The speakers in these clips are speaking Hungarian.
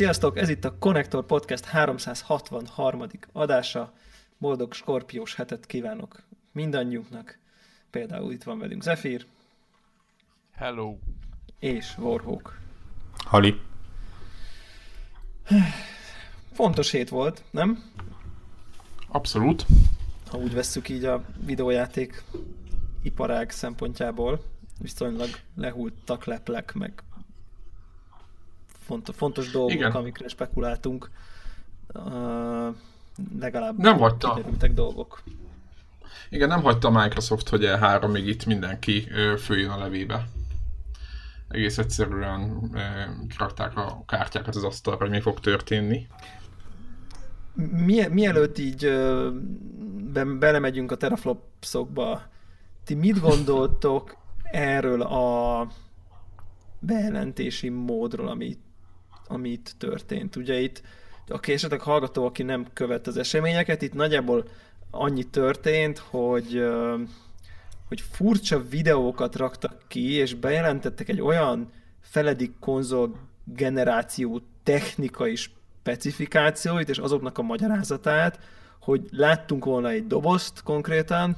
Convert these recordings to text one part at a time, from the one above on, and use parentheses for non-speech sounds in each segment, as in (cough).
Sziasztok! Ez itt a Connector Podcast 363. adása. Boldog skorpiós hetet kívánok mindannyiunknak. Például itt van velünk Zephyr. Hello. És Warhawk. Hali. Fontos hét volt, nem? Abszolút. Ha úgy vesszük így a videójáték iparág szempontjából, viszonylag lehultak leplek, meg fontos, fontos dolgok, Igen. amikre spekuláltunk. Uh, legalább nem hagyta. dolgok. Igen, nem hagyta a Microsoft, hogy E3-ig itt mindenki följön a levébe. Egész egyszerűen kirakták a kártyákat az asztalra, hogy mi fog történni. Mi, mielőtt így be, belemegyünk a teraflopsokba, ti mit gondoltok erről a bejelentési módról, amit amit történt. Ugye itt, aki esetleg hallgató, aki nem követ az eseményeket, itt nagyjából annyi történt, hogy hogy furcsa videókat raktak ki, és bejelentettek egy olyan feledik konzol generáció technikai specifikációit, és azoknak a magyarázatát, hogy láttunk volna egy dobozt konkrétan,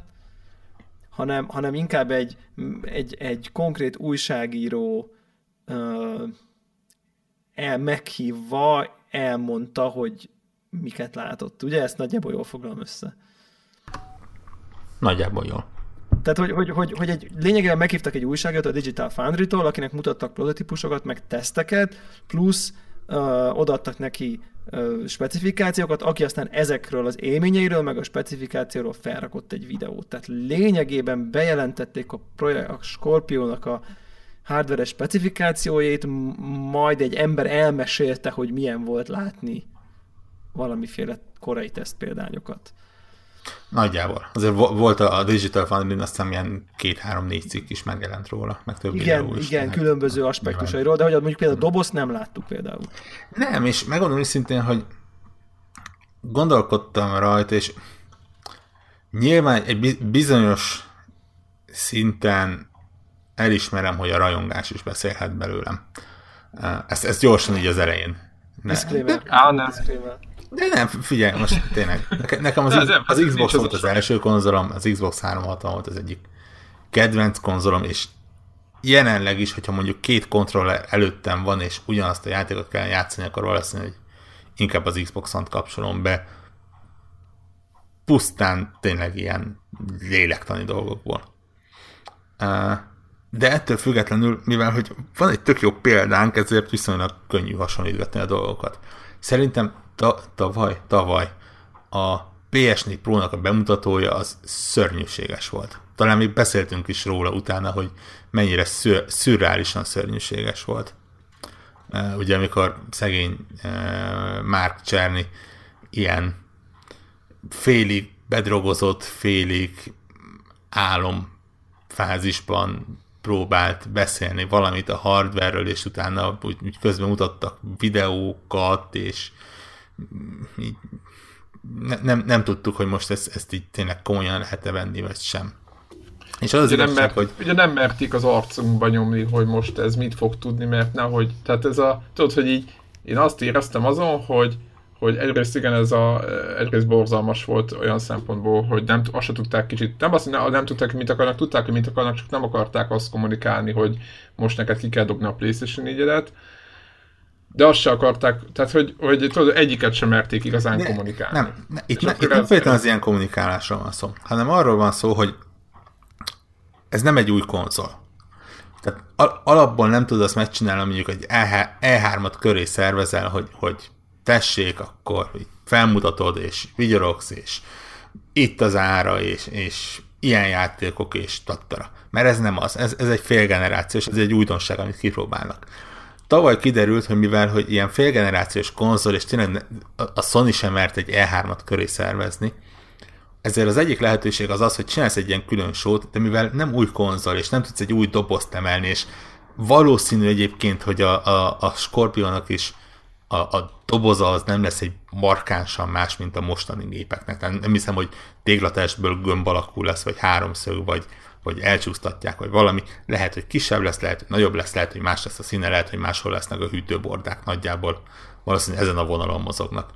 hanem, hanem inkább egy, egy, egy konkrét újságíró uh, el, meghívva elmondta, hogy miket látott. Ugye ezt nagyjából jól foglalom össze. Nagyjából jól. Tehát, hogy, hogy, hogy, hogy egy, lényegében meghívtak egy újságot a Digital Foundry-tól, akinek mutattak prototípusokat, meg teszteket, plusz uh, odaadtak neki uh, specifikációkat, aki aztán ezekről az élményeiről, meg a specifikációról felrakott egy videót. Tehát lényegében bejelentették a, projekt, a Scorpio-nak a hardware specifikációit, majd egy ember elmesélte, hogy milyen volt látni valamiféle korai teszt példányokat. Nagyjából. Azért volt a Digital Foundry, azt hiszem ilyen két-három-négy cikk is megjelent róla, meg több Igen, is, igen, különböző aspektusairól, de hogy mondjuk például a dobozt nem láttuk például. Nem, és megmondom őszintén, hogy gondolkodtam rajta, és nyilván egy bizonyos szinten elismerem, hogy a rajongás is beszélhet belőlem. Ezt, ezt gyorsan így az elején. Ne. Disclaimer. Á, nem. De nem, figyelj, most tényleg. Nekem az, az, az Xbox volt az első konzolom, az Xbox 360 volt az egyik kedvenc konzolom, és jelenleg is, hogyha mondjuk két kontroller előttem van, és ugyanazt a játékot kell játszani, akkor valószínűleg inkább az Xbox-ot kapcsolom be. Pusztán tényleg ilyen lélektani dolgokból. De ettől függetlenül, mivel hogy van egy tök jó példánk, ezért viszonylag könnyű hasonlítgatni a dolgokat. Szerintem ta, tavaly, tavaly a PS4 Pro-nak a bemutatója az szörnyűséges volt. Talán még beszéltünk is róla utána, hogy mennyire szür, szürreálisan szörnyűséges volt. Ugye amikor szegény Mark Czerny ilyen félig bedrogozott, félig álom fázisban próbált beszélni valamit a hardware és utána úgy, úgy közben mutattak videókat, és így ne, nem, nem tudtuk, hogy most ezt, ezt így tényleg komolyan lehet-e venni, vagy sem. És az ugye, nem mert, hogy... ugye nem merték az arcunkba nyomni, hogy most ez mit fog tudni, mert nehogy, tehát ez a, tudod, hogy így én azt éreztem azon, hogy hogy egyrészt igen, ez a, egyrészt borzalmas volt olyan szempontból, hogy nem, azt se tudták kicsit, nem azt, nem, nem tudták, mit akarnak, tudták, hogy mit akarnak, csak nem akarták azt kommunikálni, hogy most neked ki kell dobni a PlayStation 4 de azt se akarták, tehát hogy, hogy tudod, egyiket sem merték igazán ne, kommunikálni. Nem, ne, itt, ne, itt nem feltétlenül az ilyen kommunikálásról van szó, hanem arról van szó, hogy ez nem egy új konzol. Tehát al- alapból nem tudod azt megcsinálni, mondjuk egy E3-at köré szervezel, hogy, hogy tessék, akkor felmutatod, és vigyorogsz, és itt az ára, és, és ilyen játékok, és tattara. Mert ez nem az, ez, ez egy félgenerációs, ez egy újdonság, amit kipróbálnak. Tavaly kiderült, hogy mivel hogy ilyen félgenerációs konzol, és tényleg a Sony sem mert egy E3-at köré szervezni, ezért az egyik lehetőség az az, hogy csinálsz egy ilyen külön sót, de mivel nem új konzol, és nem tudsz egy új dobozt emelni, és valószínű egyébként, hogy a, a, a Scorpionnak is a, a doboza az nem lesz egy markánsan más, mint a mostani gépeknek. Nem, nem hiszem, hogy téglatestből gömb alakú lesz, vagy háromszög, vagy, hogy elcsúsztatják, vagy valami. Lehet, hogy kisebb lesz, lehet, hogy nagyobb lesz, lehet, hogy más lesz a színe, lehet, hogy máshol lesznek a hűtőbordák nagyjából. Valószínűleg ezen a vonalon mozognak.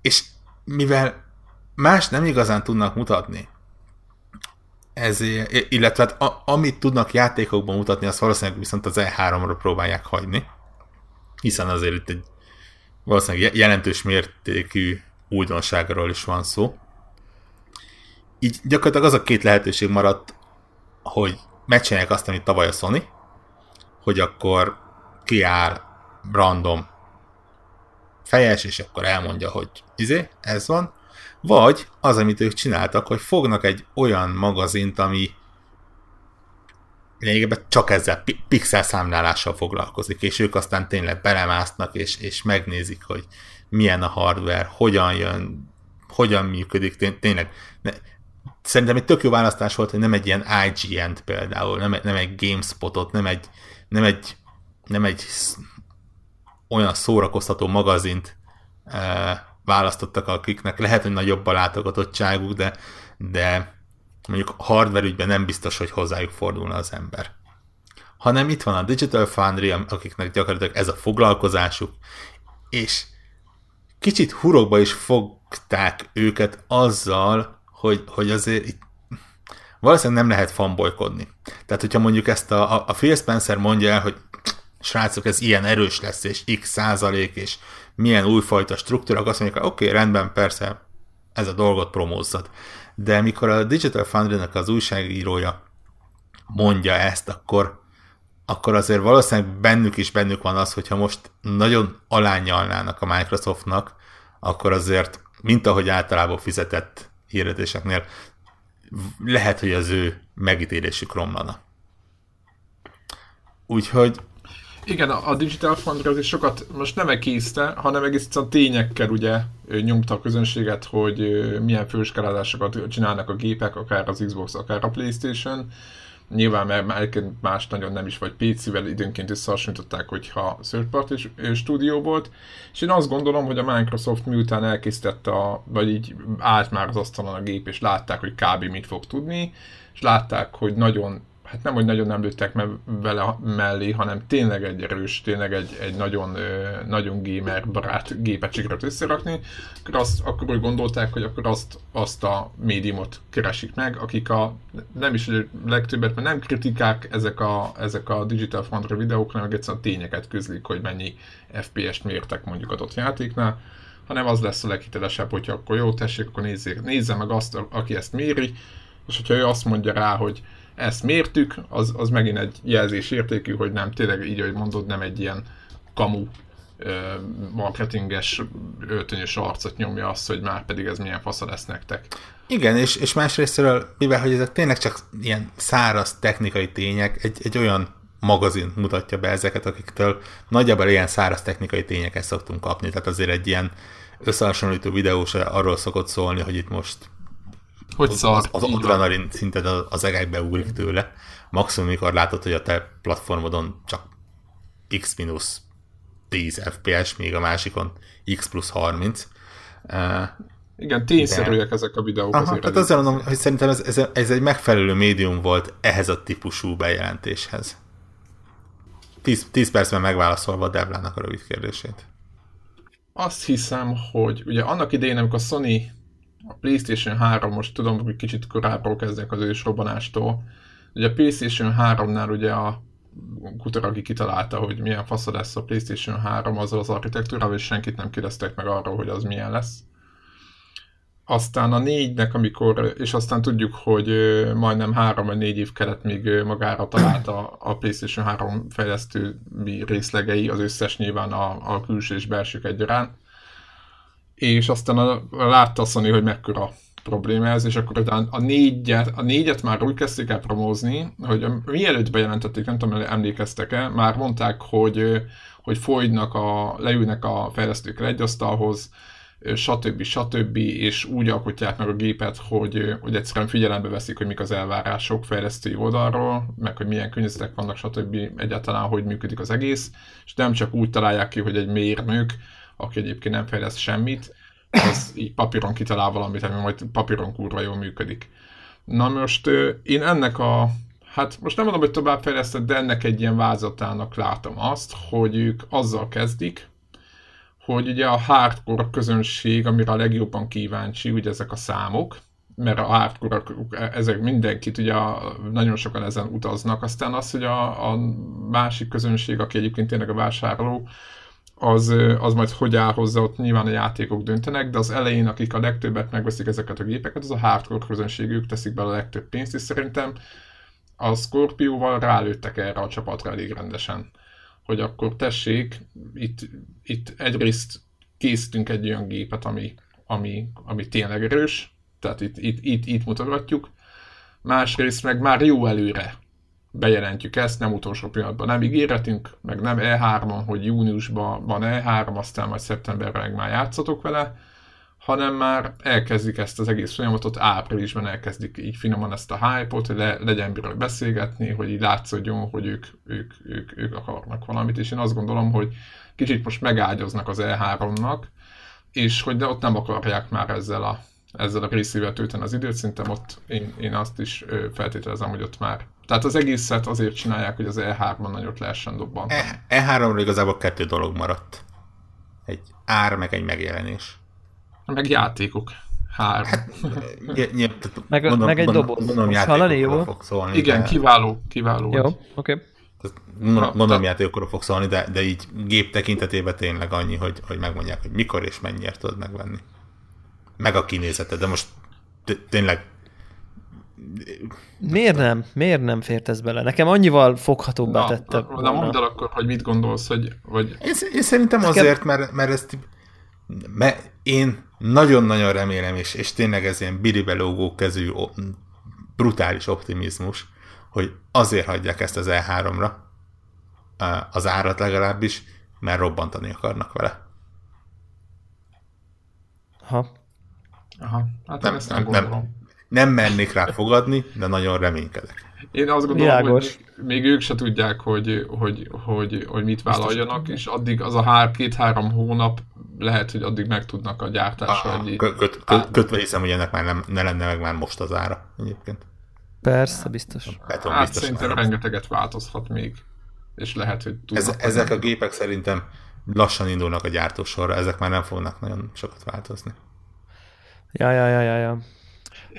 És mivel más nem igazán tudnak mutatni, ezért, illetve hát a, amit tudnak játékokban mutatni, azt valószínűleg viszont az E3-ra próbálják hagyni, hiszen azért itt egy valószínűleg jelentős mértékű újdonságról is van szó. Így gyakorlatilag az a két lehetőség maradt, hogy megcsinálják azt, amit tavaly a Sony, hogy akkor kiáll random fejes, és akkor elmondja, hogy izé, ez van, vagy az, amit ők csináltak, hogy fognak egy olyan magazint, ami lényegében csak ezzel pixel számlálással foglalkozik, és ők aztán tényleg belemásznak, és, és megnézik, hogy milyen a hardware, hogyan jön, hogyan működik, tényleg. Ne, szerintem egy tök jó választás volt, hogy nem egy ilyen IGN-t például, nem, nem egy GameSpotot, nem egy, nem egy, nem egy olyan szórakoztató magazint e, választottak, akiknek lehet, hogy nagyobb a látogatottságuk, de, de mondjuk hardware ügyben nem biztos, hogy hozzájuk fordulna az ember. Hanem itt van a Digital Foundry, akiknek gyakorlatilag ez a foglalkozásuk, és kicsit hurokba is fogták őket azzal, hogy, hogy azért itt valószínűleg nem lehet fanbolykodni. Tehát, hogyha mondjuk ezt a, a Phil Spencer mondja el, hogy srácok, ez ilyen erős lesz, és x százalék, és milyen újfajta struktúra, azt mondják, oké, okay, rendben, persze, ez a dolgot promózzad. De mikor a Digital foundry az újságírója mondja ezt, akkor, akkor azért valószínűleg bennük is bennük van az, hogyha most nagyon alányalnának a Microsoftnak, akkor azért, mint ahogy általában fizetett hirdetéseknél, lehet, hogy az ő megítélésük romlana. Úgyhogy igen, a Digital Foundry az is sokat most nem egészte, hanem egész tényekkel ugye nyomta a közönséget, hogy milyen főskálázásokat csinálnak a gépek, akár az Xbox, akár a Playstation. Nyilván, mert más nagyon nem is, vagy PC-vel időnként összehasonlították, hogyha third party stúdió volt. És én azt gondolom, hogy a Microsoft miután elkészítette, a, vagy így állt már az asztalon a gép, és látták, hogy kb. mit fog tudni, és látták, hogy nagyon hát nem, hogy nagyon nem lőttek me- vele mellé, hanem tényleg egy erős, tényleg egy, egy nagyon, nagyon gamer barát gépet sikerült összerakni, akkor, azt, akkor úgy gondolták, hogy akkor azt, azt a médiumot keresik meg, akik a, nem is legtöbbet, mert nem kritikák ezek a, ezek a Digital Foundry videók, hanem egyszerűen tényeket közlik, hogy mennyi FPS-t mértek mondjuk adott játéknál, hanem az lesz a leghitelesebb, hogyha akkor jó, tessék, akkor nézzék, nézze meg azt, aki ezt méri, és hogyha ő azt mondja rá, hogy ezt mértük, az, az megint egy jelzés értékű, hogy nem, tényleg így, ahogy mondod, nem egy ilyen kamu marketinges, öltönyös arcot nyomja azt, hogy már pedig ez milyen fasza lesz nektek. Igen, és, és másrésztről, mivel hogy ezek tényleg csak ilyen száraz technikai tények, egy, egy olyan magazin mutatja be ezeket, akiktől nagyjából ilyen száraz technikai tényeket szoktunk kapni, tehát azért egy ilyen összehasonlító videó se arról szokott szólni, hogy itt most hogy az, szar. Az, az adrenalin szinted az egekbe ugrik tőle. Maximum, mikor látod, hogy a te platformodon csak x 10 FPS, még a másikon x plusz 30. Uh, igen, tényszerűek de... ezek a videók. Aha, tehát azért mondom, hogy szerintem ez, ez, ez egy megfelelő médium volt ehhez a típusú bejelentéshez. 10, 10 percben megválaszolva a Devlának a rövid kérdését. Azt hiszem, hogy ugye annak idején, amikor a Sony a PlayStation 3, most tudom, hogy kicsit korábbról kezdek az ősrobbanástól. Ugye a PlayStation 3-nál ugye a kutor, aki kitalálta, hogy milyen fasz lesz a PlayStation 3 azzal az architektúrával, és senkit nem kérdeztek meg arról, hogy az milyen lesz. Aztán a négynek, amikor, és aztán tudjuk, hogy majdnem három vagy négy év kellett, még magára találta a PlayStation 3 fejlesztő részlegei, az összes nyilván a, a külső és belsők egyaránt és aztán a, a látta a Sony, hogy mekkora probléma ez, és akkor a, a, négyet, a négyet már úgy kezdték el promózni, hogy mielőtt bejelentették, nem tudom, emlékeztek-e, már mondták, hogy, hogy folynak a, leülnek a fejlesztőkkel egy asztalhoz, stb. stb. és úgy alkotják meg a gépet, hogy, hogy egyszerűen figyelembe veszik, hogy mik az elvárások fejlesztői oldalról, meg hogy milyen környezetek vannak, stb. egyáltalán, hogy működik az egész, és nem csak úgy találják ki, hogy egy mérnök aki egyébként nem fejleszt semmit, az így papíron kitalál valamit, ami majd papíron kurva jól működik. Na most én ennek a, hát most nem mondom, hogy továbbfejlesztett, de ennek egy ilyen vázatának látom azt, hogy ők azzal kezdik, hogy ugye a hardcore közönség, amire a legjobban kíváncsi, ugye ezek a számok, mert a hardcore ezek mindenkit, ugye nagyon sokan ezen utaznak, aztán az, hogy a, a másik közönség, aki egyébként tényleg a vásárló, az, az majd hogy áll hozzá, ott nyilván a játékok döntenek, de az elején, akik a legtöbbet megveszik ezeket a gépeket, az a hardcore közönség, ők teszik bele a legtöbb pénzt, és szerintem a Scorpio-val rálőttek erre a csapatra elég rendesen, hogy akkor tessék, itt, itt egyrészt készítünk egy olyan gépet, ami, ami, ami tényleg erős, tehát itt, itt, itt, itt mutogatjuk, másrészt meg már jó előre bejelentjük ezt, nem utolsó pillanatban nem ígéretünk, meg nem E3-on, hogy júniusban van E3, aztán majd szeptemberben már játszatok vele, hanem már elkezdik ezt az egész folyamatot, áprilisban elkezdik így finoman ezt a hype-ot, hogy le, legyen miről beszélgetni, hogy így látszódjon, hogy ők, ők, ők, ők akarnak valamit, és én azt gondolom, hogy kicsit most megágyaznak az E3-nak, és hogy de ott nem akarják már ezzel a, ezzel a részével tölteni az időt, szerintem ott én, én azt is feltételezem, hogy ott már tehát az egészet azért csinálják, hogy az E3-ban nagyot lehessen dobbantani. E- E3-ról igazából kettő dolog maradt. Egy ár, meg egy megjelenés. Meg játékok. Három. Hát, (laughs) meg, mondom, meg egy doboz. Mondom, hallani, jó? Fog szólni, Igen, de... kiváló, kiváló. Jó, oké. Okay. Mondom, mondom játékokról fog szólni, de, de így gép tekintetében tényleg annyi, hogy, hogy megmondják, hogy mikor és mennyiért tudod megvenni. Meg a kinézete, de most tényleg Miért nem? Miért nem fért ez bele? Nekem annyival foghatóbbá na, tette. Na, na mondd el akkor, hogy mit gondolsz, hogy... hogy... Én, én szerintem Nekem... azért, mert, mert ezt mert én nagyon-nagyon remélem, és, és tényleg ez ilyen biribelógó kezű brutális optimizmus, hogy azért hagyják ezt az E3-ra, az árat legalábbis, mert robbantani akarnak vele. Ha. Aha, hát nem, ezt nem, nem, nem, nem mennék rá fogadni, de nagyon reménykedek. Én azt gondolom, Világos. hogy még ők se tudják, hogy, hogy, hogy, hogy mit vállaljanak, és addig az a hár, két-három hónap lehet, hogy addig meg tudnak a gyártásra. Ah, egy, köt, köt, kötve hiszem, hogy ennek már nem, ne lenne meg már most az ára egyébként. Persze, biztos. Beton, hát biztos szerintem ára. rengeteget változhat még, és lehet, hogy tudnak. Ez, ezek a gépek szerintem lassan indulnak a gyártósorra, ezek már nem fognak nagyon sokat változni. Ja, ja, ja, ja, ja.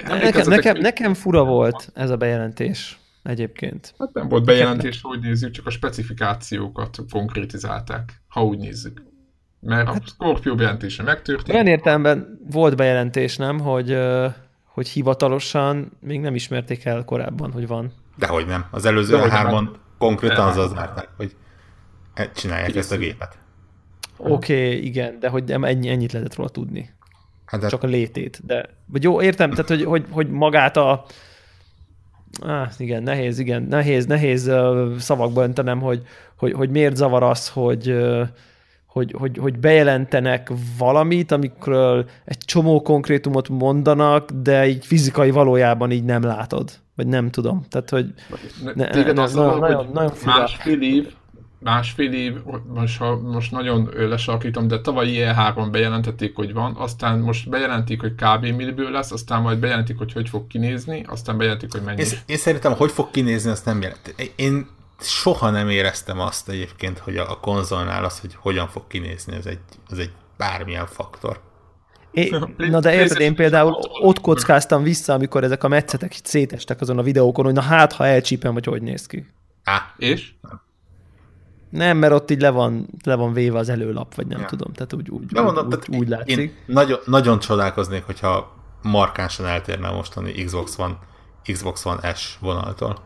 Nekem, nekem, nekem fura volt ez a bejelentés egyébként. Hát nem volt bejelentés, hogy nézzük, csak a specifikációkat konkrétizálták, ha úgy nézzük. Mert hát, a Scorpio bejelentése megtörtént. Olyan értelemben volt bejelentés, nem, hogy, hogy hivatalosan még nem ismerték el korábban, hogy van. Dehogy nem. Az előző hárman konkrétan az az zárták, hogy e- csinálják Igen. ezt a gépet. Oké, okay, igen, de hogy ennyi, ennyit lehetett róla tudni. Hát de... Csak a létét. De, vagy jó, értem, tehát hogy, hogy, hogy magát a Ah, igen, nehéz, igen, nehéz, nehéz szavakba öntenem, hogy, hogy, hogy miért zavar az, hogy, hogy, hogy, hogy bejelentenek valamit, amikről egy csomó konkrétumot mondanak, de így fizikai valójában így nem látod. Vagy nem tudom. Tehát, hogy ne, ne, ne, az nagyon, nagyon, nagyon másfél év, másfél év, most, ha, most nagyon lesarkítom, de tavaly E3 bejelentették, hogy van, aztán most bejelentik, hogy kb. milliből lesz, aztán majd bejelentik, hogy hogy fog kinézni, aztán bejelentik, hogy mennyi. Én, én szerintem, hogy fog kinézni, azt nem jelent. Én soha nem éreztem azt egyébként, hogy a, a konzolnál az, hogy hogyan fog kinézni, ez egy, ez egy bármilyen faktor. É, (laughs) na de érted, én például ott kockáztam vissza, amikor ezek a metszetek szétestek azon a videókon, hogy na hát, ha elcsípem, hogy hogy néz ki. Á, és? Nem, mert ott így le van, le van véve az előlap, vagy nem ja. tudom, tehát úgy, úgy, mondom, úgy, tehát úgy látszik. Én nagyon, nagyon csodálkoznék, hogyha markánsan eltérne a mostani Xbox One, Xbox One S vonaltól.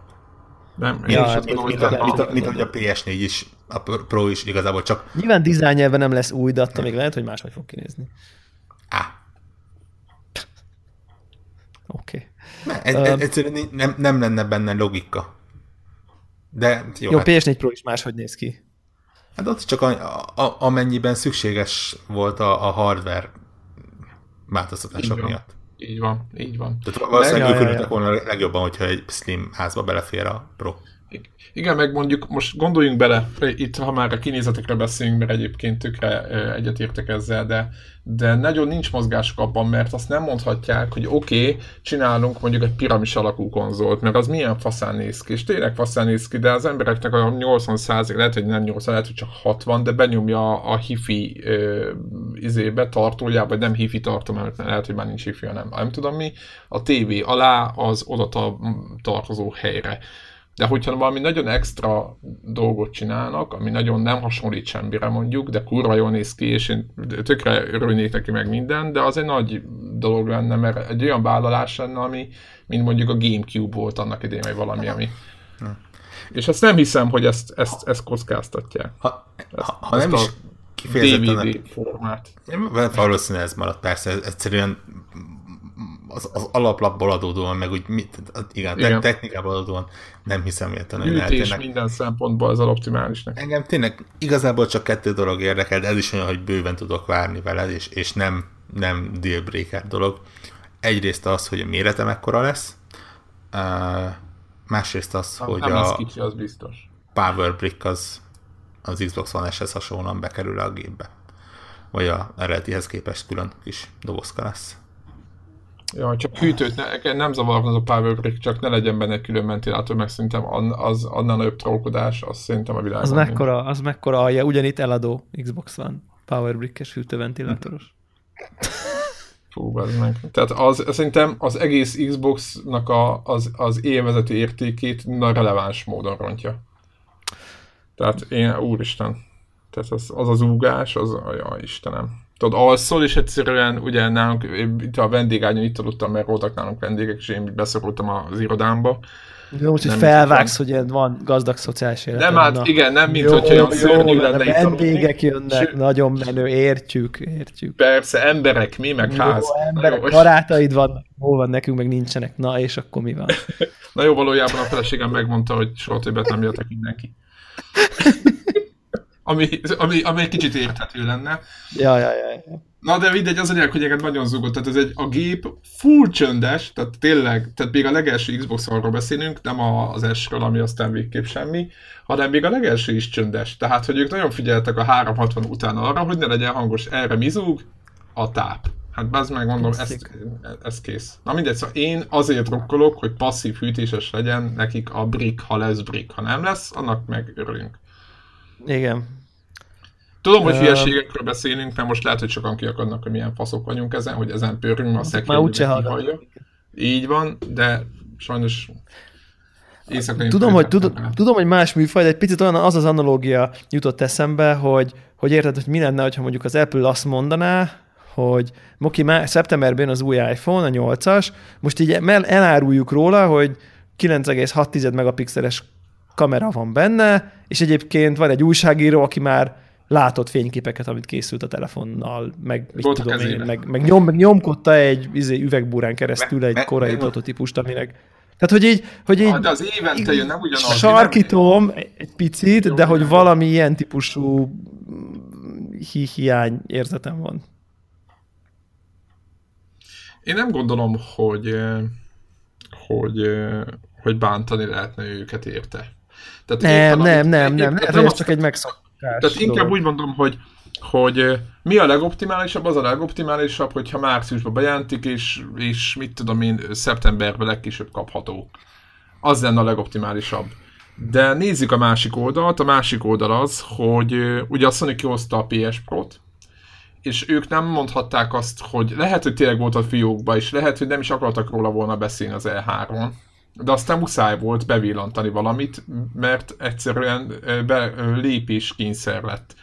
Nem, ja, hát, mint, mint, a, mint, a, mint a PS4 is, a Pro is igazából csak... Nyilván dizájn nem lesz új, de attól még lehet, hogy máshogy fog kinézni. Á. Oké. Okay. Ne, ez, egyszerűen nem, nem lenne benne logika. De jó, jó hát... PS4 Pro is máshogy néz ki. Hát ott csak a, a, amennyiben szükséges volt a, a hardware változtatások miatt. Így van, így van. Tehát valószínűleg ők örültek volna legjobban, hogyha egy slim házba belefér a Pro. Igen, meg mondjuk most gondoljunk bele, itt ha már a kinézetekre beszélünk, mert egyébként tökre egyetértek ezzel, de, de nagyon nincs mozgásuk abban, mert azt nem mondhatják, hogy oké, okay, csinálunk mondjuk egy piramis alakú konzolt, mert az milyen faszán néz ki, és tényleg faszán néz ki, de az embereknek a 80 lehet, hogy nem 80, lehet, hogy csak 60, de benyomja a hifi ö, izébe, tartójába, vagy nem hifi tartó, mert lehet, hogy már nincs hifi, hanem nem tudom mi, a tévé alá az oda tartozó helyre de hogyha valami nagyon extra dolgot csinálnak, ami nagyon nem hasonlít semmire mondjuk, de kurva jól néz ki, és én tökre örülnék neki meg minden, de az egy nagy dolog lenne, mert egy olyan vállalás lenne, ami, mint mondjuk a Gamecube volt annak idején, vagy valami, ami... Hmm. És ezt nem hiszem, hogy ezt, ezt, ezt kockáztatják. Ha, ezt, ha, ha nem is kifejezetten... DVD formát. Valószínűleg ez maradt, persze, ez egyszerűen az, az alaplapból adódóan, meg úgy mit, igen, igen. technikából adódóan nem hiszem érteni. Ütés minden szempontból az optimálisnak. Engem tényleg igazából csak kettő dolog érdekel, de ez is olyan, hogy bőven tudok várni veled, és, és nem, nem dealbreaker dolog. Egyrészt az, hogy a mérete mekkora lesz, uh, másrészt az, nem, hogy nem a kicsi, az biztos. Power Brick az, az Xbox One S-hez hasonlóan bekerül a gépbe. Vagy a eredetihez képest külön kis dobozka lesz. Ja, csak hűtőt ne, nem zavarna az a power brick, csak ne legyen benne külön ventilátor, meg szerintem az, annál nagyobb trollkodás, az szerintem a világon. Az mekkora, nincs. az mekkora alja, ugyanitt eladó Xbox van, power brick-es hűtőventilátoros. Fú, ez meg. Tehát az, szerintem az egész Xbox-nak a, az, az élvezeti értékét na releváns módon rontja. Tehát én, úristen, tehát az az, az úgás, az, ja, Istenem tudod, alszol, és egyszerűen ugye nálunk, itt a vendégányon itt aludtam, mert voltak nálunk vendégek, és én beszorultam az irodámba. Jó, most, hogy felvágsz, hogy ilyen van gazdag szociális élet. Nem, hát igen, nem, mint hogy olyan szörnyű lenne itt Vendégek jönnek, nagyon menő, értjük, értjük. Persze, emberek, mi, meg jó, ház. emberek, jó, barátaid vannak, hol van nekünk, meg nincsenek, na és akkor mi van? (laughs) na jó, valójában a feleségem megmondta, hogy soha többet nem jöttek mindenki (laughs) ami, ami, ami egy kicsit érthető lenne. Ja, ja, ja. Na de mindegy, az a lényeg, hogy nagyon zúgott, tehát ez egy, a gép full csöndes, tehát tényleg, tehát még a legelső Xbox arról beszélünk, nem az S-ről, ami aztán végképp semmi, hanem még a legelső is csöndes. Tehát, hogy ők nagyon figyeltek a 360 után arra, hogy ne legyen hangos, erre mizúg a táp. Hát az meg mondom, ez, ez kész. Na mindegy, szóval én azért rokkolok, hogy passzív hűtéses legyen nekik a brick, ha lesz brick, ha nem lesz, annak meg örülünk. Igen, Tudom, hogy hülyeségekről beszélünk, mert most lehet, hogy sokan kiakadnak, hogy milyen faszok vagyunk ezen, hogy ezen pörünk, a szekrényben kihallja. Így van, de sajnos tudom, hogy, tudom, tudom, hogy más műfaj, de egy picit olyan az az analógia jutott eszembe, hogy, hogy érted, hogy mi lenne, ha mondjuk az Apple azt mondaná, hogy Moki, már szeptemberben az új iPhone, a 8-as, most így eláruljuk róla, hogy 9,6 megapixeles kamera van benne, és egyébként van egy újságíró, aki már látott fényképeket, amit készült a telefonnal, meg, mit tudom én, meg, meg, nyom, meg nyomkodta egy izé, üvegbúrán keresztül egy korai prototípust, aminek tehát, hogy így... Hogy így ah, de az évente jön, nem ugyanaz. Sarkítom egy picit, Jó, de hogy valami ilyen típusú hi hiány érzetem van. Én nem gondolom, hogy, hogy, hogy bántani lehetne őket érte. Tehát nem, nem, nem, nem, nem, nem, ez csak egy megszokás tehát inkább dolog. úgy mondom, hogy, hogy mi a legoptimálisabb? Az a legoptimálisabb, hogyha márciusban bejelentik, és, és mit tudom én, szeptemberben legkésőbb kapható. Az lenne a legoptimálisabb. De nézzük a másik oldalt. A másik oldal az, hogy ugye a Sony kihozta a PS Pro-t, és ők nem mondhatták azt, hogy lehet, hogy tényleg volt a fiókba, és lehet, hogy nem is akartak róla volna beszélni az E3-on, de aztán muszáj volt bevillantani valamit, mert egyszerűen be, lépés kényszer lett.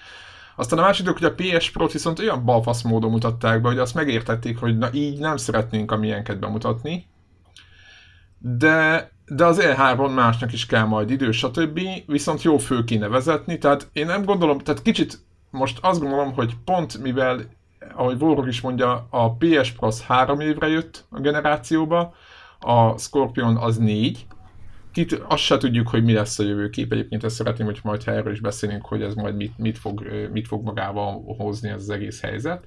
Aztán a másik hogy a PS Pro-t viszont olyan balfasz módon mutatták be, hogy azt megértették, hogy na így nem szeretnénk a milyenket bemutatni, de, de az E3-on másnak is kell majd idő, stb. Viszont jó fő kéne vezetni, tehát én nem gondolom, tehát kicsit most azt gondolom, hogy pont mivel, ahogy Vorog is mondja, a PS Pro az három évre jött a generációba, a Scorpion az négy, Kit, azt se tudjuk, hogy mi lesz a jövőkép. Egyébként ezt szeretném, hogy majd ha erről is beszélünk, hogy ez majd mit, mit, fog, mit fog magával hozni ez az egész helyzet.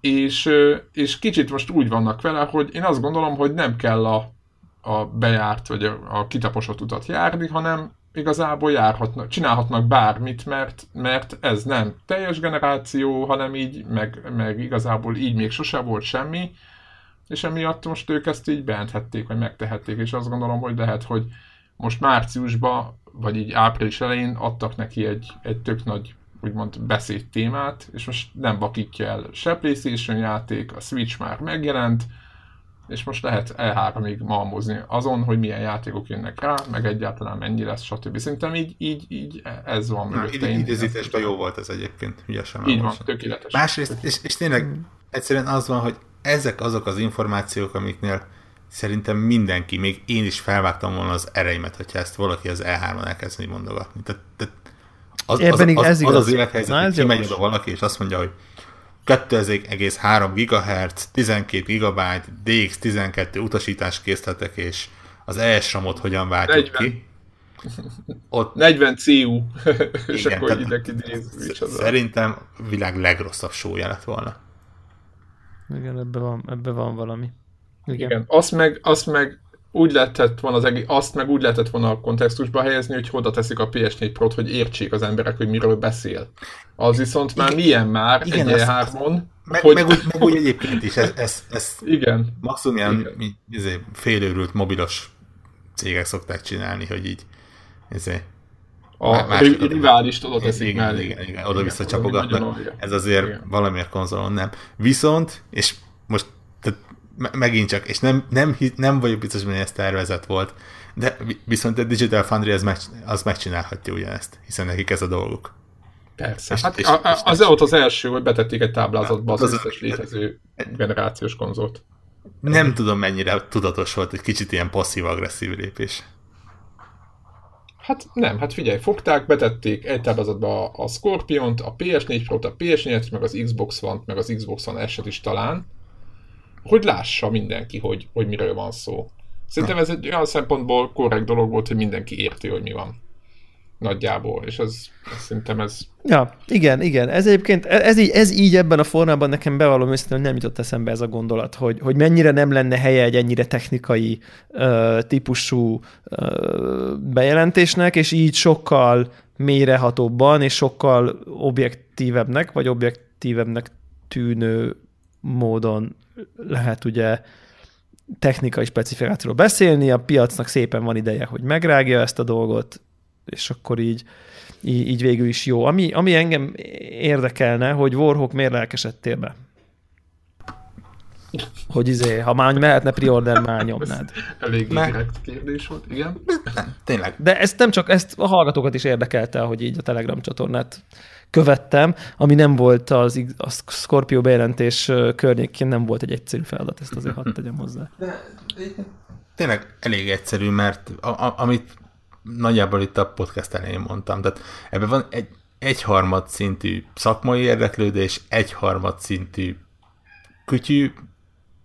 És, és kicsit most úgy vannak vele, hogy én azt gondolom, hogy nem kell a a bejárt vagy a, a kitaposott utat járni, hanem igazából járhatnak, csinálhatnak bármit, mert, mert ez nem teljes generáció, hanem így, meg, meg igazából így még sose volt semmi, és emiatt most ők ezt így beenthették, vagy megtehették, és azt gondolom, hogy lehet, hogy most márciusban, vagy így április elején adtak neki egy, egy tök nagy úgymond beszéd témát, és most nem bakítja el se PlayStation játék, a Switch már megjelent, és most lehet E3-ig malmozni azon, hogy milyen játékok jönnek rá, meg egyáltalán mennyi lesz, stb. Szerintem így, így, így ez van mögötte. Idézítésben jó volt ez egyébként, ügyesen. Így van, tökéletes. Másrészt, és, és tényleg egyszerűen az van, hogy ezek azok az információk, amiknél szerintem mindenki, még én is felvágtam volna az ereimet, hogyha ezt valaki az E3-on elkezdeni mondogatni. Tehát, tehát az, az, az, az, az, az élethelyzet, hogy kimegy oda valaki, és azt mondja, hogy 2,3 GHz, 12 GB, DX12 utasításkészletek, és az ESRAM-ot hogyan váltjuk 40. ki. Ott... 40 CU, (laughs) és igen, akkor ide Szerintem világ legrosszabb sója lett volna. Igen, ebbe van, ebbe van valami. Igen. igen. Azt, meg, azt meg úgy lehetett volna az egész, azt meg úgy lehetett volna a kontextusba helyezni, hogy oda teszik a PS4 Pro-t, hogy értsék az emberek, hogy miről beszél. Az viszont már igen, milyen már igen, egy e meg, hogy... meg, úgy, meg úgy egyébként is, ez, ez, ez igen. maximum ilyen igen. Izé, félőrült mobilos cégek szokták csinálni, hogy így izé, a más, riválist oda teszik igen, mellé. Igen, igen, oda visszacsapogatnak. Ez azért igen. valamiért konzolon nem. Viszont, és most tehát megint csak, és nem, nem, nem vagyok biztos, hogy ez tervezett volt, de viszont a Digital Foundry az, meg, az megcsinálhatja ugyanezt, hiszen nekik ez a dolguk. Persze. És, hát és, a, a, az volt az első, hogy betették egy táblázatba az, az összes létező generációs konzolt. Nem tudom, mennyire tudatos volt, egy kicsit ilyen passzív-agresszív lépés. Hát nem, hát figyelj, fogták, betették egy táblázatba a Scorpion-t, a PS4 Pro-t, a PS4-et, meg az Xbox One-t, meg az Xbox One S-et is talán, hogy lássa mindenki, hogy, hogy miről van szó. Szerintem ez egy olyan szempontból korrekt dolog volt, hogy mindenki érti, hogy mi van. Nagyjából, és ez, ez szerintem ez... Ja, igen, igen. Ez egyébként, ez így, ez így ebben a formában nekem bevallom őszintén, hogy nem jutott eszembe ez a gondolat, hogy, hogy mennyire nem lenne helye egy ennyire technikai uh, típusú uh, bejelentésnek, és így sokkal mélyrehatóbban és sokkal objektívebbnek, vagy objektívebbnek tűnő módon lehet ugye technikai specifikációról beszélni, a piacnak szépen van ideje, hogy megrágja ezt a dolgot, és akkor így, így, így végül is jó. Ami, ami engem érdekelne, hogy Warhawk miért lelkesedtél be? Hogy izé, ha már mehetne pre-order, már nyomnád. Elég direkt kérdés volt, igen. Nem, tényleg. De ezt nem csak, ezt a hallgatókat is érdekelte, hogy így a Telegram csatornát követtem, ami nem volt az a Scorpio bejelentés környékén, nem volt egy egyszerű feladat, ezt azért hadd tegyem hozzá. De, tényleg elég egyszerű, mert a, a, amit nagyjából itt a podcast elején mondtam, tehát ebben van egy egyharmad szintű szakmai érdeklődés, egyharmad szintű kütyű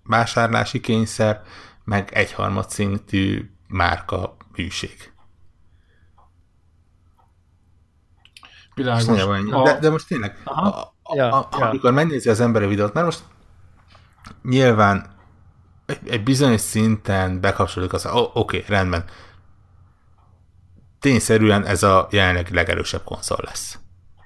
vásárlási kényszer, meg egyharmad szintű márka hűség. Világos. A... De, de most tényleg, a, a, ja, a, ja. amikor megnézi az ember a videót, mert most nyilván egy, egy bizonyos szinten bekapcsolódik az, oké, okay, rendben. Tényszerűen ez a jelenleg legerősebb konzol lesz.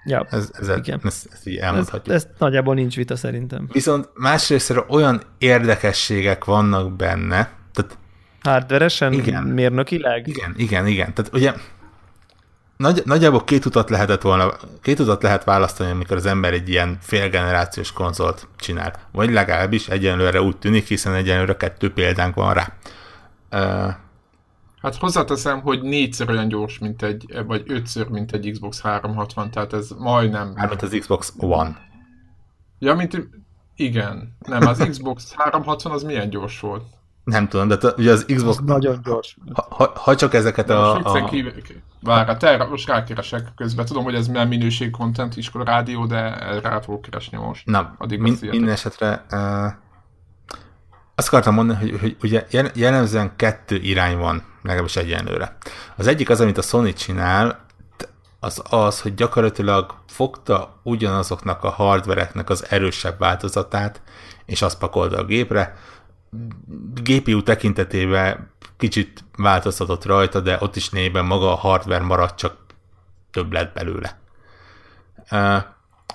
Ja, ez, ez, igen. Ezt, ezt így elmondhatjuk. Ez, ez nagyjából nincs vita szerintem. Viszont másrészt olyan érdekességek vannak benne, tehát Hardveresen, igen, mérnökileg? Igen, igen, igen. Tehát ugye nagy, nagyjából két utat lehetett volna, két utat lehet választani, amikor az ember egy ilyen félgenerációs konzolt csinál. Vagy legalábbis egyenlőre úgy tűnik, hiszen egyenlőre kettő példánk van rá. Hát hozzáteszem, hogy négyszer olyan gyors, mint egy, vagy ötször, mint egy Xbox 360, tehát ez majdnem... Mármint az Xbox One. Ja, mint... Igen. Nem, az Xbox 360 az milyen gyors volt? Nem tudom, de ugye az Xbox... Az nagyon gyors. Ha, ha, ha csak ezeket a... a... Várj, hát te most rákeresek közben. Tudom, hogy ez nem minőség content iskola rádió, de rá fogok keresni most. Na, Addig min, minden esetre uh, azt akartam mondani, hogy, hogy ugye jellemzően kettő irány van, legalábbis egyenlőre. Az egyik az, amit a Sony csinál, az az, hogy gyakorlatilag fogta ugyanazoknak a hardvereknek az erősebb változatát, és azt pakolta a gépre, GPU tekintetében kicsit változtatott rajta, de ott is négyben maga a hardware maradt, csak több lett belőle.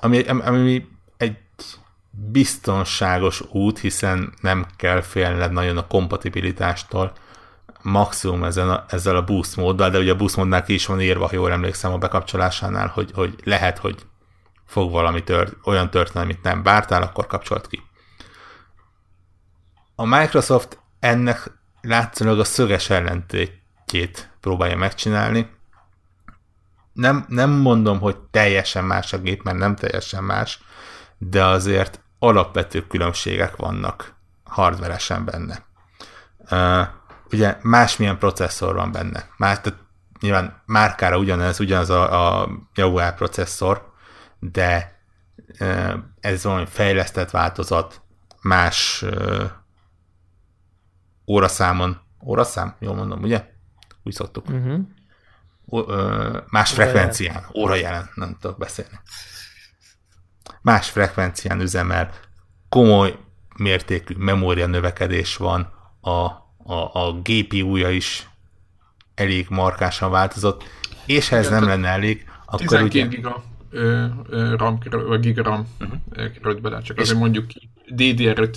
Ami, ami egy biztonságos út, hiszen nem kell félned nagyon a kompatibilitástól, maximum ezen a, ezzel a boost móddal, de ugye a boost módnál ki is van írva, ha jól emlékszem a bekapcsolásánál, hogy, hogy lehet, hogy fog valami tört, olyan történni, amit nem bártál, akkor kapcsolt ki. A Microsoft ennek látszólag a szöges ellentétjét próbálja megcsinálni. Nem, nem mondom, hogy teljesen más a gép, mert nem teljesen más, de azért alapvető különbségek vannak hardveresen benne. Uh, ugye másmilyen processzor van benne. Más, tehát nyilván márkára ugyanez, ugyanaz a, a Jaguar processzor, de ez valami fejlesztett változat, más uh, óraszámon, óraszám, jól mondom, ugye? Úgy szoktuk. Uh-huh. O, ö, más óra frekvencián, óra jelen, nem tudok beszélni. Más frekvencián üzemel, komoly mértékű memória növekedés van, a, a, a GPU-ja is elég markásan változott, és ha ez Igen, nem lenne elég, akkor 12 ugye... giga ö, ö, RAM, vagy giga RAM uh-huh. került bele, csak és azért mondjuk ki. DDR5.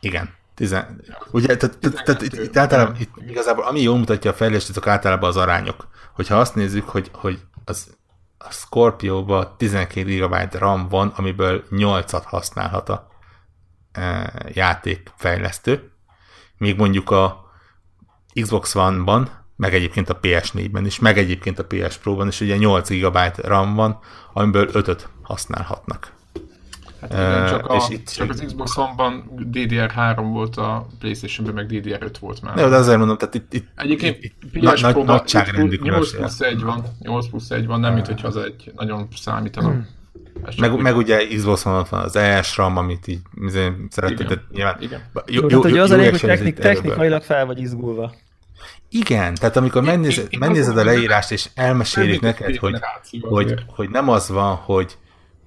Igen, Tizen... Ugye, tehát, tehát itt, itt általában, itt igazából ami jól mutatja a fejlesztést, azok általában az arányok. Hogyha azt nézzük, hogy, hogy az, a Scorpio-ba 12 GB RAM van, amiből 8-at használhat a e, játékfejlesztő, míg mondjuk a Xbox One-ban, meg egyébként a PS4-ben is, meg egyébként a PS Pro-ban is ugye 8 GB RAM van, amiből 5-öt használhatnak. Hát igen, csak, a, és itt csak az Xbox One-ban DDR3 volt a Playstation-ben, meg DDR5 volt már. De, de azért mondom, tehát itt, itt, Egyébként itt, itt PS nagy, nagyságrendű 8 plusz 1 van, 8 plusz 1 van, nem mint hogyha az egy nagyon számítana. Hmm. Meg, úgy... meg ugye Xbox One van az ES RAM, amit így szeretett, tehát nyilván... Igen. Jó, jó, jó, az a lényeg, hogy technik, technikailag fel vagy izgulva. Igen, tehát amikor megnézed, megnézed a leírást, és elmesélik neked, hogy, hogy, hogy nem az van, hogy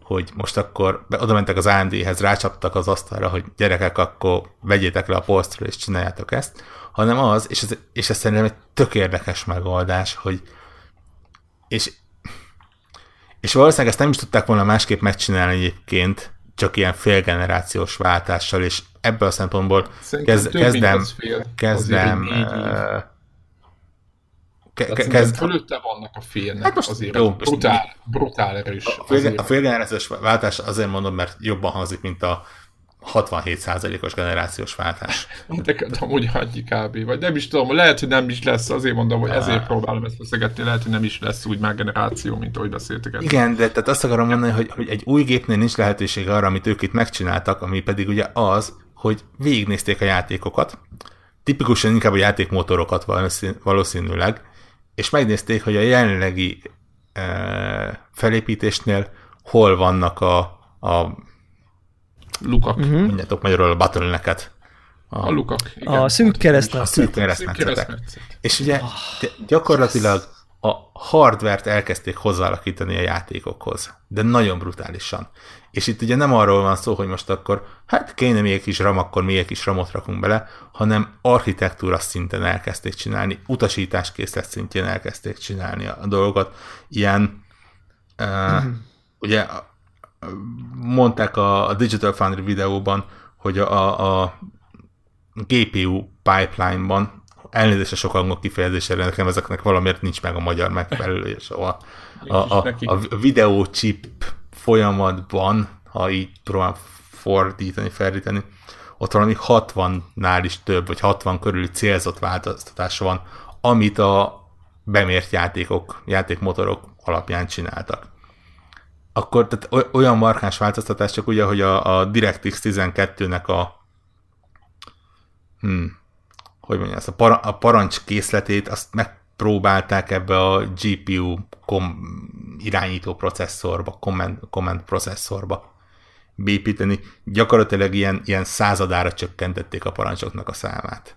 hogy most akkor oda mentek az AMD-hez, rácsaptak az asztalra, hogy gyerekek, akkor vegyétek le a polcról és csináljátok ezt, hanem az, és ez, és ez szerintem egy tök érdekes megoldás, hogy és, és valószínűleg ezt nem is tudták volna másképp megcsinálni egyébként, csak ilyen félgenerációs váltással, és ebből a szempontból kezd, kezdem, kezdem Ke- ke- kezd... Fölötte vannak a félnek hát most azért. Jó, brutál, brutál erős. A, fél, a félgenerációs váltás azért mondom, mert jobban hangzik, mint a 67%-os generációs váltás. (laughs) De amúgy hagyj kb. Vagy nem is tudom, lehet, hogy nem is lesz, azért mondom, hogy ezért próbálom ezt feszegetni, lehet, hogy nem is lesz úgy már generáció, mint ahogy beszéltek. Igen, de tehát azt akarom mondani, hogy, hogy egy új gépnél nincs lehetőség arra, amit ők itt megcsináltak, ami pedig ugye az, hogy végignézték a játékokat, tipikusan inkább a játékmotorokat valószínűleg, és megnézték, hogy a jelenlegi e, felépítésnél hol vannak a, a lukak. Uh-huh. Mondjátok magyarul a bottlenecket. A, a lukak. Igen. A szűk keresztmetszet. A szűk keresztmetszetek. És ugye gyakorlatilag a hardvert elkezdték hozzáalakítani a játékokhoz, de nagyon brutálisan. És itt ugye nem arról van szó, hogy most akkor hát kéne még egy kis RAM, akkor még egy kis ramot rakunk bele, hanem architektúra szinten elkezdték csinálni, utasításkészlet szintjén elkezdték csinálni a dolgokat. Ilyen, uh, mm-hmm. ugye mondták a, a Digital Foundry videóban, hogy a, a, GPU pipeline-ban elnézést a sok angol kifejezésére, nekem ezeknek valamiért nincs meg a magyar megfelelő, szóval a, a, a, a videóchip folyamatban, ha így próbálom fordítani, ferdíteni, ott valami 60-nál is több, vagy 60 körül célzott változtatás van, amit a bemért játékok, játékmotorok alapján csináltak. Akkor tehát olyan markáns változtatás, csak ugye, hogy a, a DirectX 12-nek a hmm, hogy mondjam, ezt a, para, a parancs készletét, azt megpróbálták ebbe a GPU kom, irányító processzorba, command, command processzorba beépíteni. Gyakorlatilag ilyen, ilyen századára csökkentették a parancsoknak a számát.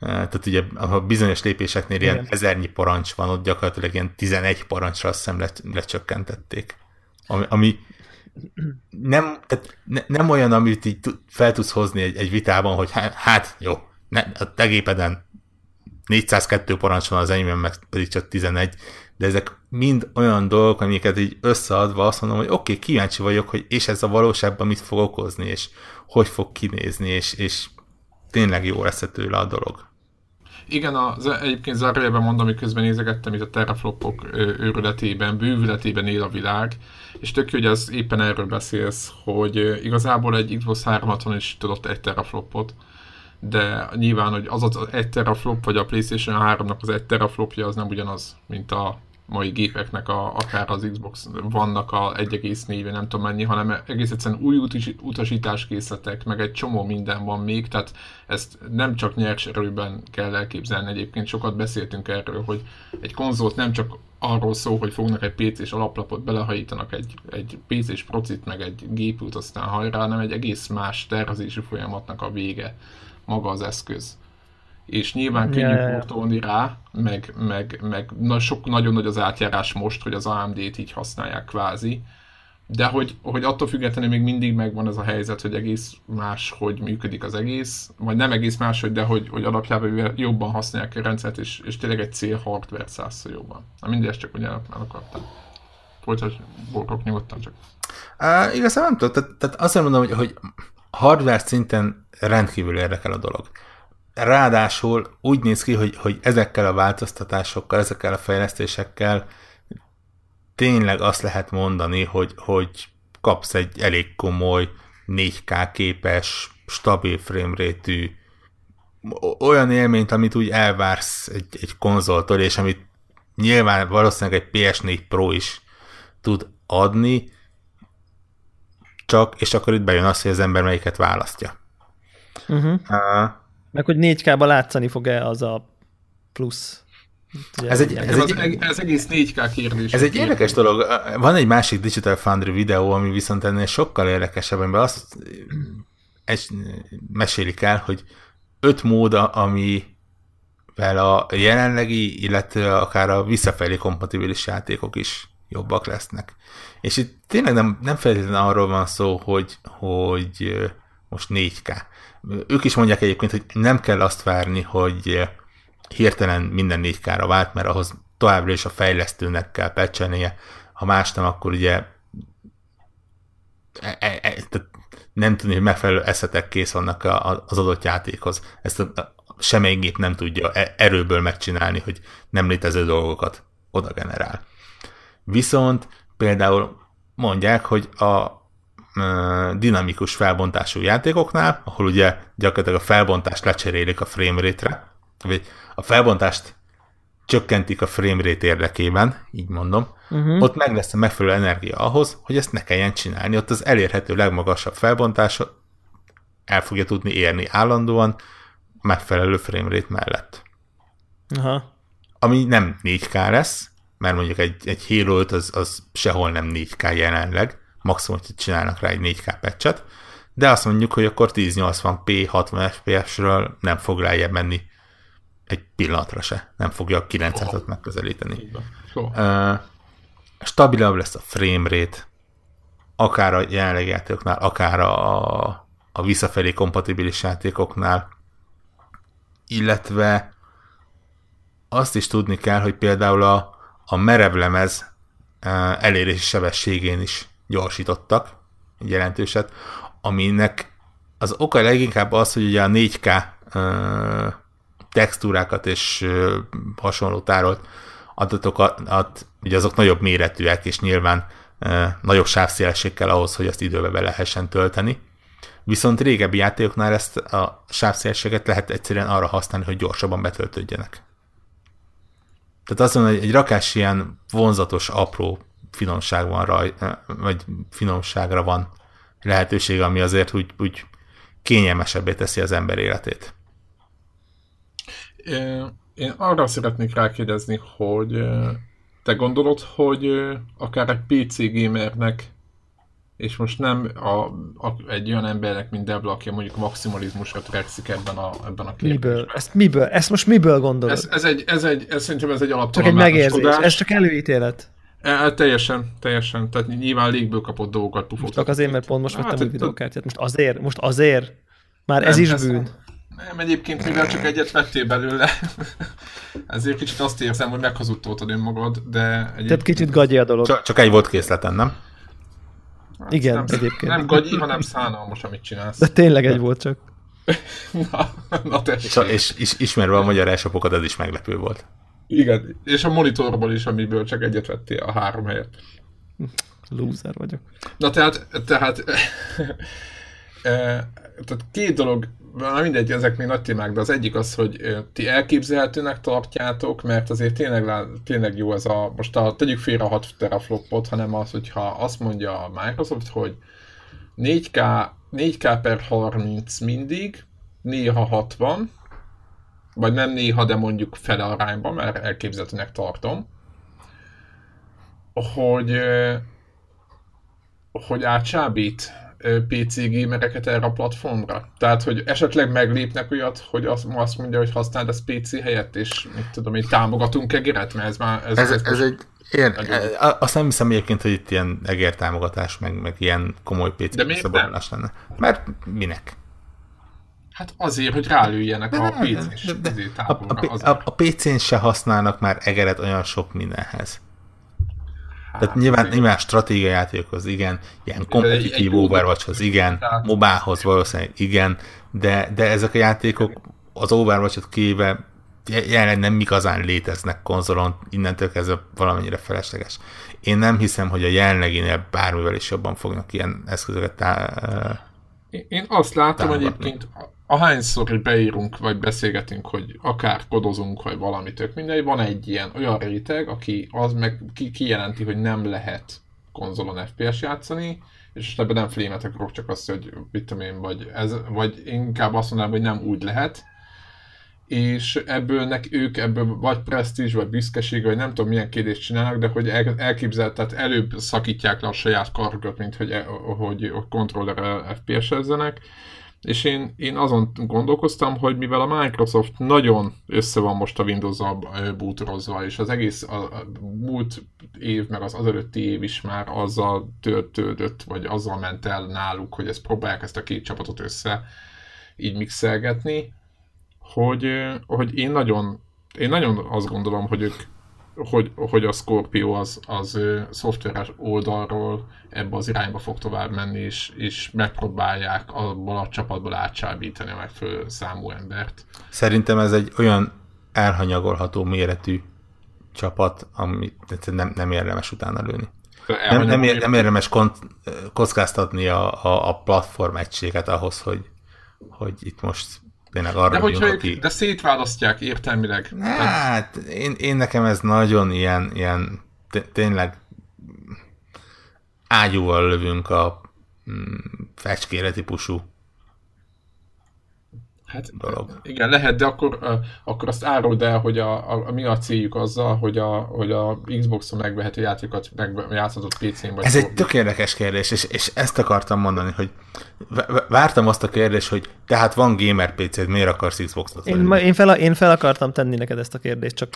Tehát ugye a bizonyos lépéseknél ilyen ezernyi parancs van, ott gyakorlatilag ilyen 11 parancsra azt hiszem le, lecsökkentették. Ami, ami nem, tehát ne, nem olyan, amit így fel tudsz hozni egy, egy vitában, hogy hát, jó, ne, a te gépeden 402 parancs van az enyémben, meg pedig csak 11, de ezek mind olyan dolgok, amiket így összeadva azt mondom, hogy oké, okay, kíváncsi vagyok, hogy és ez a valóságban mit fog okozni, és hogy fog kinézni, és, és tényleg jó lesz tőle a dolog. Igen, az, egyébként zárójelben mondom, hogy közben nézegettem itt a teraflopok őrületében, bővületében él a világ, és tök jó, hogy az éppen erről beszélsz, hogy igazából egy Xbox 360 is tudott egy teraflopot, de nyilván, hogy az az egy teraflop, vagy a PlayStation 3-nak az egy teraflopja, az nem ugyanaz, mint a mai gépeknek, a, akár az Xbox vannak a 1,4 nem tudom mennyi, hanem egész egyszerűen új utasításkészletek, meg egy csomó minden van még, tehát ezt nem csak nyers erőben kell elképzelni. Egyébként, sokat beszéltünk erről, hogy egy konzolt nem csak arról szól, hogy fognak egy PC-s alaplapot, belehajítanak egy, egy PC-s procit, meg egy gépült, aztán hajrá, hanem egy egész más tervezési folyamatnak a vége maga az eszköz és nyilván könnyű yeah. portolni rá, meg, meg, meg na, sok, nagyon nagy az átjárás most, hogy az AMD-t így használják kvázi, de hogy, hogy attól függetlenül még mindig megvan ez a helyzet, hogy egész más, hogy működik az egész, vagy nem egész más, hogy de hogy, hogy alapjában jobban használják a rendszert, és, és tényleg egy cél hardware százszor jobban. Na mindig ezt csak ugye el akartam. Folytasd, borkok nyugodtan csak. Uh, igazán nem tudom, tehát, tehát azt mondom, hogy, hogy hardware szinten rendkívül érdekel a dolog. Ráadásul úgy néz ki, hogy, hogy ezekkel a változtatásokkal, ezekkel a fejlesztésekkel tényleg azt lehet mondani, hogy, hogy kapsz egy elég komoly 4K képes, stabil framerate olyan élményt, amit úgy elvársz egy, egy konzoltól, és amit nyilván valószínűleg egy PS4 Pro is tud adni, csak, és akkor itt bejön az, hogy az ember melyiket választja. Uh-huh. Uh, meg hogy 4K-ba látszani fog-e az a plusz. ez, egy, ez, egy, ez egész 4K kérdés. Ez egy érdekes dolog. Van egy másik Digital Foundry videó, ami viszont ennél sokkal érdekesebb, amiben azt egy, mesélik el, hogy öt mód, amivel a jelenlegi, illetve akár a visszafelé kompatibilis játékok is jobbak lesznek. És itt tényleg nem, nem feltétlenül arról van szó, hogy, hogy most 4K. Ők is mondják egyébként, hogy nem kell azt várni, hogy hirtelen minden 4K-ra vált, mert ahhoz továbbra is a fejlesztőnek kell pecselnie, ha más nem, akkor ugye e, e, e, nem tudni, hogy megfelelő eszetek kész vannak az adott játékhoz. Ezt a, semmelyik gép nem tudja erőből megcsinálni, hogy nem létező dolgokat oda generál. Viszont például mondják, hogy a dinamikus felbontású játékoknál, ahol ugye gyakorlatilag a felbontást lecserélik a framerate-re, vagy a felbontást csökkentik a framerate érdekében, így mondom, uh-huh. ott meg lesz a megfelelő energia ahhoz, hogy ezt ne kelljen csinálni. Ott az elérhető legmagasabb felbontás el fogja tudni érni állandóan megfelelő framerate mellett. Aha. Ami nem 4K lesz, mert mondjuk egy, egy Halo 5 az, az sehol nem 4K jelenleg, maximum, hogy csinálnak rá egy 4K patchet, de azt mondjuk, hogy akkor 1080p 60 fps-ről nem fog rájebb menni egy pillanatra se. Nem fogja a 900-at oh. megközelíteni. Uh, stabilabb lesz a frame rate, akár a jelenlegi játékoknál, akár a, a visszafelé kompatibilis játékoknál, illetve azt is tudni kell, hogy például a, a merevlemez elérési sebességén is gyorsítottak jelentőset, aminek az oka leginkább az, hogy ugye a 4K textúrákat és hasonló tárolt adatokat, ugye azok nagyobb méretűek, és nyilván nagyobb sávszélesség kell ahhoz, hogy azt időbe be lehessen tölteni. Viszont régebbi játékoknál ezt a sávszélességet lehet egyszerűen arra használni, hogy gyorsabban betöltődjenek. Tehát azt hogy egy rakás ilyen vonzatos, apró finomság van raj, vagy finomságra van lehetőség, ami azért úgy, úgy kényelmesebbé teszi az ember életét. Én arra szeretnék rákérdezni, hogy te gondolod, hogy akár egy PC gamernek, és most nem a, a, egy olyan embernek, mint Debla, aki mondjuk maximalizmusra törekszik ebben a, ebben a kérdésben. Miből? Ezt miből? Ezt most miből gondolod? Ez, ez, egy, ez, egy, ez szerintem ez egy alaptalan Csak egy megérzés, ez csak előítélet. E, teljesen, teljesen. Tehát nyilván légből kapott dolgokat pufogtatott. Csak azért, mert pont most hát, vettem új videókártyát. Most azért? Most azért? Már nem, ez is bűn. Nem, egyébként mivel csak egyet vettél belőle, (laughs) ezért kicsit azt érzem, hogy meghazudtoltad önmagad, de egyébként... Tehát kicsit gagyi a dolog. Csak, csak egy volt készleten, nem? Hát Igen, nem, egyébként. Nem gagyi, hanem szánalmas, amit csinálsz. De tényleg egy volt csak. (laughs) na, na és, a, és, és ismerve a magyar elsapokat, ez is meglepő volt. Igen, és a monitorból is, amiből csak egyet vettél a három helyet. Loser vagyok. Na tehát, tehát, (laughs) tehát két dolog, na mindegy, ezek még nagy témák, de az egyik az, hogy ti elképzelhetőnek tartjátok, mert azért tényleg, tényleg jó ez a, most a, tegyük félre a 6 teraflopot, hanem az, hogyha azt mondja a Microsoft, hogy 4K, 4K per 30 mindig, néha 60, vagy nem néha, de mondjuk fele arányban, mert elképzelhetőnek tartom, hogy, hogy átsábít PC gamereket erre a platformra? Tehát, hogy esetleg meglépnek olyat, hogy azt, azt mondja, hogy használd ezt PC helyett, és mit tudom én, támogatunk egeret, mert ez már... Ez, ez, ez, ez egy Én, azt nem hiszem egyébként, hogy itt ilyen egér támogatás, meg, meg ilyen komoly PC szabadulás lenne. Mert minek? Hát azért, hogy rálőjenek a PC-n. A, a, a, a PC-n se használnak már egeret olyan sok mindenhez. Hát, Tehát nyilván, igen. nyilván stratégiai játékokhoz igen, ilyen kompetitív Overwatchhoz igen, mobához valószínűleg igen, de, de ezek a játékok az Overwatch-ot kivéve jelenleg nem igazán léteznek konzolon, innentől kezdve valamennyire felesleges. Én nem hiszem, hogy a jelenleginél bármivel is jobban fognak ilyen eszközöket tá- Én azt látom támogatni. egyébként, ahányszor, hogy beírunk, vagy beszélgetünk, hogy akár kodozunk, vagy valami tök mindegy, van egy ilyen olyan réteg, aki az meg ki, kijelenti, hogy nem lehet konzolon FPS játszani, és ebben nem flémet akarok, csak azt, hogy mit tudom én, vagy, ez, vagy inkább azt mondanám, hogy nem úgy lehet, és ebből nek, ők ebből vagy presztízs, vagy büszkeség, vagy nem tudom milyen kérdést csinálnak, de hogy el, tehát előbb szakítják le a saját kargot, mint hogy, e, hogy a kontroller FPS-ezzenek, és én, én azon gondolkoztam, hogy mivel a Microsoft nagyon össze van most a Windows-zal bútorozva, és az egész a, a múlt év, meg az előtti év is már azzal töltődött, vagy azzal ment el náluk, hogy ezt próbálják ezt a két csapatot össze így mixelgetni, hogy, hogy én nagyon én nagyon azt gondolom, hogy ők hogy, hogy a Scorpio az, az szoftveres oldalról ebbe az irányba fog tovább menni, és, és megpróbálják abból a csapatból átsábítani a megfelelő számú embert. Szerintem ez egy olyan elhanyagolható méretű csapat, amit nem, nem érdemes utána lőni. Nem, nem, ér, nem érdemes kont, kockáztatni a, a, a platform egységet ahhoz, hogy, hogy itt most tényleg arra de, hogyha ők, aki... de szétválasztják értelmileg. Hát, én, én nekem ez nagyon ilyen, ilyen tényleg ágyúval lövünk a mm, fecskére típusú Hát dolog. igen, lehet, de akkor, uh, akkor azt áruld el, hogy a, a, a, mi a céljuk azzal, hogy a, hogy a Xbox-on megvehető játékokat megjátszhatott PC-n vagy Ez egy tök érdekes kérdés, és, és ezt akartam mondani, hogy vártam azt a kérdést, hogy tehát van gamer PC-d, miért akarsz Xbox-ot? Én, én, fel, én fel akartam tenni neked ezt a kérdést, csak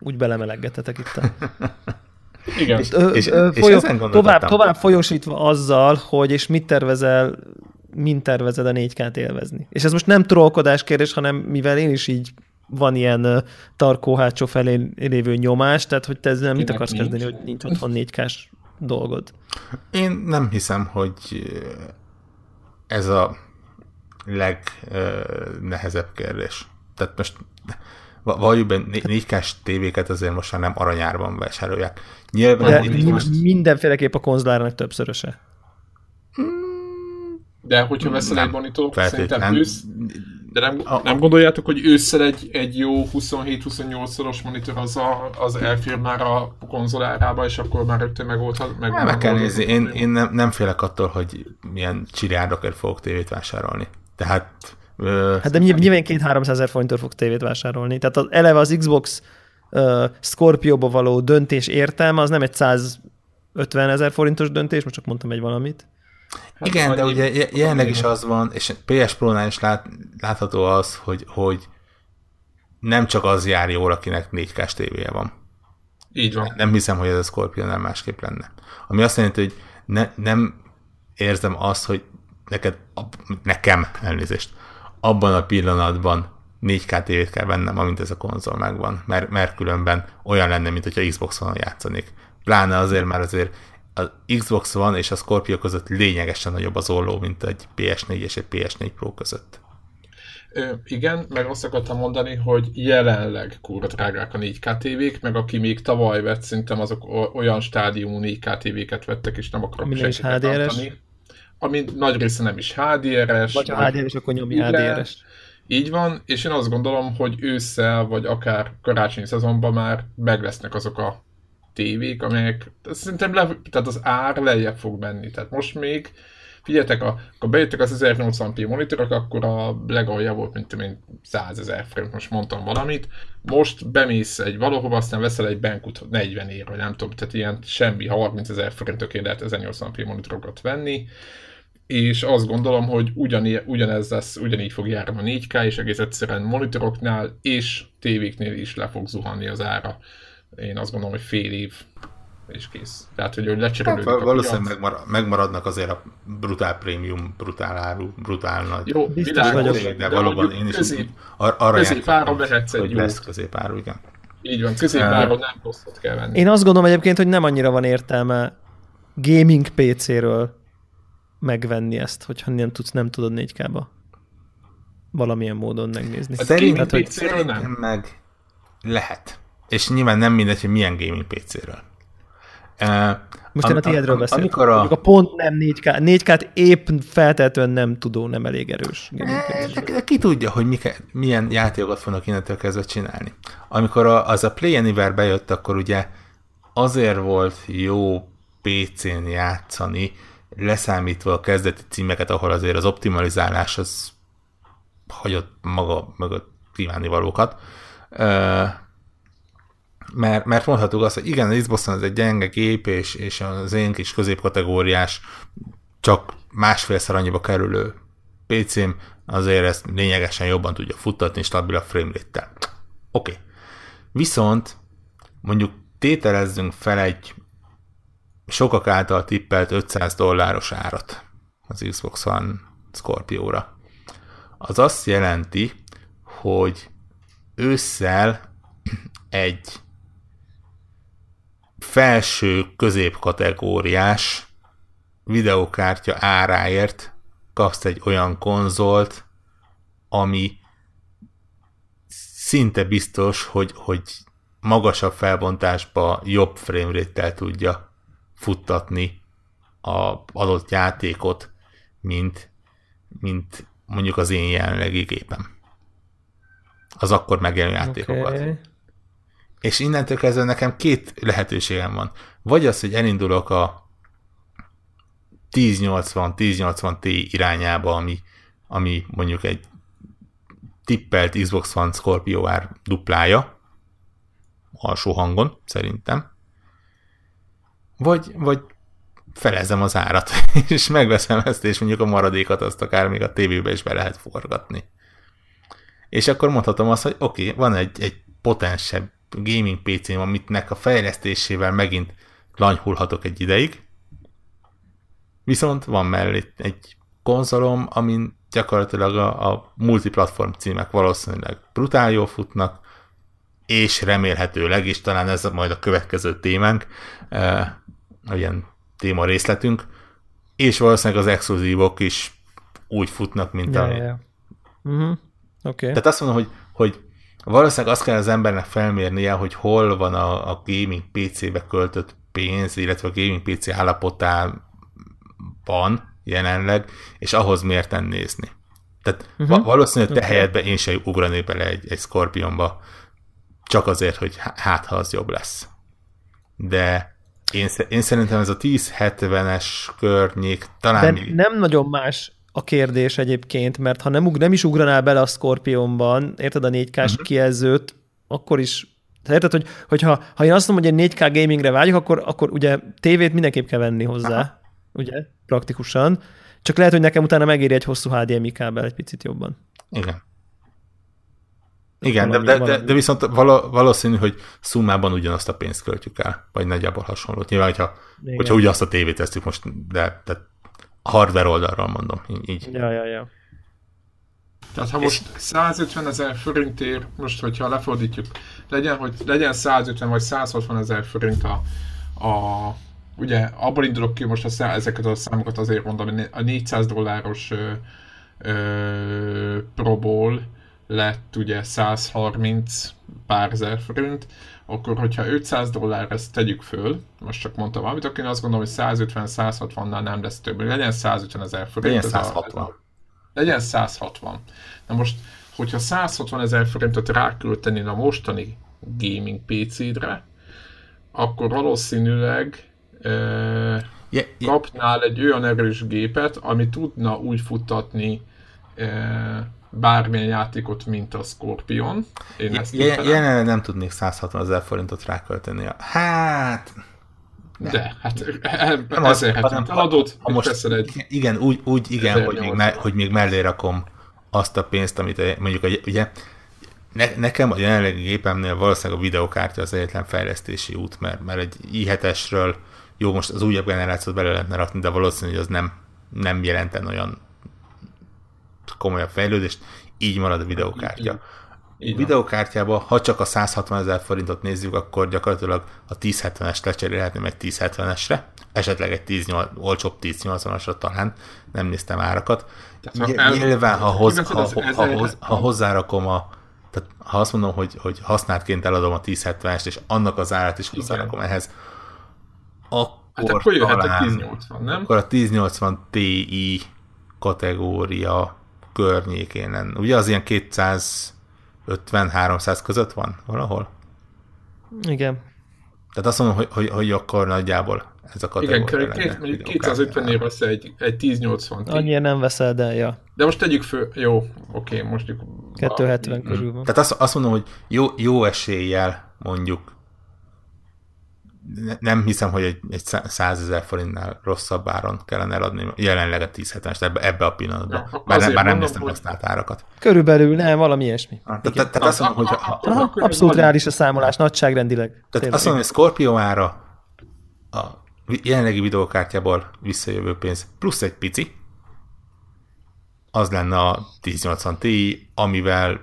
úgy belemeleggetetek itt a... (laughs) Igen. És, ö, és, ö, folyó, és tovább, tovább folyosítva azzal, hogy és mit tervezel mint tervezed a 4K-t élvezni. És ez most nem trollkodás kérdés, hanem mivel én is így van ilyen tarkó hátsó felé lévő nyomás, tehát hogy te ezzel mit akarsz nincs. kezdeni, hogy nincs otthon 4 k dolgod? Én nem hiszem, hogy ez a legnehezebb kérdés. Tehát most valljuk be 4K-s tévéket azért most már nem aranyárban vásárolják. Nyilván De most... mindenféleképp a konzolárának többszöröse. De hogyha veszel nem, egy monitort, szerintem ősz, de nem, nem gondoljátok, hogy ősszel egy, egy jó 27-28-szoros monitor az, a, az elfér már a konzolárába, és akkor már rögtön megoldhat. Meg, meg kell nézni, én, én nem, nem félek attól, hogy milyen csiriárdokért fogok tévét vásárolni. Tehát Uh, hát de nyilván két 300 ezer forintért fog tévét vásárolni. Tehát az, eleve az Xbox uh, Scorpio-ba való döntés értelme az nem egy 150 ezer forintos döntés, most csak mondtam egy valamit, Hát Igen, de ugye jelenleg is az van, és PS Pro-nál is lát, látható az, hogy, hogy nem csak az jár jól, akinek 4K tévéje van. Így van. Nem hiszem, hogy ez a Scorpion nem másképp lenne. Ami azt jelenti, hogy ne, nem érzem azt, hogy neked, nekem elnézést, abban a pillanatban 4K tévét kell vennem, amint ez a konzol megvan, mert, mert különben olyan lenne, mint hogyha Xbox-on játszanék. Pláne azért, mert azért a Xbox van és a Scorpio között lényegesen nagyobb az olló, mint egy PS4 és egy PS4 Pro között. Ö, igen, meg azt akartam mondani, hogy jelenleg kurva drágák a 4K tévék, meg aki még tavaly vett, szerintem azok olyan stádiumú 4K tévéket vettek, és nem akarok Ami is HDR-es. Ami nagy része nem is HDR-es. Vagy ha HDR-es, akkor nyomj HDR-es. Így van, és én azt gondolom, hogy ősszel, vagy akár karácsonyi szezonban már meg lesznek azok a tévék, amelyek szerintem le, tehát az ár lejjebb fog menni. Tehát most még Figyeljetek, a, akkor bejöttek az 1080p monitorok, akkor a legalja volt, mint én 100 ezer frame, most mondtam valamit. Most bemész egy valahova, aztán veszel egy bankut 40 ér, vagy nem tudom, tehát ilyen semmi, 30 ezer forintok lehet 1080p monitorokat venni és azt gondolom, hogy ugyaní, ugyanez lesz, ugyanígy fog járni a 4K, és egész egyszerűen monitoroknál és tévéknél is le fog zuhanni az ára. Én azt gondolom, hogy fél év és kész. Tehát, hogy, hogy lecserélődik hát, Valószínűleg megmarad, megmaradnak azért a brutál prémium, brutál áru, brutál nagy. Jó, biztos vagyok. De valóban én is közép, ar- arra középáron vehetsz egy hogy lesz középáru, igen. Így van, középáron nem rosszat kell venni. Én azt gondolom egyébként, hogy nem annyira van értelme gaming PC-ről megvenni ezt, hogyha nem tudsz, nem tudod 4K-ba valamilyen módon megnézni. A gaming PC-ről nem. meg lehet. És nyilván nem mindegy, hogy milyen gaming PC-ről. Most én a tiédről beszélek. Amikor a... a pont nem 4K. 4K-t épp feltétlenül nem tudó, nem elég erős. De ki tudja, hogy mike, milyen játékokat fognak innentől kezdve csinálni. Amikor a, az a Play Anywhere bejött, akkor ugye azért volt jó PC-n játszani, leszámítva a kezdeti címeket, ahol azért az optimalizálás az hagyott maga mögött kívánni valókat. Mert, mert mondhatók azt, hogy igen, az xbox ez egy gyenge gép, és, és az én kis középkategóriás, csak másfélszer annyiba kerülő PC-m azért ezt lényegesen jobban tudja futtatni, stabil a frame rate Oké. Okay. Viszont mondjuk tételezzünk fel egy sokak által tippelt 500 dolláros árat az Xbox One Scorpio-ra. Az azt jelenti, hogy ősszel egy felső középkategóriás videokártya áráért kapsz egy olyan konzolt, ami szinte biztos, hogy, hogy magasabb felbontásba jobb framerate tudja futtatni a adott játékot, mint, mint mondjuk az én jelenlegi gépem. Az akkor megjelenő játékokat. Okay. És innentől kezdve nekem két lehetőségem van. Vagy az, hogy elindulok a 1080-1080 Ti irányába, ami, ami mondjuk egy tippelt Xbox One Scorpio ár duplája, alsó hangon, szerintem. Vagy, vagy felezem az árat, (laughs) és megveszem ezt, és mondjuk a maradékat azt akár még a tévébe is be lehet forgatni. És akkor mondhatom azt, hogy oké, okay, van egy, egy potensebb gaming PC-m, amitnek a fejlesztésével megint lanyhulhatok egy ideig, viszont van mellé egy konzolom, amin gyakorlatilag a, a multiplatform címek valószínűleg brutál jól futnak, és remélhetőleg, és talán ez majd a következő témánk, uh, ilyen téma részletünk, és valószínűleg az exkluzívok is úgy futnak, mint yeah, a... Yeah. Uh-huh. Okay. Tehát azt mondom, hogy, hogy Valószínűleg azt kell az embernek felmérnie, hogy hol van a, a gaming PC-be költött pénz, illetve a gaming PC állapotában jelenleg, és ahhoz mérten nézni. Tehát uh-huh. valószínűleg te okay. helyedben én sem ugranék bele egy, egy Scorpionba, csak azért, hogy hát ha az jobb lesz. De én, én szerintem ez a 1070-es környék talán... De még... nem nagyon más a kérdés egyébként, mert ha nem, nem is ugranál bele a Scorpionban, érted a 4K-s uh-huh. Mhm. kijelzőt, akkor is Érted, hogy, hogyha ha én azt mondom, hogy egy 4K gamingre vágyok, akkor, akkor ugye tévét mindenképp kell venni hozzá, Aha. ugye, praktikusan. Csak lehet, hogy nekem utána megéri egy hosszú HDMI kábel egy picit jobban. Igen. Igen, de, de, de, de viszont valószínű, hogy szummában ugyanazt a pénzt költjük el, vagy nagyjából hasonlót. Nyilván, hogyha, hogyha ugyanazt a tévét tesszük most, de, de hardware oldalról mondom, így. Ja, ja, ja. Tehát ha most 150 ezer forintért, most hogyha lefordítjuk, legyen, hogy legyen 150 vagy 160 ezer forint a, a ugye abból indulok ki most a szá, ezeket a számokat azért mondom, a 400 dolláros ö, ö, Pro Bowl lett ugye 130 pár ezer forint, akkor hogyha 500 dollár ezt tegyük föl, most csak mondtam valamit, akkor én azt gondolom, hogy 150-160-nál nem lesz több, legyen 150 ezer forint. Legyen 160. A, legyen 160. Na most, hogyha 160 ezer forintot rákölteni a mostani gaming PC-re, akkor valószínűleg e, yeah, yeah. kapnál egy olyan erős gépet, ami tudna úgy futtatni e, bármilyen játékot, mint a Scorpion. Én ezt nem tudnék 160 ezer forintot rákölteni. Hát... De, de hát nem ezért az, hanem, eladod, ha most, egy igen, úgy, úgy igen, hogy még, me, hogy még mellé rakom azt a pénzt, amit mondjuk, ugye, ne, nekem a jelenlegi gépemnél valószínűleg a videokártya az egyetlen fejlesztési út, mert, mert egy i7-esről jó, most az újabb generációt bele lehetne rakni, de valószínű, hogy az nem, nem jelenten olyan komolyabb fejlődést, így marad a videokártya. A videokártyában, ha csak a 160 ezer forintot nézzük, akkor gyakorlatilag a 1070-est lecserélhetném egy 1070-esre, esetleg egy 10, olcsóbb 1080-asra talán, nem néztem árakat. Tehát, Nyilván, ha, hoz, ha, ha, ha, ha hozzárakom a tehát ha azt mondom, hogy, hogy használtként eladom a 1070-est, és annak az árat is hozzárakom ehhez, akkor, hát akkor jöhet talán, a 1080, nem? Akkor a 1080 Ti kategória környékén. Ugye az ilyen 250-300 között van valahol? Igen. Tehát azt mondom, hogy, hogy, hogy akkor nagyjából ez a kategória. Igen, két, 250 ér lesz egy, egy 1080. Annyira nem veszel, de ja. De most tegyük föl, jó, oké, most 270 körül van. Tehát azt, azt mondom, hogy jó, jó eséllyel mondjuk nem hiszem, hogy egy, egy 100 ezer forintnál rosszabb áron kellene eladni jelenleg a 1070-est ebbe, ebbe a pillanatban. Bár, nem, bár nem néztem használt árakat. Körülbelül nem, valami ilyesmi. Ah, tehát te, azt mondom, hogy... Ha, abszolút reális a számolás, nagyságrendileg. Tehát azt mondom, hogy Scorpio ára a jelenlegi videókártyából visszajövő pénz plusz egy pici, az lenne a 1080 Ti, amivel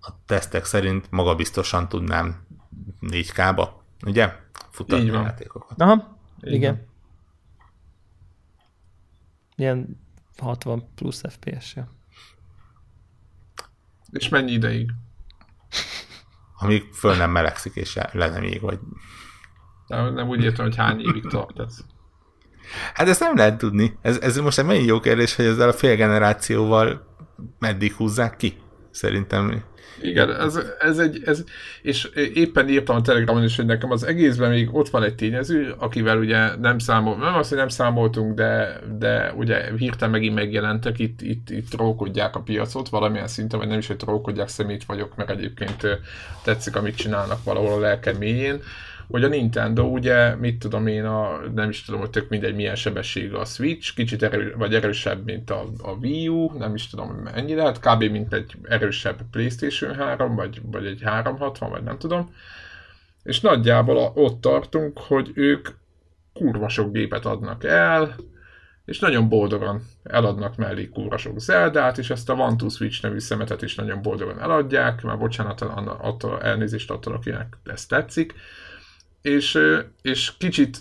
a tesztek szerint magabiztosan tudnám 4K-ba Ugye? Futatni a játékokat. Aha, Így igen. Van. Ilyen 60 plusz FPS-ja. És mennyi ideig? Amíg föl nem melegszik, és le nem ég, vagy... Nem, nem úgy értem, hogy hány évig tart ez. Hát ezt nem lehet tudni. Ez, ez most egy mennyi jó kérdés, hogy ezzel a fél generációval meddig húzzák ki. Szerintem igen, ez, ez egy, ez, és éppen írtam a Telegramon is, hogy nekem az egészben még ott van egy tényező, akivel ugye nem számol, nem azt, hogy nem számoltunk, de, de ugye hirtelen megint megjelentek, itt, itt, itt trókodják a piacot valamilyen szinten, vagy nem is, hogy trókodják, szemét vagyok, mert egyébként tetszik, amit csinálnak valahol a lelkem mélyén hogy a Nintendo ugye, mit tudom én, a, nem is tudom, hogy tök mindegy milyen sebességű a Switch, kicsit erő, vagy erősebb, mint a, a Wii U, nem is tudom mennyi lehet, kb. mint egy erősebb PlayStation 3, vagy, vagy egy 360, vagy nem tudom. És nagyjából ott tartunk, hogy ők kurva sok gépet adnak el, és nagyon boldogan eladnak mellé kurva sok Zeldát, és ezt a One to Switch nevű szemetet is nagyon boldogan eladják, már bocsánat, attól, elnézést attól, akinek ez tetszik, és, és kicsit,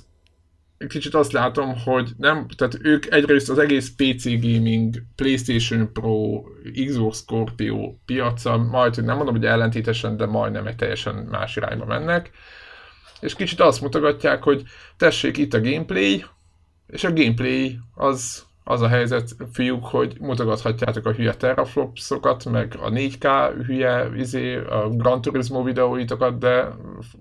kicsit azt látom, hogy nem, tehát ők egyrészt az egész PC gaming, PlayStation Pro, Xbox Scorpio piaca, majd, hogy nem mondom, hogy ellentétesen, de majdnem egy teljesen más irányba mennek, és kicsit azt mutogatják, hogy tessék itt a gameplay, és a gameplay az az a helyzet, fiúk, hogy mutogathatjátok a hülye teraflopsokat, meg a 4K hülye izé, a Gran Turismo videóitokat, de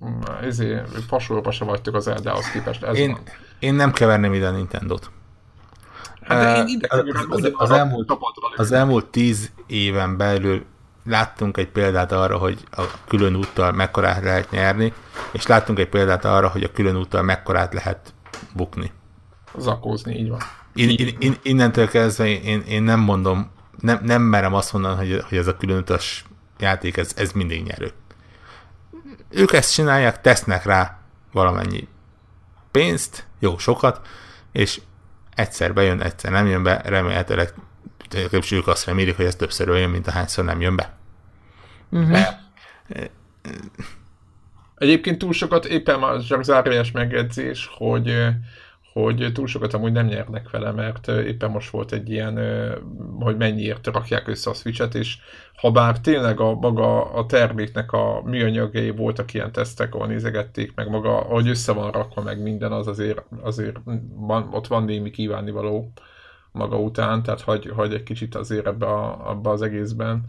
mm, izé, pasolva se vagytok az Eldához képest. Ez én, van. én nem keverném ide a Nintendo-t. Hát de én ide az, az, az, elmúlt, az elmúlt tíz éven belül láttunk egy példát arra, hogy a külön úttal mekkorát lehet nyerni, és láttunk egy példát arra, hogy a külön úttal mekkorát lehet bukni. Zakózni, így van in, in, in, innentől kezdve én, én nem mondom, nem, nem merem azt mondani, hogy, hogy ez a különutas játék, ez, ez mindig nyerő. Ők ezt csinálják, tesznek rá valamennyi pénzt, jó, sokat, és egyszer bejön, egyszer nem jön be, remélhetőleg ők azt remélik, hogy ez többször olyan, mint ahányszor nem jön be. Uh-huh. Egyébként túl sokat, éppen már csak zárójeles megjegyzés, hogy hogy túl sokat amúgy nem nyernek vele, mert éppen most volt egy ilyen, hogy mennyiért rakják össze a Switch-et, és ha bár tényleg a maga a terméknek a műanyagai voltak ilyen tesztek, ahol nézegették, meg maga, hogy össze van rakva meg minden, az azért, azért van, ott van némi kívánivaló maga után, tehát hagy, hagy egy kicsit azért ebbe, a, abba az egészben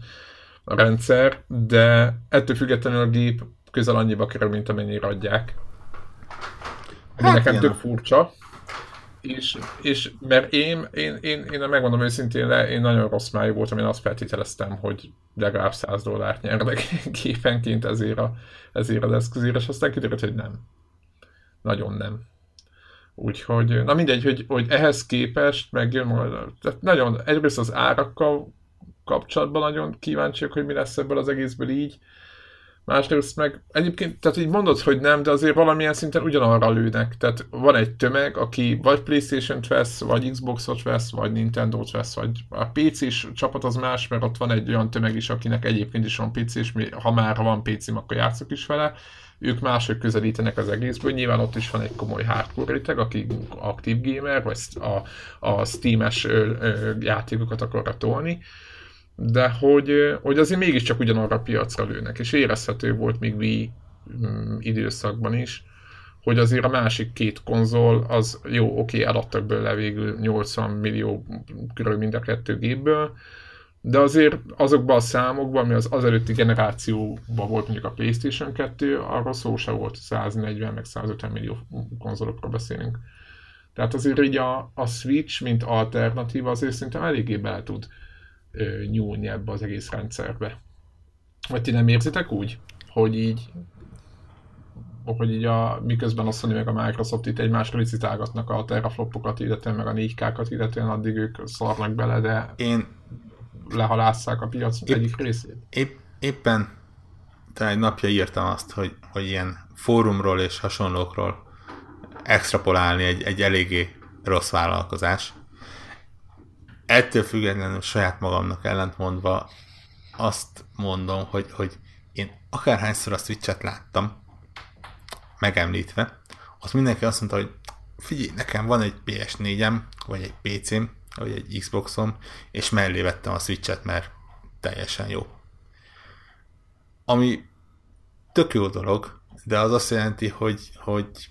a rendszer, de ettől függetlenül a gép közel annyiba kerül, mint amennyire adják. Hát nekem tök furcsa. És, és mert én, én, én, én megmondom őszintén, én nagyon rossz májú voltam, én azt feltételeztem, hogy legalább 100 dollárt nyernek (laughs) gépenként ezért, a, ezért az eszközért, és aztán kiderült, hogy nem. Nagyon nem. Úgyhogy, na mindegy, hogy, hogy ehhez képest megjön majd, tehát nagyon, egyrészt az árakkal kapcsolatban nagyon kíváncsiak, hogy mi lesz ebből az egészből így, Másrészt meg egyébként, tehát így mondod, hogy nem, de azért valamilyen szinten ugyanarra lőnek. Tehát van egy tömeg, aki vagy Playstation-t vesz, vagy Xbox-ot vesz, vagy Nintendo-t vesz, vagy a PC-s csapat az más, mert ott van egy olyan tömeg is, akinek egyébként is van PC, és ha már van PC-m, akkor játszok is vele. Ők mások közelítenek az egészből. Nyilván ott is van egy komoly hardcore réteg, aki aktív gamer, vagy a, a Steam-es játékokat akarra tolni de hogy, hogy azért mégiscsak ugyanarra a piacra lőnek, és érezhető volt még Wii mm, időszakban is, hogy azért a másik két konzol, az jó, oké, eladtak belőle végül 80 millió körül mind a kettő gépből, de azért azokban a számokban, ami az, az előtti generációban volt mondjuk a PlayStation 2, arról szó se volt 140 meg 150 millió konzolokról beszélünk. Tehát azért így a, a Switch, mint alternatíva azért szerintem eléggé bele tud nyúlni ebbe az egész rendszerbe. Vagy ti nem érzitek úgy, hogy így hogy így a, miközben a Sony meg a Microsoft itt egymásra licitálgatnak a teraflopokat, illetve meg a 4K-kat, illetve addig ők szarnak bele, de én lehalásszák a piac épp, egyik részét. Épp, éppen te egy napja írtam azt, hogy, hogy ilyen fórumról és hasonlókról extrapolálni egy, egy eléggé rossz vállalkozás ettől függetlenül saját magamnak ellentmondva azt mondom, hogy, hogy én akárhányszor a Switch-et láttam, megemlítve, azt mindenki azt mondta, hogy figyelj, nekem van egy PS4-em, vagy egy PC-m, vagy egy Xboxom, és mellé vettem a Switch-et, mert teljesen jó. Ami tök jó dolog, de az azt jelenti, hogy, hogy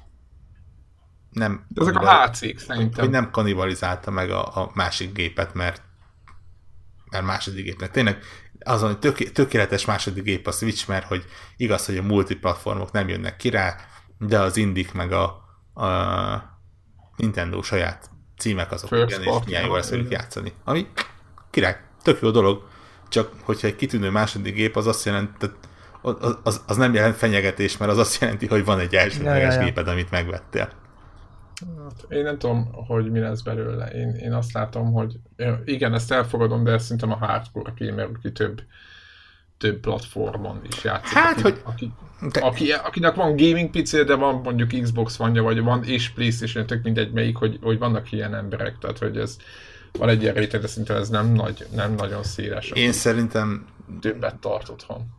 nem... Ezek a HC-k szerintem. Hogy nem kanibalizálta meg a, a másik gépet, mert mert második gépnek. Tényleg azon, hogy tök, tökéletes második gép a Switch, mert hogy igaz, hogy a multiplatformok nem jönnek ki rá, de az Indik meg a, a Nintendo saját címek azok First igen, és milyen jól lesz velük játszani. Ami király, tök jó dolog, csak hogyha egy kitűnő második gép, az azt jelenti, az, az, az nem jelent fenyegetés, mert az azt jelenti, hogy van egy elsődleges ja, ja, ja. géped, amit megvettél. Hát, én nem tudom, hogy mi lesz belőle. Én, én azt látom, hogy igen, ezt elfogadom, de szerintem a hardcore gamer, aki több, több platformon is játszik. Hát, aki, hogy... Aki, de... aki, akinek van gaming pc de van mondjuk Xbox vanja, vagy van és Playstation, tök mindegy melyik, hogy, hogy vannak ilyen emberek, tehát hogy ez van egy ilyen réteg, de szerintem ez nem, nagy, nem nagyon széles. Én szerintem többet tart otthon.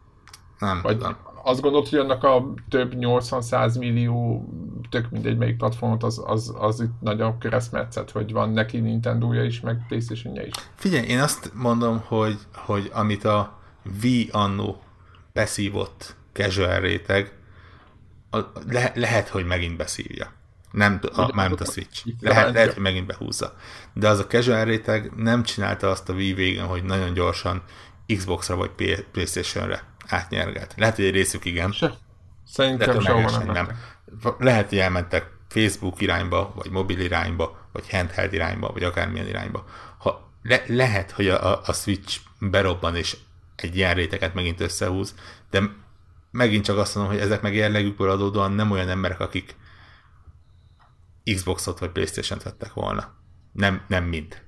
Nem, vagy, nem azt gondolod, hogy annak a több 80-100 millió, tök mindegy melyik platformot, az, az, az itt nagyobb keresztmetszet, hogy van neki Nintendo-ja is, meg playstation is. Figyelj, én azt mondom, hogy, hogy amit a Wii annó beszívott casual réteg, a, le, lehet, hogy megint beszívja. Nem, a, mármint a Switch. Lehet, lehet, hogy megint behúzza. De az a casual réteg nem csinálta azt a Wii végén, hogy nagyon gyorsan Xbox-ra vagy Playstation-re átnyergelt. Lehet, hogy egy részük igen. Se. Szerintem sehova nem, nem. Lehet, hogy elmentek Facebook irányba, vagy mobil irányba, vagy handheld irányba, vagy akármilyen irányba. Ha le, lehet, hogy a, a, a Switch berobban, és egy ilyen réteget megint összehúz, de megint csak azt mondom, hogy ezek meg jellegükből adódóan nem olyan emberek, akik Xboxot vagy Playstation-t vettek volna. Nem, nem mind.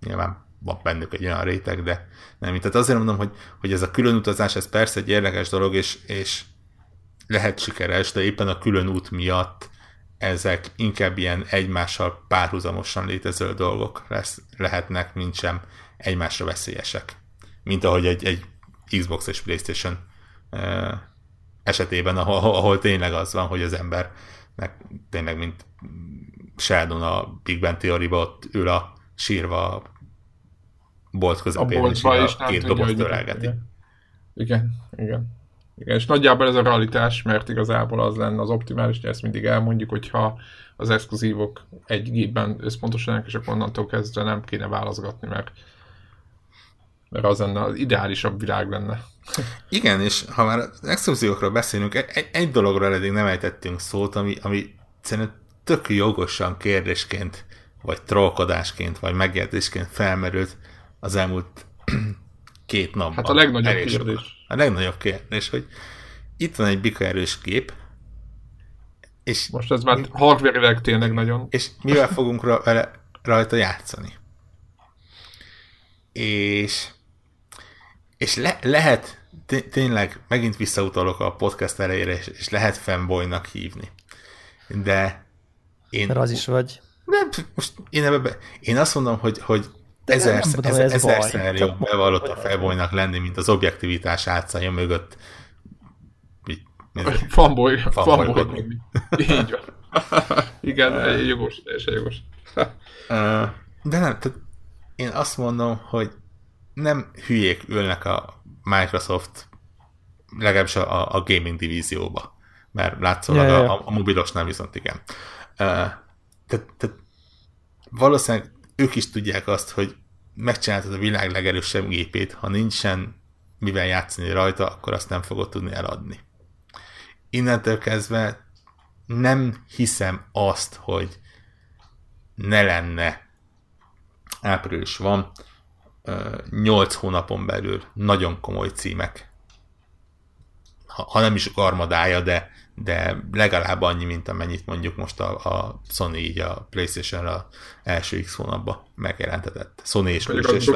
Nyilván van bennük egy olyan réteg, de nem. Tehát azért mondom, hogy, hogy ez a külön utazás, ez persze egy érdekes dolog, és, és lehet sikeres, de éppen a külön út miatt ezek inkább ilyen egymással párhuzamosan létező dolgok lesz, lehetnek, mint sem egymásra veszélyesek. Mint ahogy egy, egy Xbox és Playstation uh, esetében, ahol, ahol tényleg az van, hogy az embernek tényleg, mint Sheldon a Big Bang theory ott ül a sírva bolt közepén, és a két dobozt törelgeti. Igen, igen. Igen, és nagyjából ez a realitás, mert igazából az lenne az optimális, hogy ezt mindig elmondjuk, hogyha az exkluzívok egy gépben összpontosanak, és akkor onnantól kezdve nem kéne válaszgatni, mert, mert az lenne az ideálisabb világ lenne. (laughs) Igen, és ha már az exkluzívokról beszélünk, egy, egy dologról eddig nem ejtettünk szót, ami, ami szerintem tök jogosan kérdésként, vagy trollkodásként, vagy megjegyzésként felmerült az elmúlt (clears throat) két napban. Hát a legnagyobb kérdés. A legnagyobb kérdés, hogy itt van egy bika erős gép, és most ez már hardware tényleg nagyon. És mivel fogunk ra- rajta játszani? És, és le, lehet, tényleg megint visszautalok a podcast elejére, és, és lehet fanboynak hívni. De én... Mert az is vagy. Nem, most én, ebbe, én azt mondom, hogy, hogy ezer, nem tudom, ezer, ez ezerszer jobb bevallott a felbolynak lenni, mint az objektivitás átszája mögött. Fanboy, fanboy. Így van. (laughs) Igen, jogos, teljesen jogos. De nem, tehát én azt mondom, hogy nem hülyék ülnek a Microsoft legalábbis a, a gaming divízióba, mert látszólag yeah, yeah. A, a mobilosnál viszont igen. Uh, tehát, tehát valószínűleg ők is tudják azt, hogy megcsináltad a világ legerősebb gépét, ha nincsen mivel játszani rajta, akkor azt nem fogod tudni eladni. Innentől kezdve nem hiszem azt, hogy ne lenne április van, 8 hónapon belül nagyon komoly címek. Ha, ha nem is armadája, de de legalább annyi, mint amennyit mondjuk most a, a Sony így a playstation a első X hónapban megjelentetett. Sony és külsős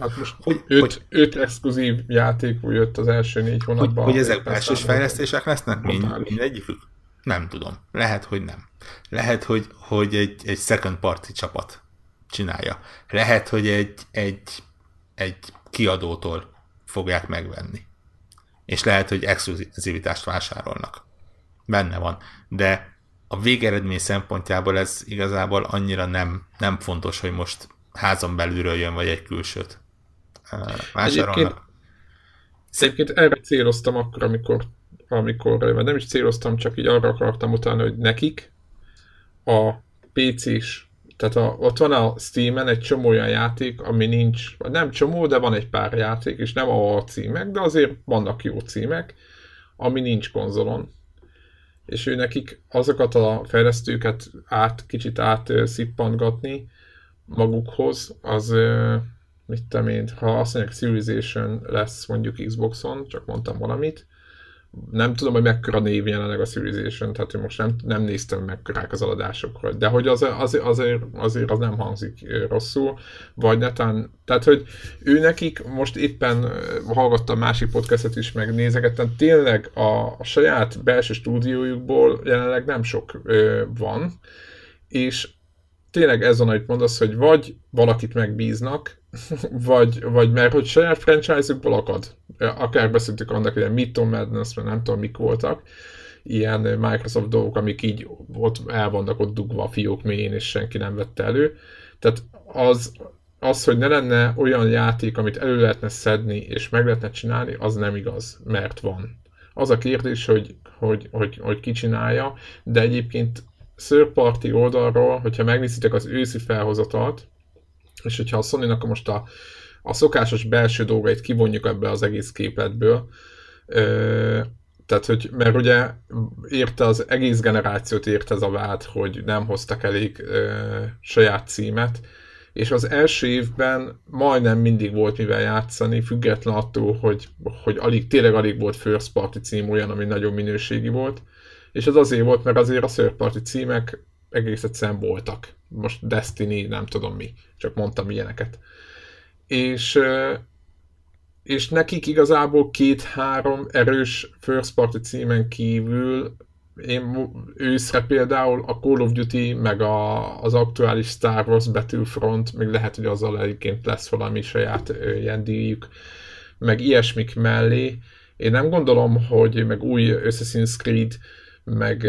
Hát most hogy, öt, hogy, öt exkluzív játék jött az első négy hónapban. Hogy, hogy ezek belsős fejlesztések lesznek mind, mindegyikük? Nem tudom. Lehet, hogy nem. Lehet, hogy, hogy egy, egy second party csapat csinálja. Lehet, hogy egy, egy, egy kiadótól fogják megvenni. És lehet, hogy exkluzivitást vásárolnak benne van. De a végeredmény szempontjából ez igazából annyira nem, nem fontos, hogy most házon belülről jön, vagy egy külsőt vásárolnak. Egyébként, erre céloztam akkor, amikor, amikor, mert nem is céloztam, csak így arra akartam utána, hogy nekik a PC-s, tehát a, ott van a Steam-en egy csomó olyan játék, ami nincs, nem csomó, de van egy pár játék, és nem a címek, de azért vannak jó címek, ami nincs konzolon és ő nekik azokat a fejlesztőket át, kicsit átszippantgatni magukhoz, az mit tudom én, ha azt mondják Civilization lesz mondjuk Xboxon, csak mondtam valamit, nem tudom, hogy mekkora név jelenleg a Civilization, tehát hogy most nem, nem néztem mekkorák az aladásokról, de hogy az, az, azért, azért az nem hangzik rosszul, vagy netán, tehát hogy ő nekik most éppen hallgattam másik podcastet is, meg nézegettem, tényleg a, a saját belső stúdiójukból jelenleg nem sok ö, van, és tényleg ez van, amit mondasz, hogy vagy valakit megbíznak, (laughs) vagy, vagy mert hogy saját franchise-ukból akad. Akár beszéltük annak, hogy a Mython Madness, nem tudom, mik voltak, ilyen Microsoft dolgok, amik így ott el vannak ott dugva a fiók mélyén, és senki nem vette elő. Tehát az, az, hogy ne lenne olyan játék, amit elő lehetne szedni, és meg lehetne csinálni, az nem igaz, mert van. Az a kérdés, hogy, hogy, hogy, hogy ki csinálja, de egyébként szörparti oldalról, hogyha megnézitek az őszi felhozatalt, és hogyha a sony most a, a szokásos belső dolgait kivonjuk ebbe az egész képletből, ö, tehát, hogy, mert ugye érte az egész generációt érte ez a vád, hogy nem hoztak elég ö, saját címet, és az első évben majdnem mindig volt mivel játszani, független attól, hogy, hogy alig, tényleg alig volt first party cím olyan, ami nagyon minőségi volt, és ez azért volt, mert azért a third party címek egész egyszerűen voltak. Most Destiny, nem tudom mi, csak mondtam ilyeneket. És, és nekik igazából két-három erős first party címen kívül én őszre például a Call of Duty, meg a, az aktuális Star Wars Battlefront, még lehet, hogy azzal egyébként lesz valami saját ilyen díjük, meg ilyesmik mellé. Én nem gondolom, hogy meg új Assassin's Creed, meg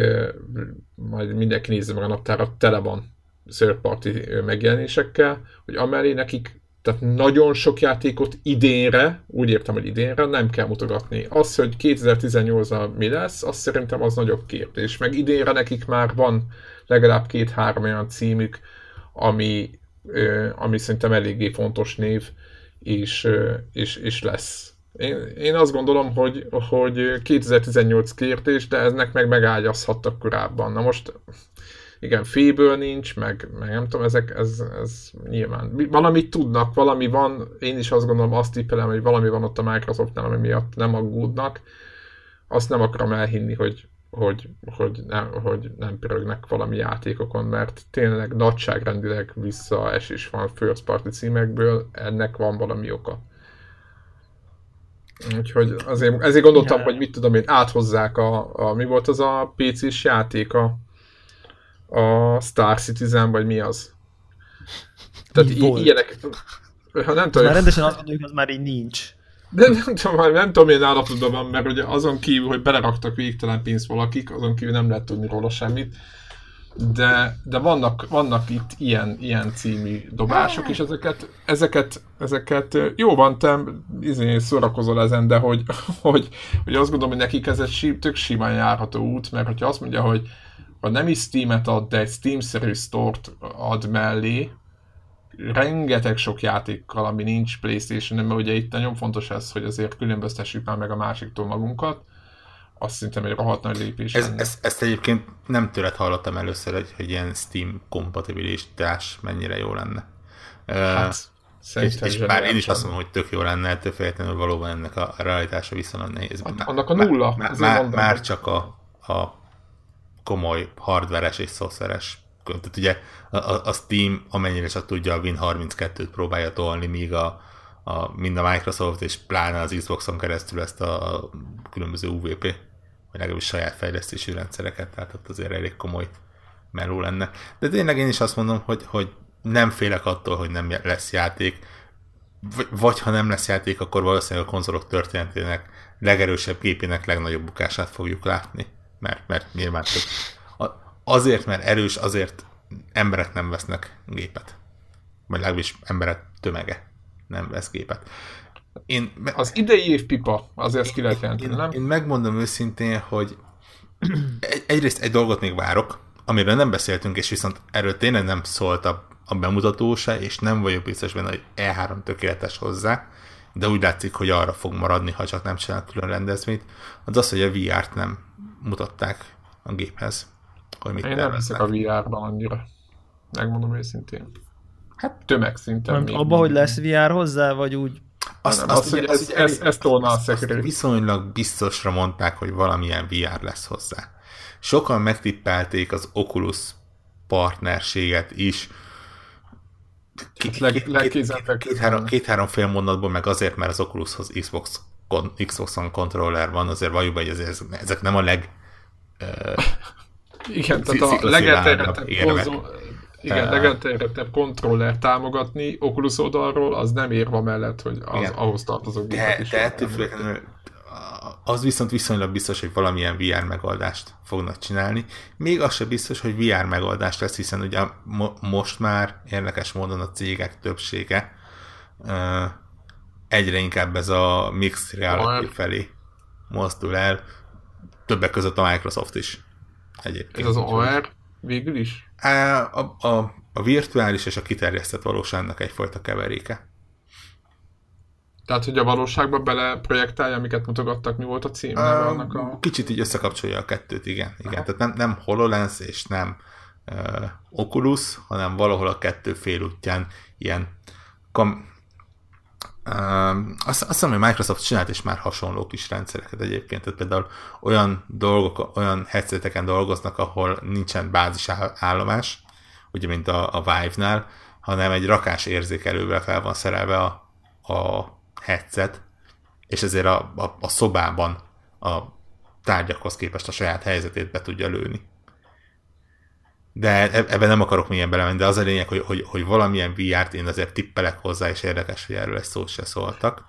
majd mindenki nézze meg a naptárat, tele van third party megjelenésekkel, hogy amellé nekik tehát nagyon sok játékot idénre, úgy értem, hogy idénre nem kell mutogatni. Az, hogy 2018-ban mi lesz, az szerintem az nagyobb kérdés. Meg idénre nekik már van legalább két-három olyan címük, ami, ami szerintem eléggé fontos név, és, és, és lesz. Én, én azt gondolom, hogy, hogy 2018 kérdés, de eznek meg megágyazhattak korábban. Na most igen, féből nincs, meg, meg nem tudom, ezek, ez, ez nyilván. Valamit tudnak, valami van, én is azt gondolom, azt tippelem, hogy valami van ott a Microsoftnál, ami miatt nem aggódnak. Azt nem akarom elhinni, hogy, hogy, hogy, nem, hogy nem pörögnek valami játékokon, mert tényleg nagyságrendileg visszaesés van first party címekből, ennek van valami oka. Úgyhogy azért, ezért gondoltam, ja. hogy mit tudom én, áthozzák a, a, mi volt az a PC-s játék, a, a Star Citizen, vagy mi az. Tehát i- ilyenek... Ha nem tudom, már rendesen azt gondoljuk, az már így nincs. De nem tudom, nem tudom, milyen állapotban van, mert ugye azon kívül, hogy beleraktak végtelen pénzt valakik, azon kívül nem lehet tudni róla semmit. De, de vannak, vannak itt ilyen, ilyen című dobások, és ezeket, ezeket, ezeket jó van, te izé, szórakozol ezen, de hogy, (laughs) hogy, hogy azt gondolom, hogy nekik ez egy tök simán járható út, mert hogyha azt mondja, hogy ha nem is Steam-et ad, de egy Steam-szerű store-t ad mellé, rengeteg sok játékkal, ami nincs playstation mert ugye itt nagyon fontos ez, hogy azért különböztessük már meg a másiktól magunkat, azt szerintem egy rohadt nagy lépés ez, ez, ezt egyébként nem tőled hallottam először, hogy, hogy ilyen Steam kompatibilitás mennyire jó lenne. Hát, uh, és, és bár én is azt mondom, hogy tök jó lenne, ettől függetlenül valóban ennek a realitása viszonylag nehéz. Hát, annak a nulla. Már, már, már csak a, a komoly hardveres és szoftveres tehát ugye a, a Steam amennyire csak tudja a Win32-t próbálja tolni, míg a, a, mind a Microsoft és pláne az Xboxon keresztül ezt a, a különböző UVP, vagy legalábbis saját fejlesztési rendszereket, tehát ott azért elég komoly meló lenne. De tényleg én is azt mondom, hogy, hogy nem félek attól, hogy nem lesz játék, vagy, vagy ha nem lesz játék, akkor valószínűleg a konzolok történetének legerősebb képének legnagyobb bukását fogjuk látni mert, mert nyilván több. Azért, mert erős, azért emberek nem vesznek gépet. Vagy legalábbis emberek tömege nem vesz gépet. Én, az idei év pipa, azért ezt ki lehet jelenteni, én, nem? Én megmondom őszintén, hogy egy, egyrészt egy dolgot még várok, amiről nem beszéltünk, és viszont erről tényleg nem szólt a, a bemutató se, és nem vagyok biztos benne, hogy E3 tökéletes hozzá, de úgy látszik, hogy arra fog maradni, ha csak nem csinál külön rendezvényt, az az, hogy a VR-t nem mutatták a géphez. Hogy mit Én nem hiszek a VR-ban annyira. Megmondom őszintén. Hát tömegszinten. Abba, hogy lesz VR hozzá, vagy úgy? Azt, azt, azt, hogy ez, ez, ez tolna a szekrét. Viszonylag biztosra mondták, hogy valamilyen VR lesz hozzá. Sokan megtippelték az Oculus partnerséget is, két-három két, két, fél mondatból, meg azért, mert az Oculushoz Xbox, Xbox-on kontroller van, azért valljuk hogy ezek, ezek nem a leg uh, igen, tehát a legelterjedtebb igen, legelterjedtebb kontroller támogatni Oculus oldalról, az nem érva mellett, hogy az, igen. ahhoz tartozó de, is. De ettől függetlenül az viszont viszonylag biztos, hogy valamilyen VR megoldást fognak csinálni. Még az sem biztos, hogy VR megoldást lesz, hiszen ugye mo- most már érdekes módon a cégek többsége uh, egyre inkább ez a mixed reality felé mozdul el, többek között a Microsoft is. Egyébként. Ez az OR végül is? A, a, a, a virtuális és a kiterjesztett valóságnak egyfajta keveréke. Tehát, hogy a valóságban bele projektálja, amiket mutogattak, mi volt a cím? Uh, annak a... Kicsit így összekapcsolja a kettőt, igen. igen. Tehát nem, nem HoloLens és nem uh, Oculus, hanem valahol a kettő félútján ilyen kam... Uh, azt, azt hiszem, hogy Microsoft csinált is már hasonló kis rendszereket egyébként, tehát például olyan dolgok, olyan headseteken dolgoznak, ahol nincsen bázis állomás, ugye mint a, a Vive-nál, hanem egy rakás érzékelővel fel van szerelve a, a headset, és ezért a, a, a szobában a tárgyakhoz képest a saját helyzetét be tudja lőni. De e- ebben nem akarok milyen belemenni, de az a lényeg, hogy, hogy, hogy valamilyen VR-t én azért tippelek hozzá, és érdekes, hogy erről egy szót se szóltak.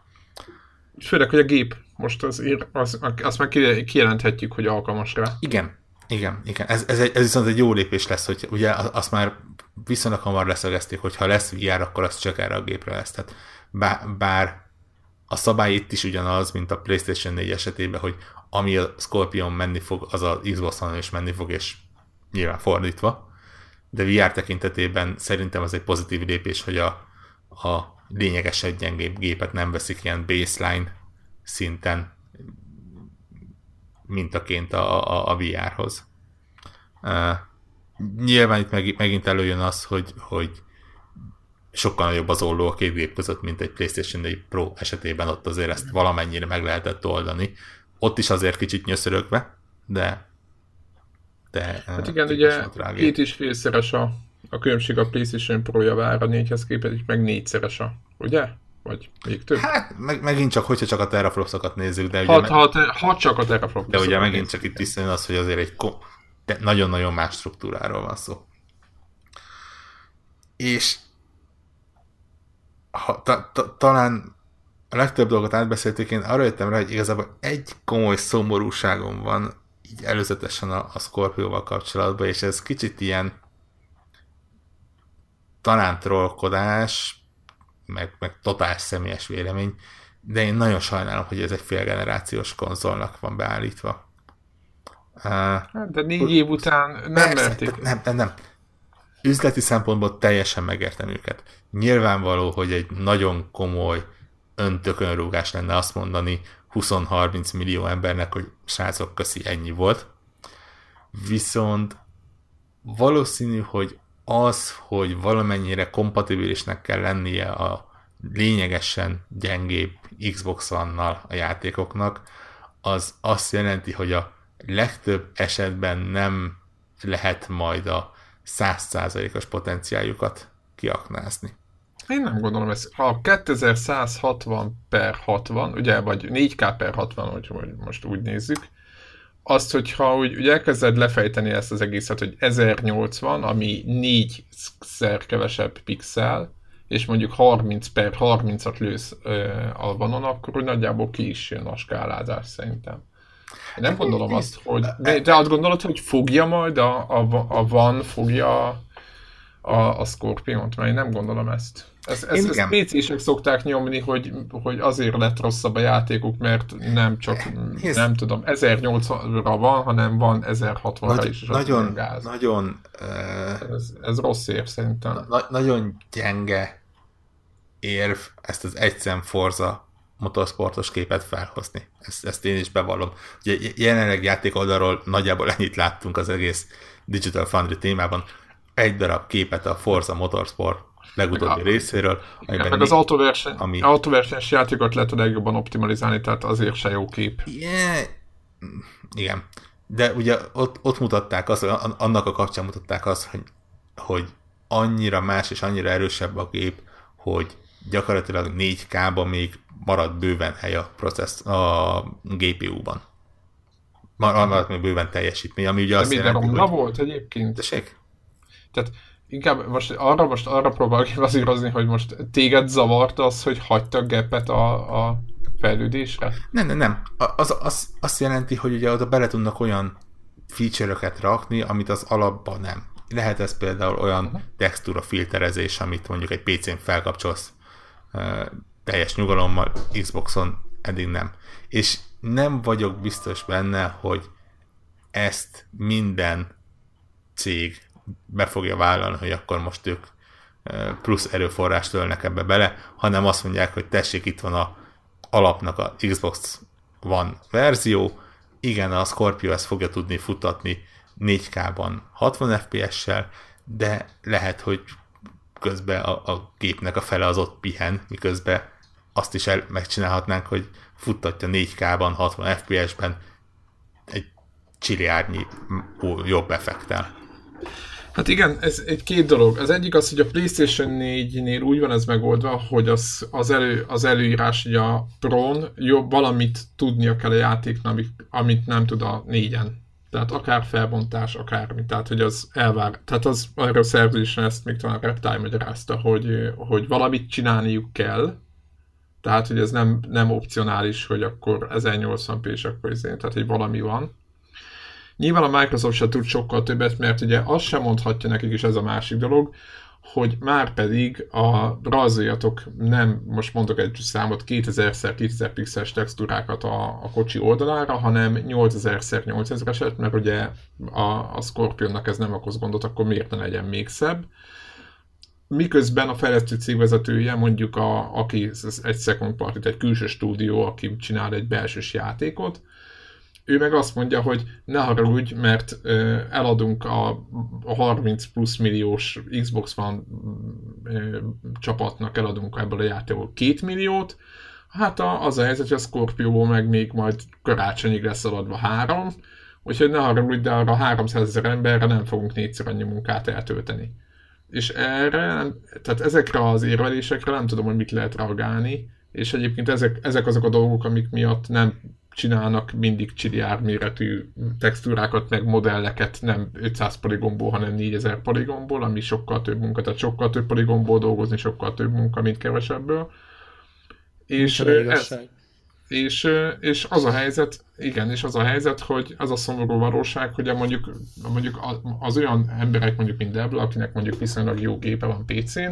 Főleg, hogy a gép most az, az, azt már kijelenthetjük, hogy alkalmas rá. Igen, igen, igen. Ez, ez, egy, ez viszont egy jó lépés lesz, hogy ugye azt már viszonylag hamar leszögezték, hogy ha lesz VR, akkor az csak erre a gépre lesz. Tehát bár, bár a szabály itt is ugyanaz, mint a PlayStation 4 esetében, hogy ami a Scorpion menni fog, az a Xbox-on is menni fog, és nyilván fordítva. De VR tekintetében szerintem az egy pozitív lépés, hogy a, a lényegesen gyengébb gépet nem veszik ilyen baseline szinten mintaként a, a, a VR-hoz. Uh, nyilván itt meg, megint előjön az, hogy, hogy sokkal nagyobb az olló a két gép között, mint egy PlayStation 4 Pro esetében, ott azért ezt valamennyire meg lehetett oldani. Ott is azért kicsit nyöszörögve, de de hát igen, ugye két és félszeres a, a különbség a PlayStation Pro javára négyhez képest, meg négyszeres a, ugye? Vagy még több? Hát meg, megint csak, hogyha csak a teraflopsokat nézzük, de ugye... Ha, ha, ha csak a teraflopsokat De ugye megint csak itt visszajön az, hogy azért egy nagyon-nagyon más struktúráról van szó. És ha, ta, ta, talán a legtöbb dolgot átbeszéltük, én arra jöttem rá, hogy igazából egy komoly szomorúságom van így előzetesen a, a Scorpio-val kapcsolatban, és ez kicsit ilyen talán trollkodás, meg, meg totál személyes vélemény, de én nagyon sajnálom, hogy ez egy félgenerációs konzolnak van beállítva. Uh, de négy év után nem persze, merték. Nem, nem, nem. Üzleti szempontból teljesen megértem őket. Nyilvánvaló, hogy egy nagyon komoly öntökönrúgás lenne azt mondani 20-30 millió embernek, hogy srácok, köszi, ennyi volt. Viszont valószínű, hogy az, hogy valamennyire kompatibilisnek kell lennie a lényegesen gyengébb Xbox One-nal a játékoknak, az azt jelenti, hogy a legtöbb esetben nem lehet majd a 100%-os potenciáljukat kiaknázni. Én nem gondolom ezt. Ha 2160 per 60, ugye, vagy 4K per 60, hogy most úgy nézzük, azt, hogyha úgy, ugye elkezded lefejteni ezt az egészet, hogy 1080, ami 4-szer kevesebb pixel, és mondjuk 30 per 30-at lősz ö, Albanon, akkor úgy nagyjából ki is jön a skálázás szerintem. Én nem gondolom azt, hogy... De azt gondolod, hogy fogja majd a, a, a van, fogja a, a Scorpion-t? Mert én nem gondolom ezt. Ez, ez, ezt PC-sek szokták nyomni, hogy, hogy azért lett rosszabb a játékuk, mert nem csak, Hisz... nem tudom, 1080-ra van, hanem van 1060-ra Nagy, is, nagyon, gáz. Nagyon... Uh, ez, ez rossz ér szerintem. Na, nagyon gyenge érv ezt az egyszem Forza motorsportos képet felhozni. Ezt, ezt én is bevallom. Ugye jelenleg játék oldalról nagyjából ennyit láttunk az egész Digital Foundry témában. Egy darab képet a Forza Motorsport legutóbbi részéről. Igen, meg az autóverseny, ami... autóversenyes játékot lehet a legjobban optimalizálni, tehát azért se jó kép. Yeah. Igen. De ugye ott, ott mutatták azt, annak a kapcsán mutatták azt, hogy, hogy annyira más és annyira erősebb a gép, hogy gyakorlatilag 4K-ban még marad bőven hely a, processz, a GPU-ban. Marad még bőven teljesítmény, ami ugye De azt jelenti, hogy... volt egyébként. Tessék? Tehát inkább most arra, most arra próbálok bazírozni, hogy most téged zavart az, hogy hagyta gepet a, a fejlődésre? Nem, nem, nem. Az, az, azt jelenti, hogy ugye oda bele tudnak olyan feature-öket rakni, amit az alapban nem. Lehet ez például olyan uh-huh. textúra filterezés, amit mondjuk egy PC-n felkapcsolsz uh, teljes nyugalommal, Xboxon eddig nem. És nem vagyok biztos benne, hogy ezt minden cég be fogja vállalni, hogy akkor most ők plusz erőforrást ölnek ebbe bele, hanem azt mondják, hogy tessék, itt van a alapnak a Xbox One verzió, igen, a Scorpio ezt fogja tudni futatni 4K-ban 60 FPS-sel, de lehet, hogy közben a, a gépnek a fele az ott pihen, miközben azt is el, megcsinálhatnánk, hogy futtatja 4K-ban 60 FPS-ben egy csiliárnyi jobb effektel. Hát igen, ez egy két dolog. Az egyik az, hogy a PlayStation 4-nél úgy van ez megoldva, hogy az, az, elő, az előírás, hogy a Pro-n jobb valamit tudnia kell a játéknak, amit, amit nem tud a négyen. Tehát akár felbontás, akármi. Tehát, hogy az elvár. Tehát az arra a szerződésen ezt még talán a Reptile magyarázta, hogy, hogy valamit csinálniuk kell, tehát, hogy ez nem, nem opcionális, hogy akkor 1080p és akkor izé, tehát, hogy valami van Nyilván a Microsoft se tud sokkal többet, mert ugye azt sem mondhatja nekik is ez a másik dolog, hogy már pedig a rajzoljatok nem, most mondok egy számot, 2000x2000 pixeles textúrákat a, a kocsi oldalára, hanem 8000x8000-eset, mert ugye a, a Scorpionnak ez nem okoz gondot, akkor miért ne legyen még szebb. Miközben a fejlesztő cégvezetője, mondjuk a, aki egy second party, egy külső stúdió, aki csinál egy belsős játékot, ő meg azt mondja, hogy ne haragudj, mert eladunk a, a 30 plusz milliós Xbox One csapatnak eladunk ebből a játékból 2 milliót, hát a, az a helyzet, hogy a Scorpio meg még majd karácsonyig lesz eladva három, úgyhogy ne haragudj, de arra 300 ezer emberre nem fogunk négyszer annyi munkát eltölteni. És erre, tehát ezekre az érvelésekre nem tudom, hogy mit lehet reagálni, és egyébként ezek, ezek azok a dolgok, amik miatt nem csinálnak mindig csiliárd méretű textúrákat, meg modelleket nem 500 poligomból, hanem 4000 poligomból, ami sokkal több munka, tehát sokkal több poligomból dolgozni, sokkal több munka, mint kevesebből. És, ez, és, és az a helyzet, igen, és az a helyzet, hogy az a szomorú valóság, hogy mondjuk, mondjuk az olyan emberek, mondjuk mint Debla, akinek mondjuk viszonylag jó gépe van PC-n,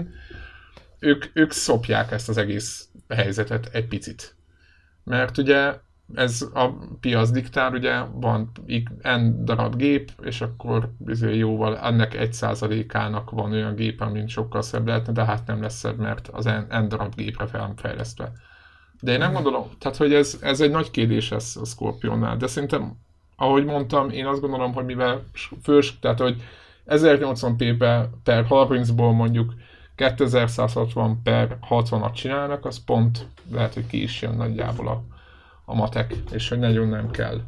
ők, ők szopják ezt az egész helyzetet egy picit. Mert ugye ez a piac diktál, ugye van n darab gép, és akkor bizony jóval ennek egy százalékának van olyan gép, amin sokkal szebb lehetne, de hát nem lesz szebb, mert az n, n darab gépre fejlesztve. De én nem mhm. gondolom, tehát hogy ez, ez egy nagy kérdés ez a Scorpionnál, de szerintem, ahogy mondtam, én azt gondolom, hogy mivel fős, tehát hogy 1080p per 30-ból mondjuk 2160 per 60-at csinálnak, az pont lehet, hogy ki is jön nagyjából a a matek, és hogy nagyon nem kell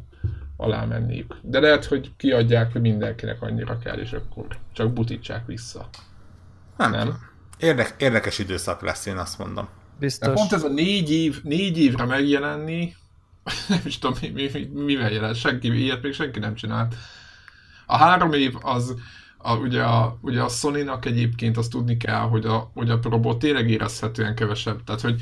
alá menniük. De lehet, hogy kiadják, hogy mindenkinek annyira kell, és akkor csak butítsák vissza. Nem, nem? Érdek, érdekes időszak lesz, én azt mondom. Biztos. De pont ez a négy év, négy évre megjelenni, (laughs) nem is tudom, mi, mi, mi, mivel jelent, senki, ilyet még senki nem csinált. A három év az, a, ugye, a, ugye a Sony-nak egyébként azt tudni kell, hogy a, hogy a Pro tényleg érezhetően kevesebb. Tehát, hogy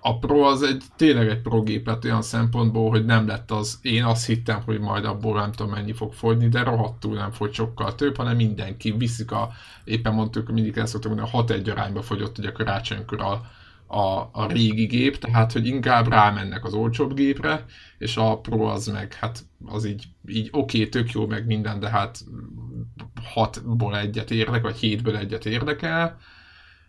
a Pro az egy tényleg egy Pro gépet olyan szempontból, hogy nem lett az, én azt hittem, hogy majd abból nem tudom mennyi fog fogyni, de rohadtul nem fogy sokkal több, hanem mindenki viszik a, éppen mondtuk, mindig el szoktuk mondani, a 6 egy arányba fogyott ugye karácsonykor a, a, a régi gép, tehát hogy inkább rámennek az olcsóbb gépre, és a Pro az meg, hát az így, így oké, okay, tök jó meg minden, de hát 6-ból egyet érdek, vagy 7-ből egyet érdekel,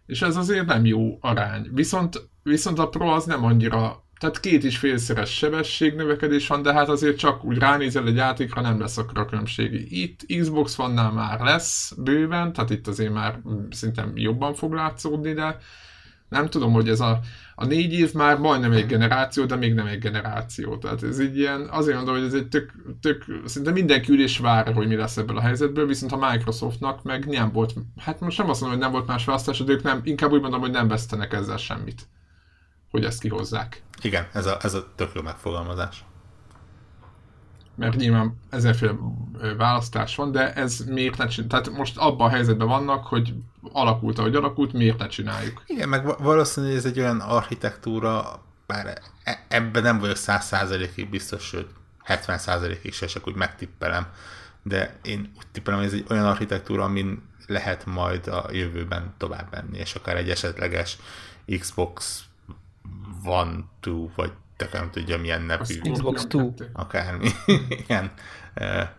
és ez azért nem jó arány. Viszont, viszont a Pro az nem annyira, tehát két is félszeres sebességnövekedés van, de hát azért csak úgy ránézel egy játékra, nem lesz akkor a különbség. Itt Xbox vannál már lesz bőven, tehát itt azért már szerintem jobban fog látszódni, de nem tudom, hogy ez a, a négy év már majdnem egy generáció, de még nem egy generáció. Tehát ez így ilyen, azért mondom, hogy ez egy tök, tök szinte mindenki ülés vár, hogy mi lesz ebből a helyzetből, viszont a Microsoftnak meg nem volt, hát most nem azt mondom, hogy nem volt más választás, de ők nem, inkább úgy mondom, hogy nem vesztenek ezzel semmit, hogy ezt kihozzák. Igen, ez a, ez a tök jó megfogalmazás mert nyilván ezerféle választás van, de ez miért ne csináljuk? Tehát most abban a helyzetben vannak, hogy alakult, ahogy alakult, miért ne csináljuk? Igen, meg valószínűleg ez egy olyan architektúra, bár e- ebben nem vagyok száz százalékig biztos, sőt 70 százalékig se, csak úgy megtippelem, de én úgy tippelem, hogy ez egy olyan architektúra, amin lehet majd a jövőben tovább menni, és akár egy esetleges Xbox One, Two, vagy te nem tudja milyen nevű. Xbox 2. Akármi. (laughs) Ilyen. Hát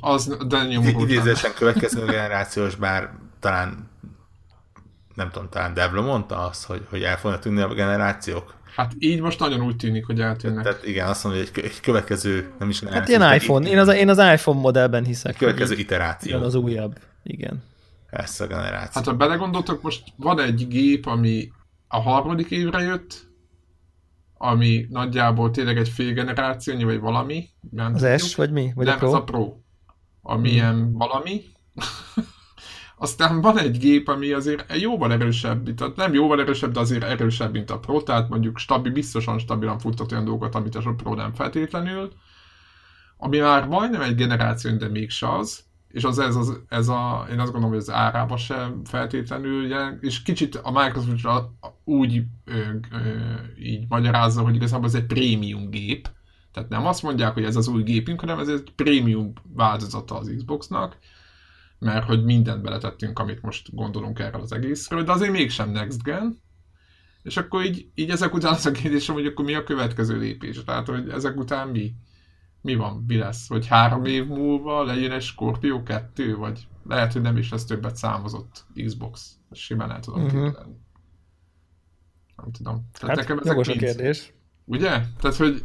az, de. Idézésen következő generációs, bár talán nem tudom, talán Devlo mondta azt, hogy, hogy el fognak tűnni a generációk. Hát így most nagyon úgy tűnik, hogy eltűnnek. Tehát igen, azt mondja, hogy egy következő, nem is Hát ilyen iPhone, én az, én az iPhone modellben hiszek. Következő iteráció. Az újabb, igen. Ezt a generáció. Hát ha belegondoltok, most van egy gép, ami a harmadik évre jött, ami nagyjából tényleg egy fél generációnyi, vagy valami. Nem az S, vagy mi? Vagy nem, a Pro? ez a Pro. Ami hmm. valami. (laughs) aztán van egy gép, ami azért jóval erősebb, tehát nem jóval erősebb, de azért erősebb, mint a Pro, tehát mondjuk stabil, biztosan stabilan futtat olyan dolgokat, amit a Pro nem feltétlenül, ami már majdnem egy generáció, de mégse az, és az ez, az, ez a, én azt gondolom, hogy az árába sem feltétlenül, és kicsit a Microsoft úgy ö, ö, így magyarázza, hogy igazából ez egy prémium gép, tehát nem azt mondják, hogy ez az új gépünk, hanem ez egy prémium változata az Xboxnak, mert hogy mindent beletettünk, amit most gondolunk erről az egészről, de azért mégsem next gen. És akkor így, így ezek után az a kérdésem, hogy akkor mi a következő lépés? Tehát, hogy ezek után mi? Mi van? Mi lesz? Hogy három év múlva legyen egy Scorpio 2? Vagy lehet, hogy nem is lesz többet számozott Xbox. Simán el tudom uh-huh. képzelni. Nem tudom. Tehát hát, nekem ezek a kérdés. Ugye? Tehát, hogy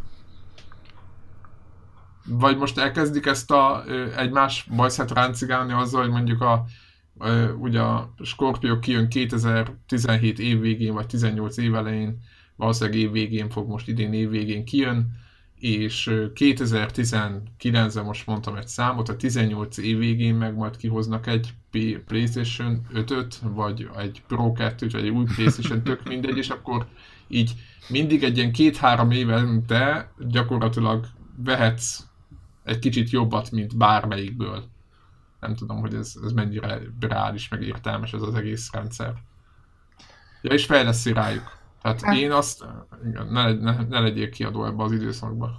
vagy most elkezdik ezt a egymás bajszát ráncigálni azzal, hogy mondjuk a ugye a Scorpio kijön 2017 év végén, vagy 18 év elején, valószínűleg év végén fog most idén év végén kijön, és 2019-ben most mondtam egy számot, a 18 év végén meg majd kihoznak egy PlayStation 5-öt, vagy egy Pro 2-t, vagy egy új PlayStation, tök mindegy, és akkor így mindig egy ilyen két-három évente gyakorlatilag vehetsz egy kicsit jobbat, mint bármelyikből. Nem tudom, hogy ez, ez mennyire reális, meg értelmes ez az egész rendszer. Ja, és fejleszi rájuk. Tehát hát. én azt, ne, ne, ne legyél kiadó ebbe az időszakba.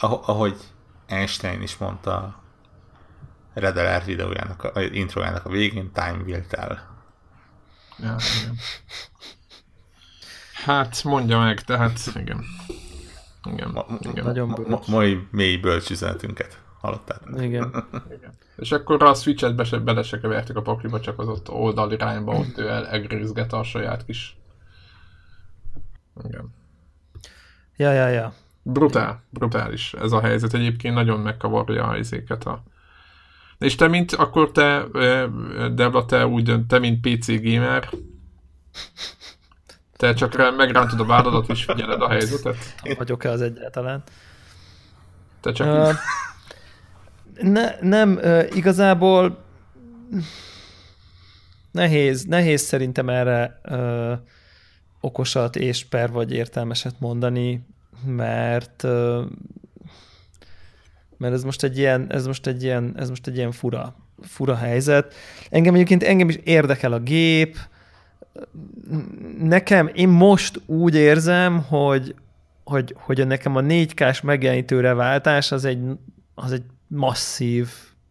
Ahogy Einstein is mondta Red Alert videójának, a, introjának a végén, time will tell. Ja, igen. Hát mondja meg, tehát igen. Igen. Ma, igen. Nagyon ma, ma, mai mély bölcsüzenetünket hallottátok. Igen. igen. És akkor a Switch-et be, bele se kevertek a pakliba, csak az ott oldali irányba, ott ő egrészget a saját kis... Igen. Ja, ja, ja. Brutál, brutális ez a helyzet. Egyébként nagyon megkavarja a izéket a... És te, mint, akkor te, Debla, te úgy, te, mint PC gamer, te csak megrántod a vádadat, és figyeled a helyzetet? Vagyok-e az egyáltalán? Te csak uh, ne, Nem, igazából nehéz, nehéz szerintem erre uh, okosat és per vagy értelmeset mondani, mert mert ez most egy ilyen, ez most egy ilyen, ez most egy ilyen fura, fura helyzet. Engem egyébként engem is érdekel a gép, nekem, én most úgy érzem, hogy, hogy, hogy nekem a 4K-s megjelenítőre váltás az egy, az egy masszív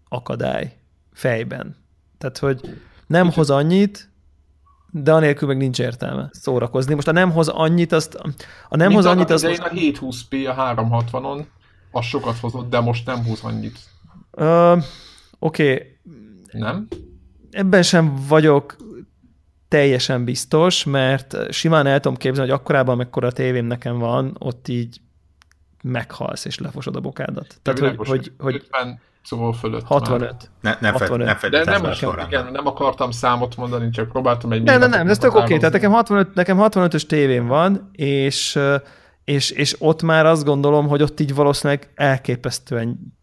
akadály fejben. Tehát, hogy nem hoz annyit, de anélkül meg nincs értelme szórakozni. Most a nem hoz annyit, azt a nem hoz annyit, azt most... a 720p a 360-on, az sokat hozott, de most nem hoz annyit. Uh, Oké. Okay. Nem? Ebben sem vagyok teljesen biztos, mert simán el tudom képzelni, hogy akkorában, amikor a tévém nekem van, ott így meghalsz és lefosod a bokádat. Tehát, hogy, hogy, hogy 50 szóval fölött 65. Ne, nem 65. Fed, nem De nem, nekem, igen, nem akartam számot mondani, csak próbáltam egy... Nem, nem, nem, ez tök oké. Okay. Tehát nekem, 65, nekem 65-ös tévém van, és, és, és ott már azt gondolom, hogy ott így valószínűleg elképesztően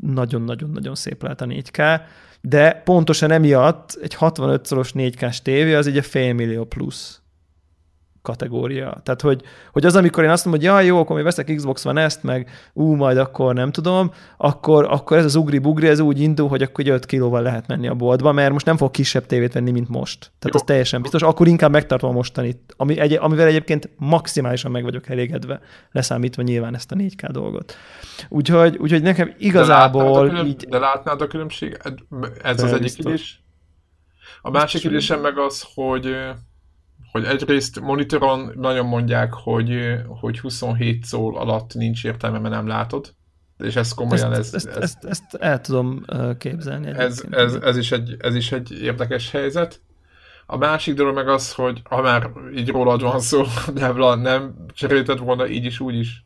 nagyon-nagyon-nagyon szép lehet a 4K de pontosan emiatt egy 65-szoros 4K-s tévé az így a félmillió plusz kategória. Tehát, hogy, hogy az, amikor én azt mondom, hogy jaj, jó, akkor mi veszek Xbox van ezt, meg ú, majd akkor nem tudom, akkor, akkor ez az ugri-bugri, ez úgy indul, hogy akkor 5 kilóval lehet menni a boltba, mert most nem fog kisebb tévét venni, mint most. Tehát jó. ez teljesen biztos. Akkor inkább megtartom a mostanit, ami egy, amivel egyébként maximálisan meg vagyok elégedve, leszámítva nyilván ezt a 4K dolgot. Úgyhogy, úgyhogy nekem igazából... De látnád, így... de látnád a különbség? Ez az egyik is. A másik kérdésem meg az, hogy hogy egyrészt monitoron nagyon mondják, hogy, hogy 27 szól alatt nincs értelme, mert nem látod, és ez komolyan... Ezt, ez, ezt, ez, ezt, ezt el tudom képzelni. Ez, ez, ez, is egy, ez is egy érdekes helyzet. A másik dolog meg az, hogy ha már így rólad van szó, (laughs) Devla, nem cserélted volna így is, úgy is.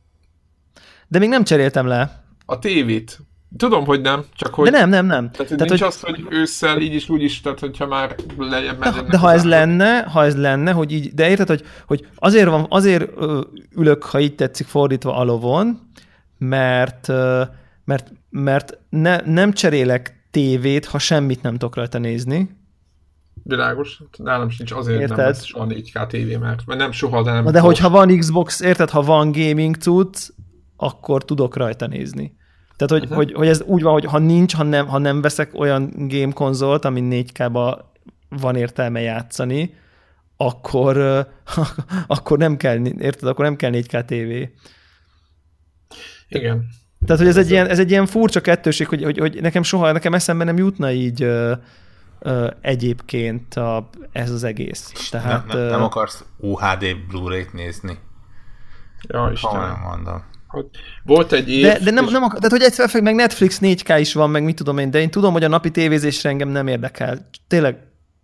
De még nem cseréltem le. A tévét. Tudom, hogy nem, csak hogy... De nem, nem, nem. Tehát, tehát nincs hogy... az, hogy ősszel így is, úgy is, tehát hogyha már lejjebb megy... De ha ez lenne, ha ez lenne, hogy így, de érted, hogy, hogy azért, van, azért ülök, ha így tetszik fordítva a lovon, mert, mert, mert ne, nem cserélek tévét, ha semmit nem tudok rajta nézni, Világos. Nálam sincs azért érted? nem lesz soha 4K TV, mert, mert nem soha, de nem... De hogyha van Xbox, érted, ha van gaming cucc, akkor tudok rajta nézni. Tehát, hogy, hogy, hogy, ez úgy van, hogy ha nincs, ha nem, ha nem veszek olyan game konzolt, ami 4K-ba van értelme játszani, akkor, (laughs) akkor nem kell, érted, akkor nem kell 4K TV. Igen. Tehát, hogy ez, ez egy, ilyen, ez egy ilyen furcsa kettőség, hogy, hogy, hogy nekem soha, nekem eszembe nem jutna így ö, ö, egyébként a, ez az egész. Tehát, nem, nem, nem akarsz UHD Blu-ray-t nézni? Ja, Istenem. nem mondom. Volt egy év... De, de nem, és... nem akar, tehát hogy egyszer meg Netflix 4K is van, meg mit tudom én, de én tudom, hogy a napi tévézésre engem nem érdekel. Tényleg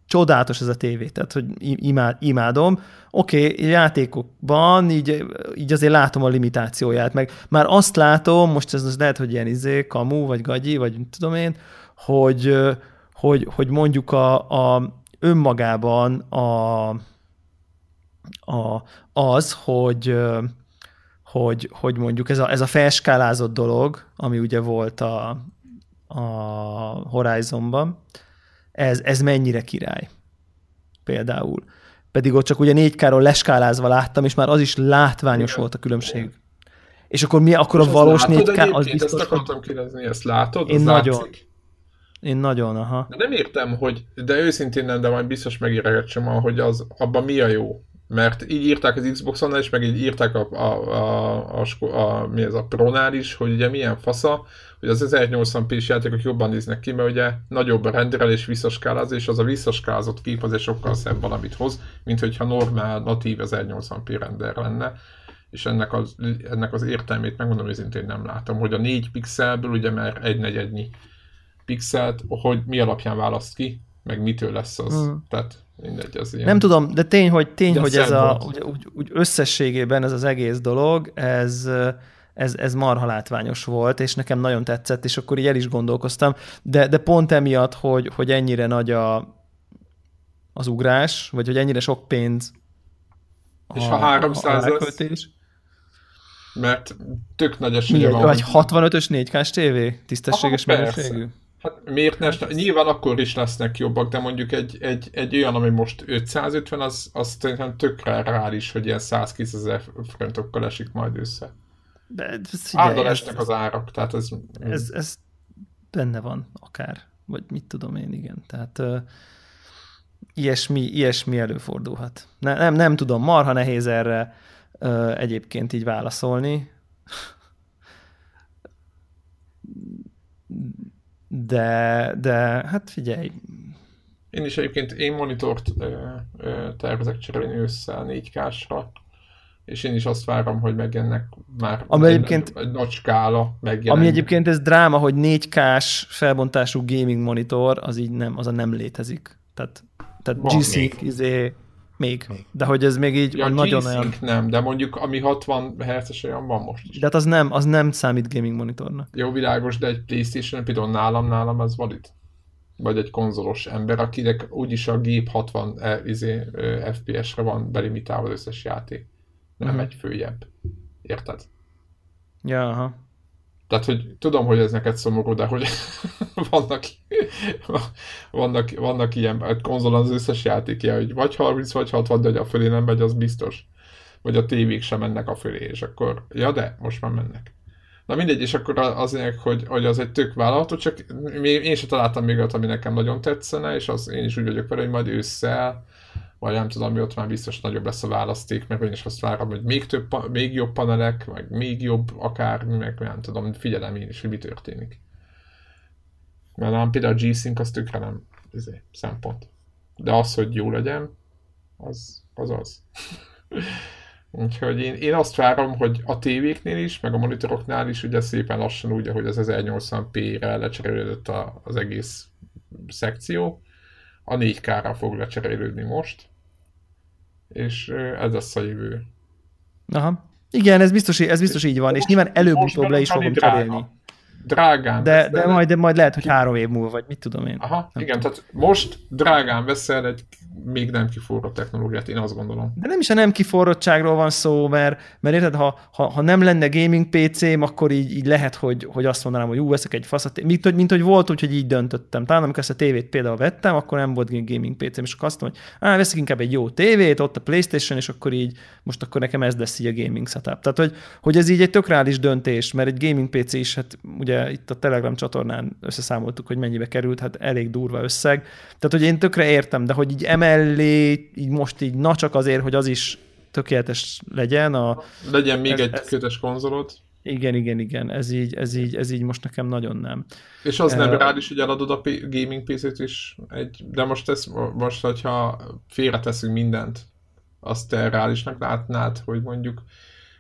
csodálatos ez a tévé, tehát hogy imád, imádom. Oké, okay, játékokban így, így azért látom a limitációját, meg már azt látom, most ez az lehet, hogy ilyen izé, kamu, vagy gagyi, vagy tudom én, hogy, hogy, hogy mondjuk a, a önmagában a, a, az, hogy, hogy, hogy mondjuk ez a, ez a felskálázott dolog, ami ugye volt a, a Horizonban, ez, ez mennyire király. Például. Pedig ott csak ugye 4K-ról leskálázva láttam, és már az is látványos Igen. volt a különbség. És akkor mi, akkor és a valós 4K, az biztos... Ezt akartam kérdezni, ezt látod? Én nagyon. Látszik? Én nagyon, aha. De nem értem, hogy, de őszintén nem, de majd biztos megíregettem, hogy az, abban mi a jó. Mert így írták az Xbox-on és meg így írták a, a, a, a, a, mi ez a Pronál is, hogy ugye milyen fasza, hogy az 1080p-s játékok jobban néznek ki, mert ugye nagyobb a rendelés, visszaskálázás, és az a visszaskálázott kép azért sokkal szebb valamit hoz, mint hogyha normál, natív 1080p render lenne és ennek az, ennek az értelmét megmondom őszintén nem látom, hogy a 4 pixelből ugye már egy negyednyi pixelt, hogy mi alapján választ ki, meg mitől lesz az. Hmm. Tehát mindegy, az ilyen. Nem tudom, de tény, hogy, tény, hogy ez a, úgy, úgy, úgy, összességében ez az egész dolog, ez, ez, ez marha látványos volt, és nekem nagyon tetszett, és akkor így el is gondolkoztam, de, de pont emiatt, hogy, hogy ennyire nagy a, az ugrás, vagy hogy ennyire sok pénz és a, ha 300 a lesz, mert tök nagy esélye van. Vagy 65-ös 4K-s tévé? Tisztességes minőségű? Hát miért ne? Nyilván akkor is lesznek jobbak, de mondjuk egy, egy, egy olyan, ami most 550, az, az szerintem tökre reális, hogy ilyen 110 ezer forintokkal esik majd össze. De esnek az árak, tehát ez... Ez, ez benne van akár, vagy mit tudom én, igen. Tehát uh, ilyesmi, ilyesmi előfordulhat. Ne, nem, nem tudom, marha nehéz erre uh, egyébként így válaszolni. De, de hát figyelj. Én is egyébként én monitort ö, ö, tervezek cserélni ősszel 4K-sra, és én is azt várom, hogy megjelennek már ami egy, egyébként, egy nagy skála megjelennek. Ami egyébként ez dráma, hogy 4K-s felbontású gaming monitor, az így nem, az a nem létezik. Tehát, tehát G-Sync, izé, még. még. De hogy ez még így ja, nagyon olyan... nem, de mondjuk ami 60 Hz-es olyan van most is. De hát az nem, az nem számít gaming monitornak. Jó, világos, de egy Playstation, például nálam, nálam ez valid. Vagy egy konzolos ember, akinek úgyis a gép 60 e, izé, FPS-re van belimitálva az összes játék. Nem uh-huh. egy följebb. Érted? Ja, aha. Tehát, hogy tudom, hogy ez neked szomorú, de hogy (laughs) vannak, vannak, vannak ilyen, egy konzolon az összes játékja, hogy vagy 30, vagy 60, de hogy a fölé nem megy, az biztos. Vagy a tévék sem mennek a fölé, és akkor, ja de, most már mennek. Na mindegy, és akkor az lényeg, hogy, hogy az egy tök vállalatú, csak én sem találtam még olyat, ami nekem nagyon tetszene, és az én is úgy vagyok vele, hogy majd ősszel vagy nem tudom, ott már biztos nagyobb lesz a választék, mert én is azt várom, hogy még több, még jobb panelek, meg még jobb akármi, meg nem tudom, figyelem én is, hogy mi történik. Mert nem például a G-Sync az tökre nem ezért, szempont. De az, hogy jó legyen, az az. az. (laughs) Úgyhogy én, én azt várom, hogy a tévéknél is, meg a monitoroknál is ugye szépen lassan úgy, ahogy az 1080p-re lecserélődött az egész szekció, a 4K-ra fog lecserélődni most, és ez lesz a jövő. Aha. Igen, ez biztos, ez biztos így van, és nyilván előbb-utóbb le is fogom cserélni. Drágán de, de, majd, de majd lehet, hogy három év múlva, vagy mit tudom én. Aha, nem igen, tudom. tehát most drágán veszel egy még nem kiforrott technológiát, én azt gondolom. De nem is a nem kiforrottságról van szó, mert, mert érted, ha, ha, ha nem lenne gaming PC-m, akkor így, így lehet, hogy, hogy azt mondanám, hogy ú, veszek egy faszat, mint, hogy, mint hogy volt úgy, hogy így döntöttem. Talán amikor ezt a tévét például vettem, akkor nem volt gaming PC-m, és akkor azt mondom, hogy á, veszek inkább egy jó tévét, ott a Playstation, és akkor így, most akkor nekem ez lesz így a gaming setup. Tehát, hogy, hogy ez így egy tök döntés, mert egy gaming PC is, hát ugye itt a Telegram csatornán összeszámoltuk, hogy mennyibe került, hát elég durva összeg. Tehát, hogy én tökre értem, de hogy így emellé, így most így, na csak azért, hogy az is tökéletes legyen. A, legyen még ez, egy ez, kötes konzolod. Igen, igen, igen, ez így, ez így, ez így most nekem nagyon nem. És az uh, nem rád is, hogy eladod a gaming PC-t is, egy, de most, ez, most, hogyha félreteszünk mindent, azt te reálisnak látnád, hogy mondjuk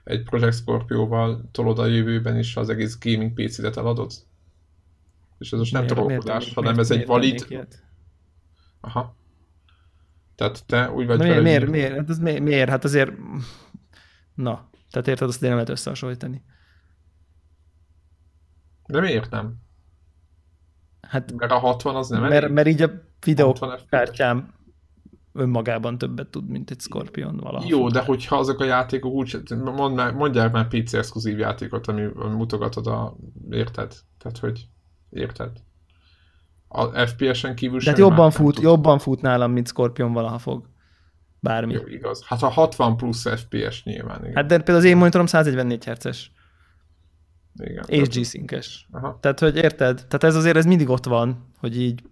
egy Project Scorpio-val tolod a jövőben is az egész gaming PC-et eladod? És ez most nem trollkodás, hanem miért, ez egy valid... Aha. Tehát te úgy vagy miért, miért, miért, hát ez miért, miért? Hát azért... Na, tehát érted, azt nem lehet összehasonlítani. De miért nem? Hát, mert a 60 az nem mert, elég? Mert így a videókártyám önmagában többet tud, mint egy Scorpion valaha. Jó, de hogyha azok a játékok úgy, mond már, mondják már PC exkluzív játékot, ami, ami mutogatod a, érted? Tehát, hogy érted? A FPS-en kívül De hát jobban fut, tud. jobban fut nálam, mint Scorpion valaha fog. Bármi. Jó, igaz. Hát a 60 plusz FPS nyilván. Igen. Hát de például az én monitorom 144 Hz-es. Igen. És G-Sync-es. Tehát, hogy érted? Tehát ez azért ez mindig ott van, hogy így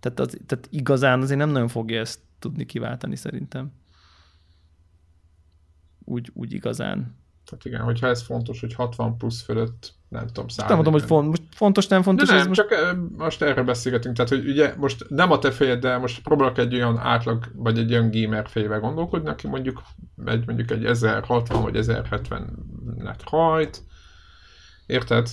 tehát, az, tehát igazán azért nem nagyon fogja ezt tudni kiváltani szerintem. Úgy, úgy igazán. Tehát igen, hogyha ez fontos, hogy 60 plusz fölött, nem tudom, szállni. Nem mondom, hogy font, most fontos, nem fontos. De nem, ez most... csak most erről beszélgetünk, tehát hogy ugye most nem a te fejed, de most próbálok egy olyan átlag, vagy egy olyan gamer fejével gondolkodni, aki mondjuk egy, mondjuk egy 1060 vagy 1070-net hajt, érted?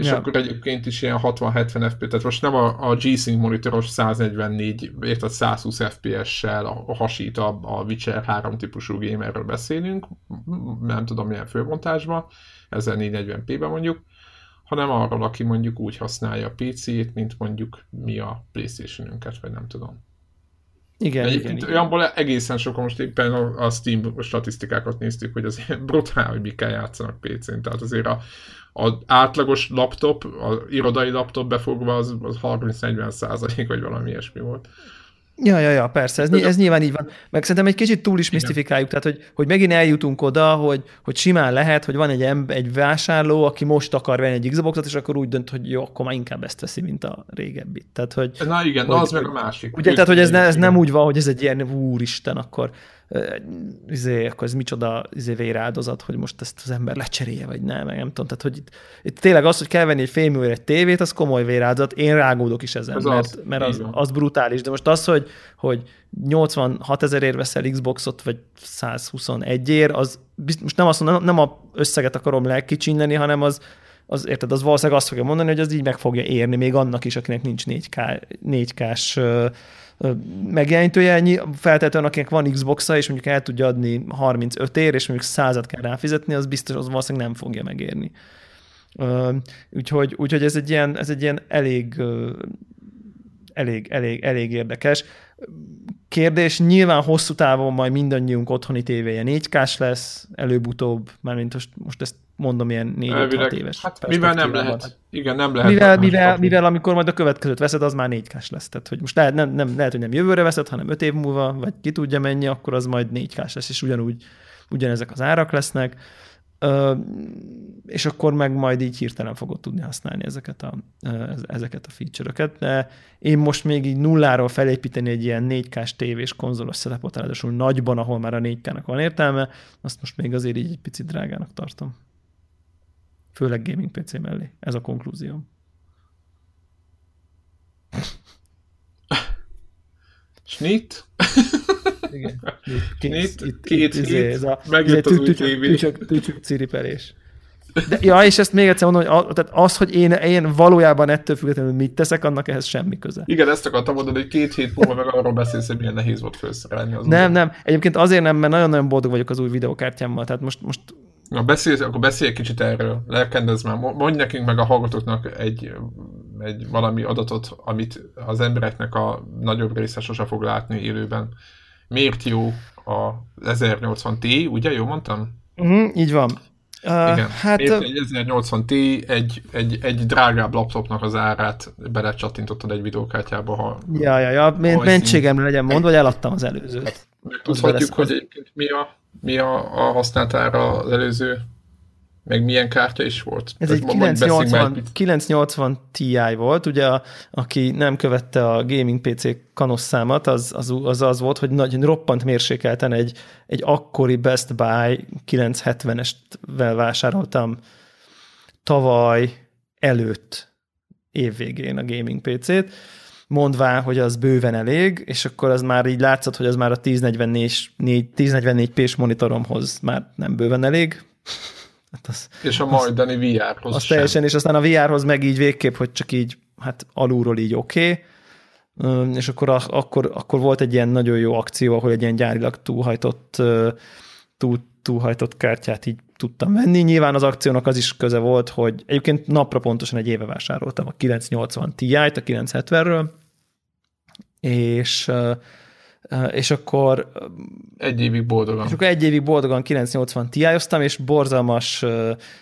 És ja. akkor egyébként is ilyen 60-70 FPS, tehát most nem a, a G-Sync monitoros 144, érted 120 FPS-sel a, hasít a, a Witcher 3 típusú gamerről beszélünk, nem tudom milyen főbontásban, 1440p-ben mondjuk, hanem arról, aki mondjuk úgy használja a PC-t, mint mondjuk mi a Playstation-ünket, vagy nem tudom. Igen, Egyébként igen, olyanból igen. egészen sokan most éppen a, a Steam statisztikákat néztük, hogy azért brutál, hogy mikkel játszanak PC-n. Tehát azért a, az átlagos laptop, az irodai laptop befogva az, az 30-40 százalék, vagy valami ilyesmi volt. Ja, ja, ja, persze, ez, ez nyilván így van. Meg szerintem egy kicsit túl is misztifikáljuk, tehát hogy, hogy megint eljutunk oda, hogy, hogy simán lehet, hogy van egy, ember, egy vásárló, aki most akar venni egy Xboxot, és akkor úgy dönt, hogy jó, akkor már inkább ezt veszi, mint a régebbit. Tehát, hogy, Na igen, hogy, na az meg a másik. Ugye, tehát, hogy ez, ne, ez nem úgy van, hogy ez egy ilyen úristen, akkor izé, akkor ez micsoda izé véráldozat, hogy most ezt az ember lecserélje, vagy nem, nem tudom. Tehát, hogy itt, itt tényleg az, hogy kell venni egy félművel egy tévét, az komoly véráldozat. Én rágódok is ezen, ez mert, az, mert az, az, brutális. De most az, hogy, hogy 86 ezerért veszel Xboxot, vagy 121 ér, az most nem azt mondom, nem a összeget akarom lekicsinleni, hanem az, az, érted, az valószínűleg azt fogja mondani, hogy az így meg fogja érni még annak is, akinek nincs 4K, 4K-s megjelenítője, feltétlenül akinek van Xbox-a, és mondjuk el tudja adni 35 ér, és mondjuk 100 kell ráfizetni, az biztos, az valószínűleg nem fogja megérni. Úgyhogy, úgyhogy ez egy ilyen, ez egy ilyen elég, elég, elég, elég érdekes. Kérdés, nyilván hosszú távon majd mindannyiunk otthoni tévéje 4 k lesz, előbb-utóbb, mármint most, most ezt mondom ilyen 4-6 éves. Hát mivel nem lehet. Igen, nem lehet. Mivel, mivel, mivel, amikor majd a következőt veszed, az már 4 k lesz. Tehát, hogy most lehet, nem, nem, lehet, hogy nem jövőre veszed, hanem 5 év múlva, vagy ki tudja mennyi, akkor az majd 4 k lesz, és ugyanúgy ugyanezek az árak lesznek és akkor meg majd így hirtelen fogod tudni használni ezeket a, ezeket a feature-öket. De én most még így nulláról felépíteni egy ilyen 4K-s tévés konzolos setupot, ráadásul nagyban, ahol már a 4K-nak van értelme, azt most még azért így egy picit drágának tartom. Főleg gaming PC mellé. Ez a konklúzióm. Snit? (laughs) Igen. Két, itt, két itt, izé, ez a, megjött az új tévé. Tücsök ciripelés. De, ja, és ezt még egyszer mondom, hogy tehát az, hogy én, én valójában ettől függetlenül mit teszek, annak ehhez semmi köze. Igen, ezt akartam mondani, hogy két hét múlva meg arról beszélsz, hogy milyen nehéz volt felszerelni az Nem, nem. Egyébként azért nem, mert nagyon-nagyon boldog vagyok az új videokártyámmal. Tehát most, most Na, beszélj, akkor beszélj kicsit erről, lelkendezz már, mondj nekünk meg a hallgatóknak egy, egy valami adatot, amit az embereknek a nagyobb része sose fog látni élőben. Miért jó a 1080 Ti, ugye, jó mondtam? Uh-huh, így van. Uh, Igen. Hát, Miért egy 1080 Ti egy, egy, egy drágább laptopnak az árát belecsattintottad egy videókártyába, ha... Ja, ja, ja, mentségemre legyen mondva, vagy eladtam az előzőt. Hát, tudhatjuk, hogy egyébként mi a, mi a, a használt ára az előző meg milyen kártya is volt? Ez egy 980, 980 Ti volt, ugye a, aki nem követte a gaming PC kanosszámat, az az, az, az volt, hogy nagy, roppant mérsékelten egy, egy akkori Best Buy 970-esvel vásároltam tavaly előtt évvégén a gaming PC-t, mondván, hogy az bőven elég, és akkor az már így látszott, hogy az már a 1044, 1044p-s monitoromhoz már nem bőven elég, Hát az, és a majdani VR-hoz Az sem. teljesen, és aztán a VR-hoz meg így végképp, hogy csak így, hát alulról így oké, okay. és akkor, akkor, akkor volt egy ilyen nagyon jó akció, ahol egy ilyen gyárilag túlhajtott, túl, túlhajtott kártyát így tudtam venni. Nyilván az akciónak az is köze volt, hogy egyébként napra pontosan egy éve vásároltam a 980 Ti-t a 970-ről, és és akkor... Egy évig boldogan. És akkor egy évig boldogan 980 ti és borzalmas,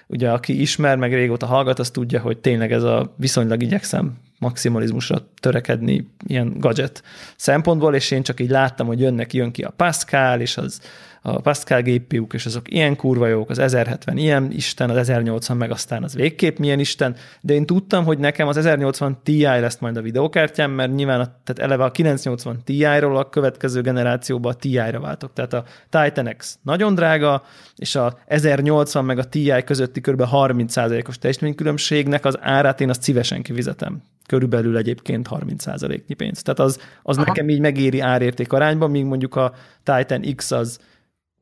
ugye aki ismer, meg régóta hallgat, az tudja, hogy tényleg ez a viszonylag igyekszem maximalizmusra törekedni ilyen gadget szempontból, és én csak így láttam, hogy jönnek, jön ki a Pascal, és az a Pascal gpu és azok ilyen kurva jók, az 1070 ilyen Isten, az 1080 meg aztán az végképp milyen Isten, de én tudtam, hogy nekem az 1080 Ti lesz majd a videókártyám, mert nyilván a, tehát eleve a 980 Ti-ról a következő generációban a Ti-ra váltok. Tehát a Titan X nagyon drága, és a 1080 meg a Ti közötti kb. 30%-os teljesítménykülönbségnek az árát én azt szívesen kivizetem körülbelül egyébként 30%-nyi pénzt. Tehát az, az nekem így megéri árérték arányban, míg mondjuk a Titan X az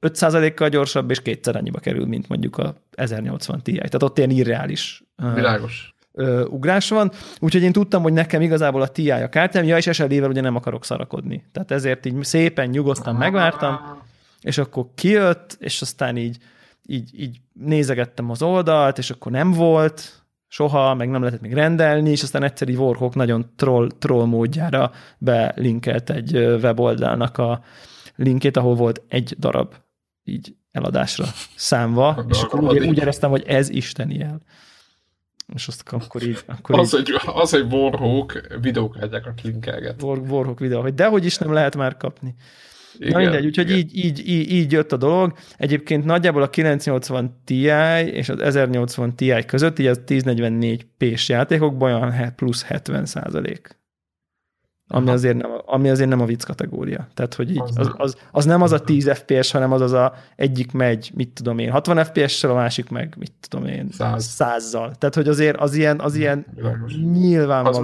5%-kal gyorsabb, és kétszer annyiba kerül, mint mondjuk a 1080 Ti. Tehát ott ilyen irreális Világos. Uh, ugrás van. Úgyhogy én tudtam, hogy nekem igazából a Ti a kártyám, ja, és SLD-vel ugye nem akarok szarakodni. Tehát ezért így szépen, nyugodtan megvártam, és akkor kijött, és aztán így, így, így nézegettem az oldalt, és akkor nem volt, soha, meg nem lehetett még rendelni, és aztán egyszer így Warhawk nagyon troll, troll módjára belinkelt egy weboldalnak a linkét, ahol volt egy darab így eladásra számva, és akkor úgy, úgy éreztem, hogy ez isteni el. És azt akkor így... Akkor az, így, hogy, az, hogy Warhawk videókártyákat linkelget. Warhawk videó, hogy dehogy is nem lehet már kapni. Igen, Na mindegy, úgyhogy így, így, így, így jött a dolog. Egyébként nagyjából a 980 Ti és az 1080 Ti között, így az 1044 p-s játékokban olyan plusz 70 százalék. Ami azért, nem, ami azért nem a vicc kategória. Tehát, hogy így, az, az, az nem az a 10 FPS, hanem az az a egyik megy, mit tudom én, 60 FPS-sel, a másik meg, mit tudom én, 100. százzal. Tehát, hogy azért az ilyen, az ilyen nyilvánvaló.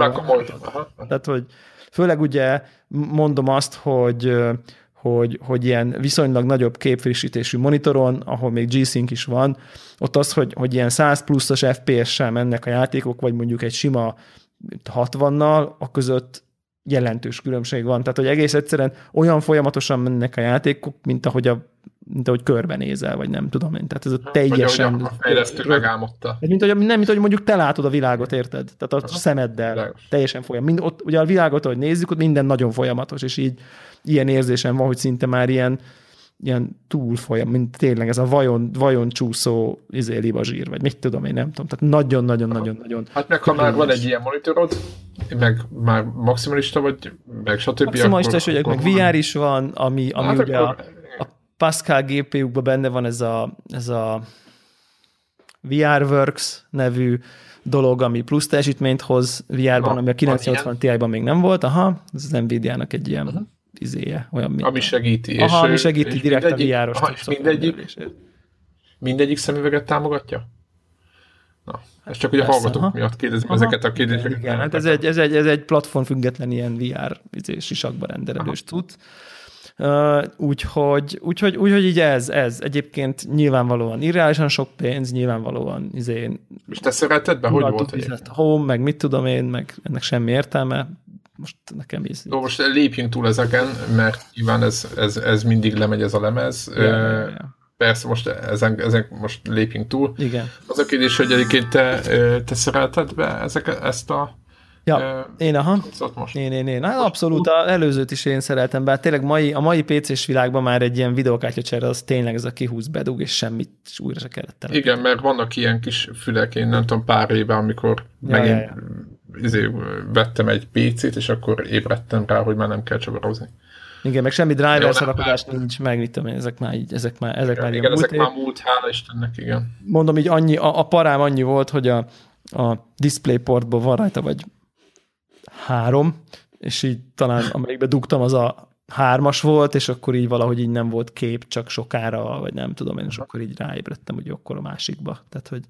Tehát, hogy főleg ugye mondom azt, hogy hogy, hogy ilyen viszonylag nagyobb képfrissítésű monitoron, ahol még G-Sync is van, ott az, hogy, hogy ilyen 100 pluszos FPS-sel mennek a játékok, vagy mondjuk egy sima 60-nal, a között jelentős különbség van. Tehát, hogy egész egyszerűen olyan folyamatosan mennek a játékok, mint ahogy a mint ahogy körbenézel, vagy nem tudom én. Tehát ez a teljesen... Vagy a fejlesztő megálmodta. Mint hogy, nem, mint hogy mondjuk te látod a világot, érted? Tehát a Aha. szemeddel Világos. teljesen folyam. Mind, ott, ugye a világot, ahogy nézzük, ott minden nagyon folyamatos, és így ilyen érzésem van, hogy szinte már ilyen, ilyen túlfolyam, mint tényleg ez a vajon, vajon csúszó izé, libazsír, vagy mit tudom én, nem tudom. Tehát nagyon-nagyon-nagyon-nagyon. Hát meg ha már van egy ilyen monitorod, meg már maximalista vagy, meg stb. Maximalista is vagyok, meg VR is van, ami, ami hát ugye akkor... a, a Pascal GPU-kban benne van ez a, ez a VRWorks nevű dolog, ami plusz teljesítményt hoz VR-ban, ami a 980 Ti-ban még nem volt. Aha, ez az Nvidia-nak egy ilyen uh-huh izéje. Olyan, mint ami segíti. Aha, és, ami segíti és direkt a VR-os és mindegyik, mindegyik szemüveget támogatja? Na, ez csak ugye a hallgatók aha. miatt kérdezem aha. ezeket a kérdéseket. Igen, hát ez egy, ez, egy, ez egy platform független ilyen VR izé, sisakba rendelős tud. Uh, úgyhogy, úgyhogy, úgyhogy így ez, ez. Egyébként nyilvánvalóan irreálisan sok pénz, nyilvánvalóan izé... És te szereted be? Hogy volt Home, meg mit tudom én, meg ennek semmi értelme most nekem is. Jó, most lépjünk túl ezeken, mert nyilván ez, ez, ez mindig lemegy ez a lemez. Ja, ja, ja. persze most ezen, ezen most lépjünk túl. Igen. Az a kérdés, hogy egyébként te, te szerelted be ezek, ezt a Ja, én aha. Most. Én, én, én. Hát abszolút, az előzőt is én szeretem, bár tényleg mai, a mai PC-s világban már egy ilyen videókártyacsere az tényleg ez a kihúz, bedug, és semmit és újra se kellett tenni. Igen, mert vannak ilyen kis fülek, én nem tudom, pár éve, amikor ja, megint ja, ja. Izé, vettem egy PC-t, és akkor ébredtem rá, hogy már nem kell csavarozni. Igen, meg semmi driver szarakodás nincs, meg mit tudom én, ezek már így, ezek már, ezek igen, már igen, ezek már múlt, hála Istennek, igen. Mondom, így annyi, a, a parám annyi volt, hogy a, a DisplayPortban van rajta, vagy három, és így talán amelyikbe dugtam, az a hármas volt, és akkor így valahogy így nem volt kép, csak sokára, vagy nem tudom én, és akkor így ráébredtem, hogy akkor a másikba. Tehát, hogy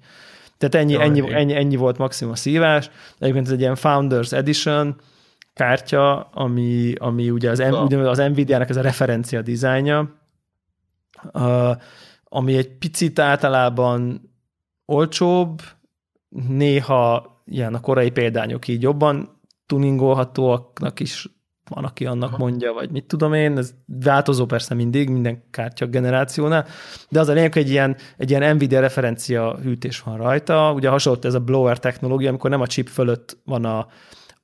tehát ennyi, ennyi, ennyi, ennyi volt maximum a szívás. Egyébként ez egy ilyen Founders Edition kártya, ami, ami ugye az, ugye az Nvidia-nek ez a referencia dizájnja, ami egy picit általában olcsóbb, néha ilyen a korai példányok így jobban tuningolhatóaknak is van, aki annak Aha. mondja, vagy mit tudom én, ez változó persze mindig, minden kártya generációnál, de az a lényeg, hogy egy ilyen, egy ilyen NVIDIA referencia hűtés van rajta, ugye hasonló ez a blower technológia, amikor nem a chip fölött van a,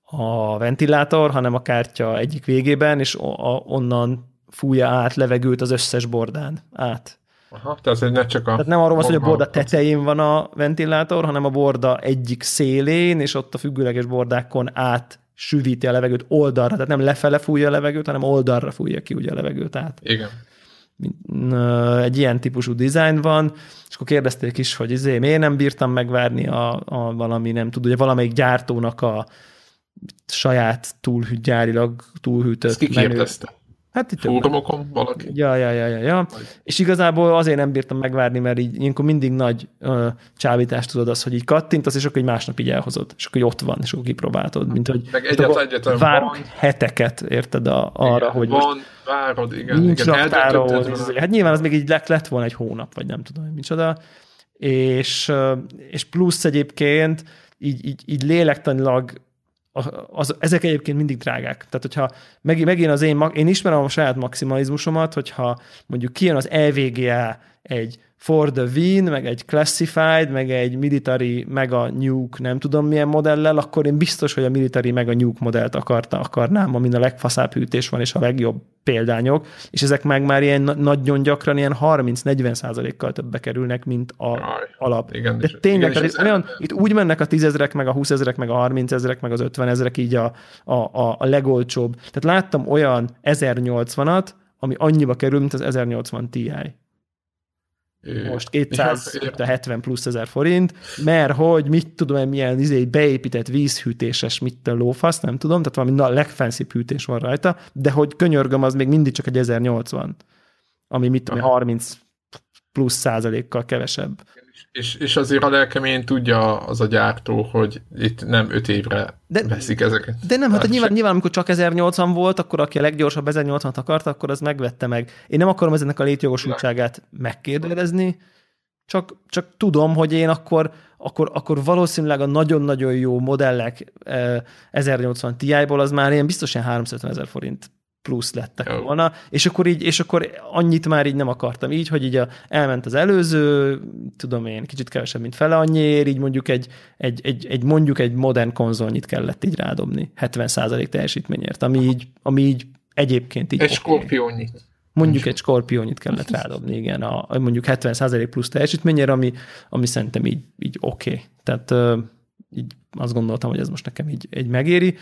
a ventilátor, hanem a kártya egyik végében, és a, onnan fújja át levegőt az összes bordán át. Aha, tehát ne csak a... Tehát nem arról van hogy a borda tetején van a ventilátor, hanem a borda egyik szélén, és ott a függőleges bordákon át süvíti a levegőt oldalra, tehát nem lefele fújja a levegőt, hanem oldalra fújja ki ugye a levegőt át. Igen. Egy ilyen típusú dizájn van, és akkor kérdezték is, hogy izé, miért nem bírtam megvárni a, a valami, nem tud, ugye valamelyik gyártónak a saját túlhűt, gyárilag túlhűtött Ezt ki menő, Hát itt Fórumokon valaki? Ja, ja, ja, ja, ja. És igazából azért nem bírtam megvárni, mert így ilyenkor mindig nagy ö, csábítást tudod az, hogy így kattintasz, és akkor egy másnap így elhozod, és akkor ott van, és akkor kipróbáltod, mint hogy Meg egyetlen, egyetlen várok van. heteket, érted a, arra, igen, hogy van, most várod, igen. Nincs igen, raktáról, hát nyilván az még így lett, lett volna egy hónap, vagy nem tudom, hogy micsoda. És, és plusz egyébként így, így, így lélektanilag az, ezek egyébként mindig drágák. Tehát, hogyha meg, megint az én, én ismerem a saját maximalizmusomat, hogyha mondjuk kijön az EVGA egy for the win, meg egy classified, meg egy military, meg a nuke, nem tudom milyen modellel, akkor én biztos, hogy a military meg a nuke modellt akarta, akarnám, amin a legfaszább hűtés van, és a legjobb példányok, és ezek meg már ilyen nagyon gyakran ilyen 30-40 százalékkal többbe kerülnek, mint a Aj, alap. Igen, De tényleg, igen, tehát olyan, itt úgy mennek a 10 ezerek, meg a 20 ezerek, meg a 30 ezerek, meg az 50 ezerek így a, a, a, a legolcsóbb. Tehát láttam olyan 1080-at, ami annyiba kerül, mint az 1080 Ti most 270 plusz ezer forint, mert hogy mit tudom én, milyen izé, beépített vízhűtéses, mit a lófasz, nem tudom, tehát valami a legfenszibb hűtés van rajta, de hogy könyörgöm, az még mindig csak egy 1080, ami mit tudom, 30 plusz százalékkal kevesebb. És, és azért a lelkemén tudja az a gyártó, hogy itt nem öt évre de, veszik ezeket. De nem, hát nyilván, nyilván, amikor csak 1080 volt, akkor aki a leggyorsabb 1080-at akarta, akkor az megvette meg. Én nem akarom ezennek a létjogosultságát megkérdezni, csak, csak tudom, hogy én akkor, akkor, akkor valószínűleg a nagyon-nagyon jó modellek 1080 Ti-ból az már ilyen biztosan 350 ezer forint plusz lettek Jó. volna, és akkor így, és akkor annyit már így nem akartam így, hogy így a, elment az előző, tudom én, kicsit kevesebb, mint fele annyiért, így mondjuk egy, egy, egy, egy mondjuk egy modern konzolnyit kellett így rádobni, 70% teljesítményért, ami így, ami így egyébként így Egy okay. Mondjuk egy skorpiónyit kellett rádobni, igen, a, mondjuk 70% plusz teljesítményért, ami, ami szerintem így, így oké. Okay. Tehát így azt gondoltam, hogy ez most nekem így, egy megéri.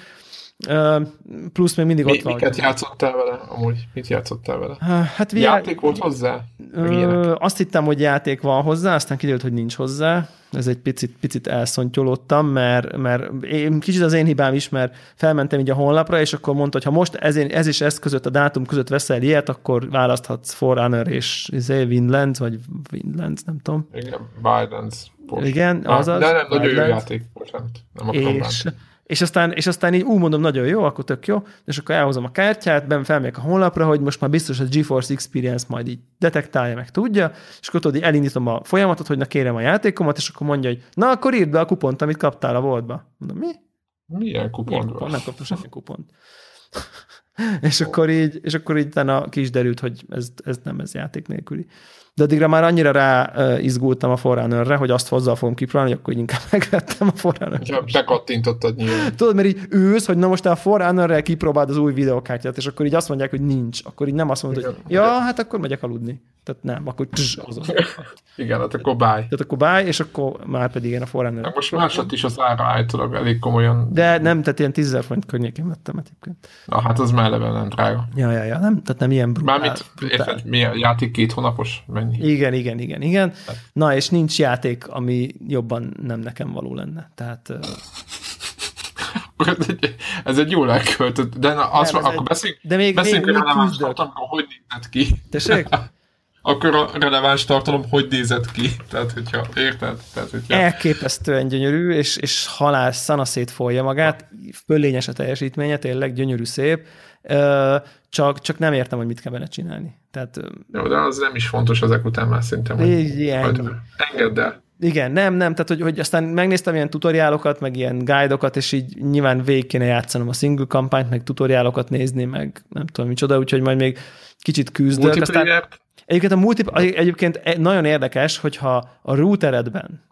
Plusz még mindig Mi, ott van. Miket játszottál vele? Amúgy mit játszottál vele? Hát VR... Játék volt hozzá? Ö, azt hittem, hogy játék van hozzá, aztán kiderült, hogy nincs hozzá. Ez egy picit, picit elszontyolódtam, mert, mert én, kicsit az én hibám is, mert felmentem így a honlapra, és akkor mondta, hogy ha most ez, ez és ez között, a dátum között veszel ilyet, akkor választhatsz Forerunner és izé, Windlands, vagy Windlands, nem tudom. Igen, Wildlands. Igen, azaz. De nem, nagyon jó játék, bocsánat. Nem akarom és, bántani és aztán, és aztán így úgy mondom, nagyon jó, akkor tök jó, és akkor elhozom a kártyát, ben felmegyek a honlapra, hogy most már biztos a GeForce Experience majd így detektálja, meg tudja, és akkor tudod, elindítom a folyamatot, hogy na kérem a játékomat, és akkor mondja, hogy na akkor írd be a kupont, amit kaptál a boltba. Mondom, mi? Milyen kupont? Milyen kupont? Nem kaptam semmi kupont. (laughs) és, akkor így, és akkor így utána ki is derült, hogy ez, ez nem ez játék nélküli de addigra már annyira rá izgultam a forrunner hogy azt hozzá fogom kipróbálni, hogy akkor inkább (laughs) megvettem a forrunner Ja, bekattintottad nyilván. Tudod, mert így ősz, hogy na most a forrunner kipróbáld az új videokártyát, és akkor így azt mondják, hogy nincs. Akkor így nem azt mondod, hogy ja, hát akkor megyek aludni. Tehát nem, akkor tss, azon. (laughs) Igen, hát akkor báj. Tehát akkor báj, és akkor már pedig én a forrunner hát most másod is az ára állítólag elég komolyan. De nem, tehát ilyen 10 forint környékén vettem egyébként. Na hát az már eleve nem drága. Ja, ja, ja, nem, tehát nem ilyen brutál. Mármint, érted, mi a játék két hónapos? Mennyi? Igen, igen, igen, igen. Na, és nincs játék, ami jobban nem nekem való lenne. Tehát... ez egy, (laughs) ez egy jól elköltött, de na, azt, nem, akkor beszéljünk, de még, beszéljünk még, releváns tartalomról, hogy nézett ki. Tessék? (laughs) akkor a releváns tartalom hogy nézett ki? Tehát, hogyha érted? Tehát, hogyha... Elképesztően gyönyörű, és, és halál szanaszét folyja magát, fölényes a teljesítménye, tényleg gyönyörű szép, csak, csak nem értem, hogy mit kell vele csinálni. Tehát, Jó, de az nem is fontos ezek után már szerintem, hogy ilyen. engedd el. Igen, nem, nem, tehát hogy, hogy aztán megnéztem ilyen tutoriálokat, meg ilyen guide-okat, és így nyilván végig kéne játszanom a single kampányt, meg tutoriálokat nézni, meg nem tudom micsoda, úgyhogy majd még kicsit küzdök. Aztán, egyébként a multi, egyébként e- nagyon érdekes, hogyha a routeredben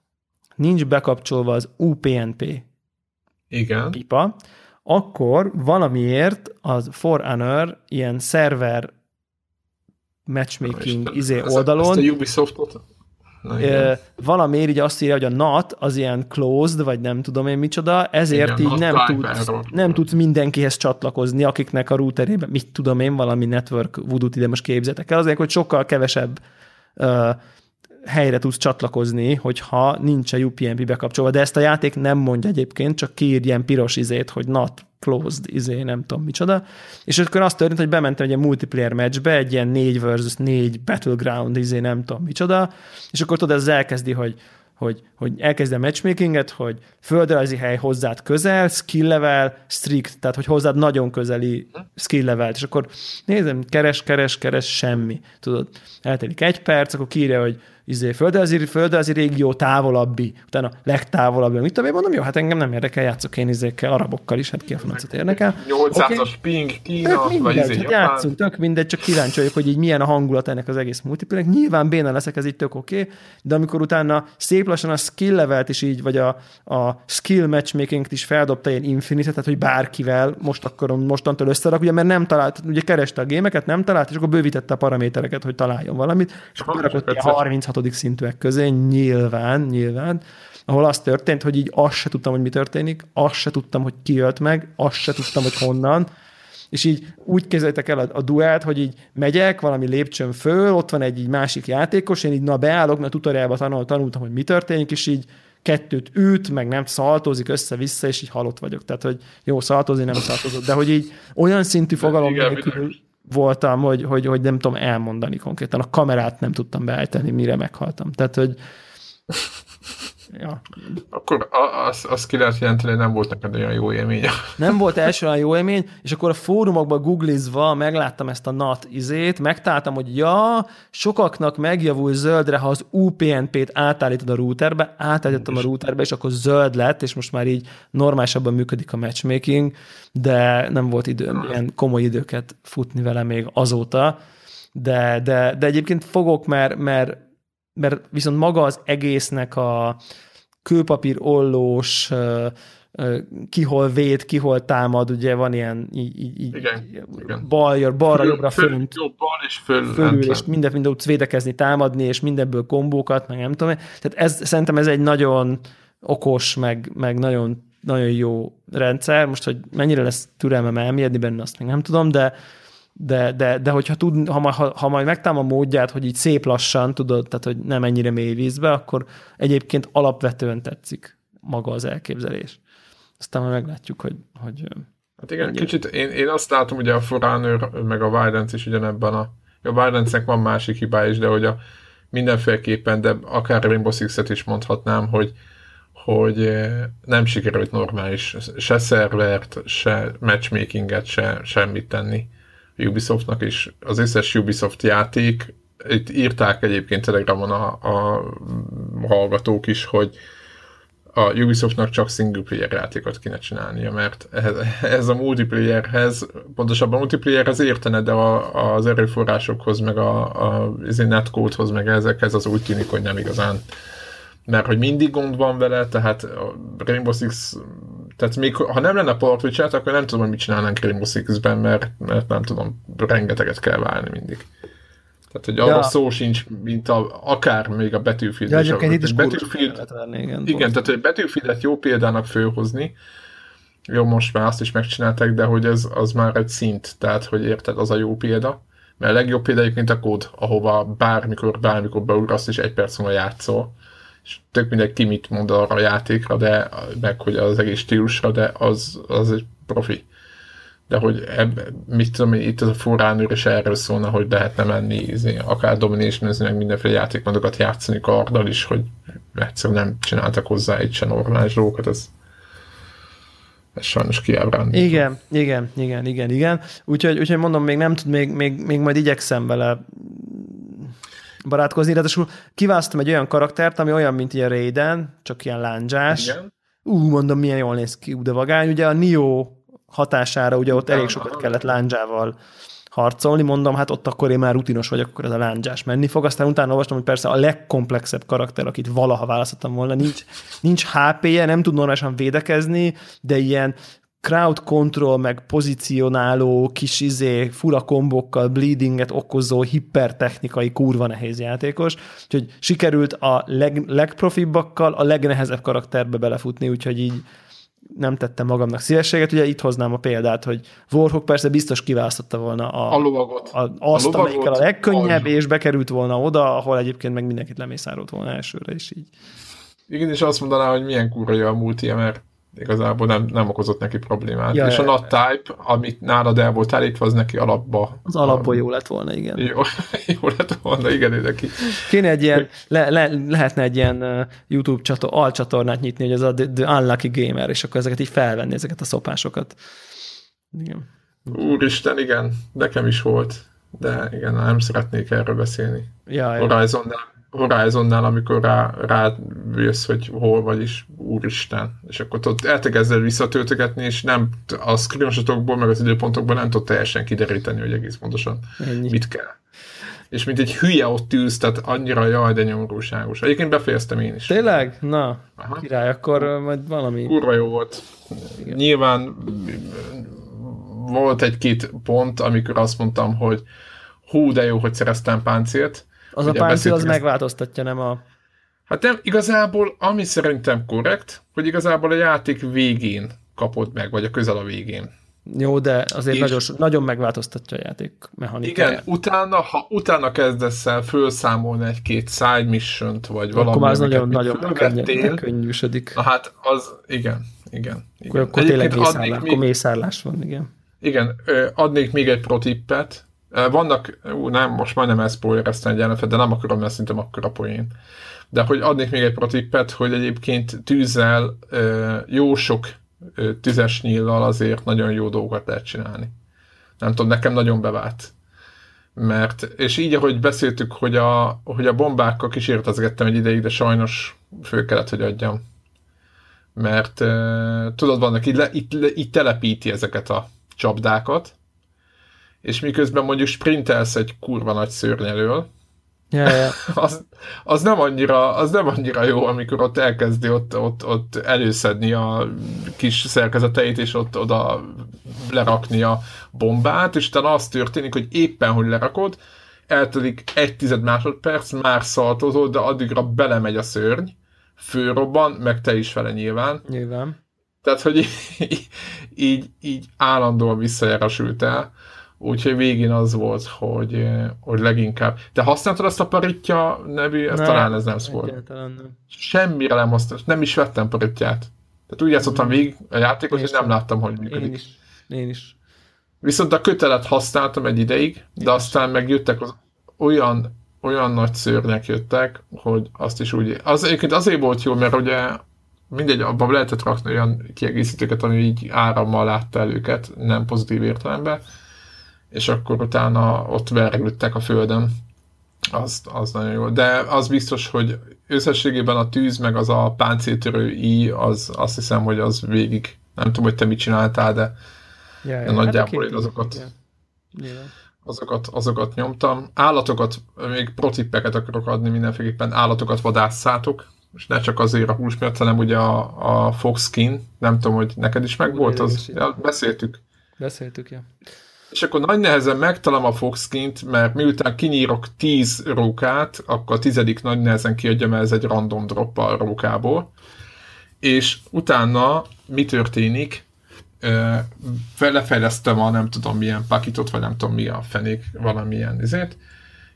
nincs bekapcsolva az UPnP Igen. pipa, akkor valamiért az Forerunner ilyen szerver matchmaking izé oldalon. Ezt a Ubisoftot? Na, valamiért így azt írja, hogy a NAT az ilyen closed, vagy nem tudom én micsoda, ezért igen, így nem tudsz, nem tudsz mindenkihez csatlakozni, akiknek a routerében, mit tudom én, valami network voodoo ide most képzetek el, azért, hogy sokkal kevesebb uh, helyre tudsz csatlakozni, hogyha nincs a UPnP bekapcsolva, de ezt a játék nem mondja egyébként, csak kiír ilyen piros izét, hogy not closed izé, nem tudom micsoda. És akkor azt történt, hogy bementem egy ilyen multiplayer matchbe, egy ilyen 4 versus 4 battleground izé, nem tudom micsoda, és akkor tudod, ez elkezdi, hogy hogy, hogy elkezd a matchmakinget, hogy földrajzi hely hozzád közel, skill level, strict, tehát hogy hozzád nagyon közeli skill level és akkor nézem, keres, keres, keres, semmi. Tudod, eltelik egy perc, akkor kírja, hogy izé, földrajzi, földrajzi régió távolabbi, utána legtávolabbi. Mit tudom én mondom, jó, hát engem nem érdekel, játszok én izékkel, arabokkal is, hát ki a francot érdekel. 800-as okay. ping, Kína, tök mindegy, vagy izé, hát játszunk, tök mindegy, csak kíváncsi vagyok, hogy így milyen a hangulat ennek az egész multiplayer Nyilván béna leszek, ez így tök oké, okay, de amikor utána szép lassan a skill levelt is így, vagy a, a skill matchmaking is feldobta ilyen infinite, tehát hogy bárkivel most akarom mostantól összerak, ugye mert nem talált, ugye kereste a gémeket, nem talált, és akkor bővítette a paramétereket, hogy találjon valamit, és akkor berakott 36 hatodik szintűek közé, nyilván, nyilván, ahol az történt, hogy így azt se tudtam, hogy mi történik, azt se tudtam, hogy ki jött meg, azt se tudtam, hogy honnan, és így úgy kezeljétek el a, a duelt, hogy így megyek valami lépcsőn föl, ott van egy így másik játékos, én így na beállok, mert tutoriálba tanul, tanultam, hogy mi történik, és így kettőt üt, meg nem szaltozik össze-vissza, és így halott vagyok. Tehát, hogy jó, szaltozni nem szaltozott, de hogy így olyan szintű fogalom nélkül voltam, hogy, hogy, hogy nem tudom elmondani konkrétan. A kamerát nem tudtam beállítani, mire meghaltam. Tehát, hogy (laughs) Ja. Akkor azt az ki lehet jelenteni, hogy nem volt neked olyan jó élmény. (laughs) Nem volt első olyan jó élmény, és akkor a fórumokban googlizva megláttam ezt a NAT izét, megtaláltam, hogy ja, sokaknak megjavul zöldre, ha az UPnP-t átállítod a routerbe, átállítottam a routerbe, és akkor zöld lett, és most már így normálisabban működik a matchmaking, de nem volt időm ilyen komoly időket futni vele még azóta, de, de, de egyébként fogok, mert, mert mert viszont maga az egésznek a kőpapír ollós, ki hol véd, ki hol támad, ugye van ilyen így, így, igen, igen. bal, balra, föl, jobbra, föl, fönt, jobb, bal és föl, fölül, és minden, minden tudsz védekezni, támadni, és mindenből kombókat, meg nem tudom. Tehát ez, szerintem ez egy nagyon okos, meg, meg nagyon, nagyon jó rendszer. Most, hogy mennyire lesz türelmem elmélyedni benne, azt még nem tudom, de, de, de, de hogyha tud, ha, ha, ha majd megtalálom a módját, hogy így szép lassan, tudod, tehát hogy nem ennyire mély vízbe, akkor egyébként alapvetően tetszik maga az elképzelés. Aztán majd meglátjuk, hogy, hogy Hát igen, ennyire. kicsit én, én azt látom, hogy a Forerunner meg a Violence is ugyanebben a... A violence van másik hibája is, de hogy a mindenféleképpen, de akár Rainbow Six-et is mondhatnám, hogy, hogy nem sikerült normális se szervert, se matchmakinget, se semmit tenni Ubisoftnak is. Az összes Ubisoft játék, itt írták egyébként Telegramon a, a hallgatók is, hogy a Ubisoftnak csak single player játékot kéne csinálnia, mert ez, ez a multiplayerhez, pontosabban a multiplayerhez értene, de a, az erőforrásokhoz, meg a, a, a netcode-hoz, meg ezekhez az úgy tűnik, hogy nem igazán mert hogy mindig gond van vele, tehát a Rainbow Six, tehát még ha nem lenne Port akkor nem tudom, hogy mit csinálnánk Rainbow Six-ben, mert, mert nem tudom, rengeteget kell válni mindig. Tehát, hogy arra ja. szó sincs, mint a, akár még a Battlefield. Ja, egyébként itt is Battlefield, venni, igen, igen tehát, hogy Battlefield-et jó példának fölhozni, jó, most már azt is megcsinálták, de hogy ez az már egy szint, tehát, hogy érted, az a jó példa. Mert a legjobb példa egyébként a kód, ahova bármikor, bármikor beugrasz, és egy perc múlva játszol. És tök mindegy ki mit mond arra a játékra, de meg hogy az egész stílusra, de az, az egy profi de hogy ebb, mit tudom, itt az a forránőr is erről szólna, hogy lehetne menni, izé, akár domination meg mindenféle játékmódokat játszani karddal is, hogy egyszerűen nem csináltak hozzá egy sem normális dolgokat, ez, ez sajnos kiábrándító. Igen, igen, igen, igen, igen. Úgyhogy, úgyhogy mondom, még nem tud, még, még, még majd igyekszem vele barátkozni, ráadásul kiválasztom egy olyan karaktert, ami olyan, mint ilyen Raiden, csak ilyen lándzsás. Igen. Ú, mondom, milyen jól néz ki, de vagány. Ugye a Nio hatására, ugye ott elég sokat kellett lándzsával harcolni, mondom, hát ott akkor én már rutinos vagyok, akkor ez a lándzsás menni fog. Aztán utána olvastam, hogy persze a legkomplexebb karakter, akit valaha választottam volna, nincs, nincs HP-je, nem tud normálisan védekezni, de ilyen crowd control, meg pozícionáló, kis izé, fura kombokkal, bleedinget okozó, hipertechnikai, kurva nehéz játékos. Úgyhogy sikerült a leg, legprofibbakkal a legnehezebb karakterbe belefutni, úgyhogy így nem tettem magamnak szívességet. Ugye itt hoznám a példát, hogy Warhawk persze biztos kiválasztotta volna a, a lovagot. A, azt, a amelyikkel a legkönnyebb, a... és bekerült volna oda, ahol egyébként meg mindenkit lemészárolt volna elsőre, és így. Igen, és azt mondaná, hogy milyen kurva a multi, mert igazából nem, nem okozott neki problémát. Ja, és a not type, amit nálad el volt állítva, az neki alapba. Az alapból a... jó lett volna, igen. Jó, (laughs) jó lett volna, igen, neki. Kéne egy ilyen, le, le, lehetne egy ilyen YouTube csator, alcsatornát nyitni, hogy ez a The, The Unlucky Gamer, és akkor ezeket így felvenni, ezeket a szopásokat. Igen. Úristen, igen, nekem is volt, de igen, nem szeretnék erről beszélni. Ja, Horizon, nem Horizonnál, amikor rá, rá jössz, hogy hol vagy is, úristen, és akkor ott eltekezded visszatöltögetni, és nem a screenshotokból, meg az időpontokból nem tud teljesen kideríteni, hogy egész pontosan Ennyi. mit kell. És mint egy hülye ott ülsz, tehát annyira jaj, de nyomorúságos. Egyébként befejeztem én is. Tényleg? Na, Aha. király, akkor majd valami... Kurva jó volt. Igen. Nyilván volt egy-két pont, amikor azt mondtam, hogy hú, de jó, hogy szereztem páncélt, az Ugye a páncél az megváltoztatja, nem a... Hát nem, igazából, ami szerintem korrekt, hogy igazából a játék végén kapod meg, vagy a közel a végén. Jó, de azért nagyon, nagyon megváltoztatja a játék mechanikáját. Igen, utána, ha utána kezdesz el felszámolni egy-két side mission vagy valami, akkor az nagyon, nagyon könnyűsödik. Na hát az, igen, igen. igen. Akkor, akkor tényleg mészárlás, még, akkor mészárlás van, igen. Igen, adnék még egy protippet, vannak, ú, nem, most majdnem elszpoilereztem egy jelentet, de nem akarom, mert szerintem akkora poén. De hogy adnék még egy protippet, hogy egyébként tűzzel jó sok tüzes nyíllal azért nagyon jó dolgokat lehet csinálni. Nem tudom, nekem nagyon bevált. Mert, és így, ahogy beszéltük, hogy a, hogy a bombákkal kísérletezgettem egy ideig, de sajnos fő kellett, hogy adjam. Mert tudod, vannak, itt, le, így telepíti ezeket a csapdákat, és miközben mondjuk sprintelsz egy kurva nagy szörnyelől, Ja, ja. (laughs) az, az, nem annyira, az nem annyira jó, amikor ott elkezdi ott, ott, ott előszedni a kis szerkezeteit, és ott oda lerakni a bombát, és utána az történik, hogy éppen, hogy lerakod, eltelik egy tized másodperc, már szaltozol, de addigra belemegy a szörny, főrobban, meg te is vele nyilván. Nyilván. Tehát, hogy így, így, így állandóan visszajarasültál. Úgyhogy végén az volt, hogy, eh, hogy leginkább... Te használtad azt a paritja nevű? Ez talán ez nem volt. nem. Semmire nem használtam, nem is vettem paritját. Tehát úgy játszottam végig a játékot, hogy nem láttam, hogy működik. Én is. Én is. Viszont a kötelet használtam egy ideig, de aztán megjöttek az olyan, olyan nagy szörnyek jöttek, hogy azt is úgy... Az egyébként azért volt jó, mert ugye mindegy, abban lehetett rakni olyan kiegészítőket, ami így árammal látta el őket, nem pozitív értelemben, és akkor utána ott vergődtek a földön. Az, az nagyon jó, de az biztos, hogy összességében a tűz, meg az a páncéltörő i, az azt hiszem, hogy az végig, nem tudom, hogy te mit csináltál, de, ja, de nagyjából hát én azokat, azokat, azokat nyomtam. Állatokat, még protippeket akarok adni mindenféleképpen, állatokat vadásszátok, és ne csak azért a hús miatt, hanem ugye a, a Fox Skin, nem tudom, hogy neked is meg volt az, ja, beszéltük. Beszéltük, ja. És akkor nagy nehezen megtalálom a Foxkint, mert miután kinyírok 10 rókát, akkor a tizedik nagy nehezen kiadja, mert ez egy random drop a rókából. És utána mi történik? Lefejlesztem a nem tudom milyen pakitot, vagy nem tudom mi a fenék, valamilyen izét,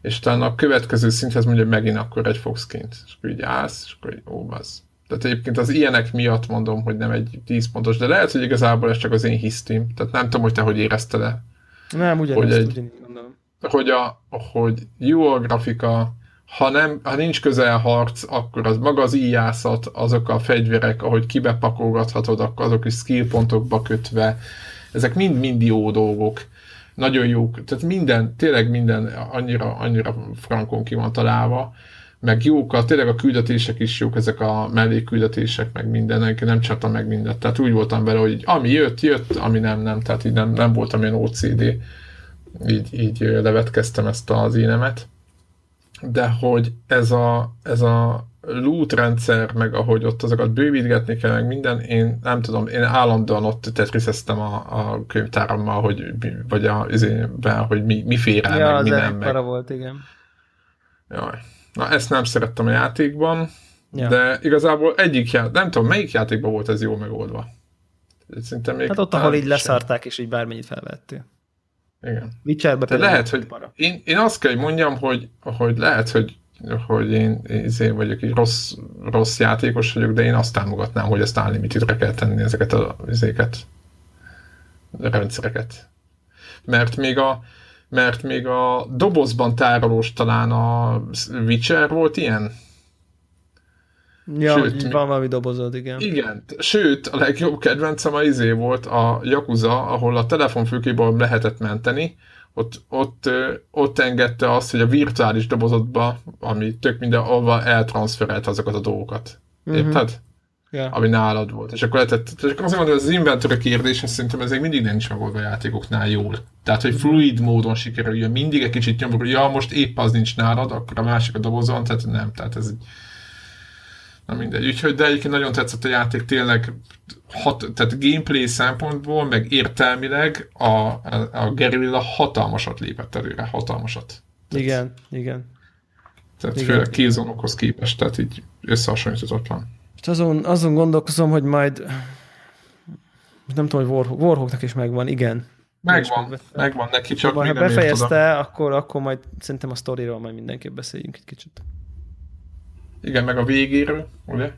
és utána a következő szinthez mondja, hogy megint akkor egy Foxkint. És akkor így állsz, és akkor így, ó, az. Tehát egyébként az ilyenek miatt mondom, hogy nem egy 10 pontos, de lehet, hogy igazából ez csak az én hisztim. Tehát nem tudom, hogy te hogy érezted le. Nem, ugyanezt, hogy, egy, ugyanígy gondolom. Hogy, a, hogy jó a grafika, ha, nem, ha nincs közel harc, akkor az maga az íjászat, azok a fegyverek, ahogy kibepakolgathatod, akkor azok is skill pontokba kötve, ezek mind-mind jó dolgok. Nagyon jók, tehát minden, tényleg minden annyira, annyira frankon ki van találva, meg jók, a, tényleg a küldetések is jók, ezek a mellékküldetések, meg minden, nem csaptam meg mindent. Tehát úgy voltam vele, hogy ami jött, jött, ami nem, nem. Tehát így nem, nem voltam ilyen OCD. Így, így levetkeztem ezt az énemet. De hogy ez a, ez a loot rendszer, meg ahogy ott azokat bővítgetni kell, meg minden, én nem tudom, én állandóan ott tetrizeztem a, a könyvtárammal, hogy, vagy a, izében, hogy mi, mi fér el, ja, meg mi nem. Meg. volt, igen. Jaj. Na, ezt nem szerettem a játékban, ja. de igazából egyik játék, nem tudom, melyik játékban volt ez jól megoldva. Szerintem még hát ott, ahol így leszarták, és így bármennyit felvettél. Igen. Witcherbe de lehet, hogy én, én azt kell, hogy mondjam, hogy, hogy lehet, hogy hogy én, én vagyok egy rossz, rossz játékos vagyok, de én azt támogatnám, hogy ezt unlimited kell tenni ezeket a, ezeket, a rendszereket. Mert még a, mert még a dobozban tárolós talán a Witcher volt ilyen. Ja, sőt, van valami dobozod, igen. Igen, sőt, a legjobb kedvencem a izé volt a Yakuza, ahol a telefonfülkéből lehetett menteni, ott, ott, ott engedte azt, hogy a virtuális dobozodba, ami tök minden, ahova eltranszferelt azokat a dolgokat. Uh-huh. Érted? Yeah. Ami nálad volt. És akkor lehetett, és akkor azt mondom, hogy az inventory kérdés, szerintem ez még mindig nincs megoldva a játékoknál jól. Tehát, hogy fluid módon sikerüljön, mindig egy kicsit nyomor, hogy ja, most épp az nincs nálad, akkor a másik a dobozon, tehát nem, tehát ez egy... Na mindegy. Úgyhogy, de egyébként nagyon tetszett a játék, tényleg hat, tehát gameplay szempontból, meg értelmileg a, a, a Gerilla hatalmasat lépett előre, hatalmasat. Tehát, igen, igen. Tehát igen, főleg kézonokhoz képest, tehát így összehasonlíthatatlan. És azon, azon gondolkozom, hogy majd nem tudom, hogy Warhawk, Warhawknak is megvan, igen. Megvan, megvan neki, csak ha befejezte, akkor, akkor majd szerintem a sztoriról majd mindenképp beszéljünk egy kicsit. Igen, meg a végéről, ugye?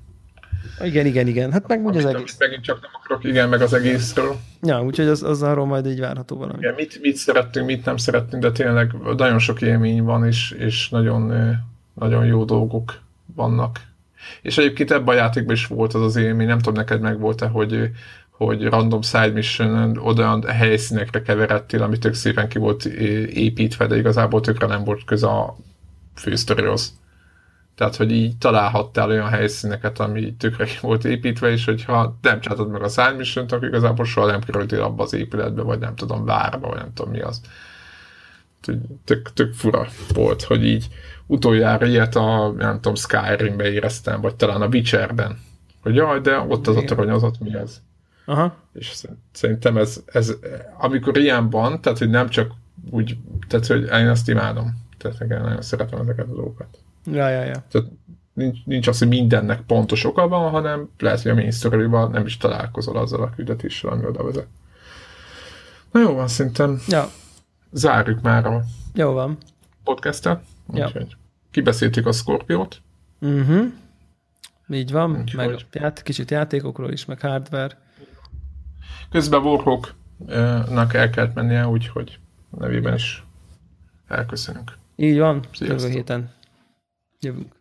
Igen, igen, igen. Hát meg úgy az egész. Megint csak nem akarok, igen, meg az egészről. Ja, úgyhogy az, az arról majd így várható valami. Igen, mit, mit szerettünk, mit nem szerettünk, de tényleg nagyon sok élmény van, és, és nagyon, nagyon jó dolgok vannak és egyébként ebben a játékban is volt az az élmény, nem tudom neked meg volt-e, hogy, hogy random side mission olyan helyszínekre keveredtél, ami tök szépen ki volt építve, de igazából tökre nem volt köze a fősztorihoz. Tehát, hogy így találhattál olyan helyszíneket, ami tökre ki volt építve, és hogyha nem csináltad meg a side mission akkor igazából soha nem kerültél abba az épületbe, vagy nem tudom, várba, vagy nem tudom mi az. Tök, tök fura volt, hogy így utoljára ilyet a, nem tudom, Skyrimbe éreztem, vagy talán a Witcherben, hogy jaj, de ott az Igen. a toronyozat mi ez. Aha. És szerintem ez, ez, amikor ilyen van, tehát hogy nem csak úgy, tehát hogy én azt imádom. Tehát nekem nagyon szeretem ezeket a dolgokat. Ja, ja, ja. Tehát nincs, nincs az, hogy mindennek pontos oka van, hanem lehet, hogy a main nem is találkozol azzal a küldetéssel, ami oda vezet. Na jó van, szerintem ja. Zárjuk már a jó van. podcastet. Úgyhogy ja. kibeszéltük a Scorpiót. Uh-huh. Így van, Úgyhogy. meg ját, kicsit játékokról is, meg hardware. Közben Warhawk-nak el kellett mennie, úgyhogy nevében is elköszönünk. Így van, jövő héten jövünk.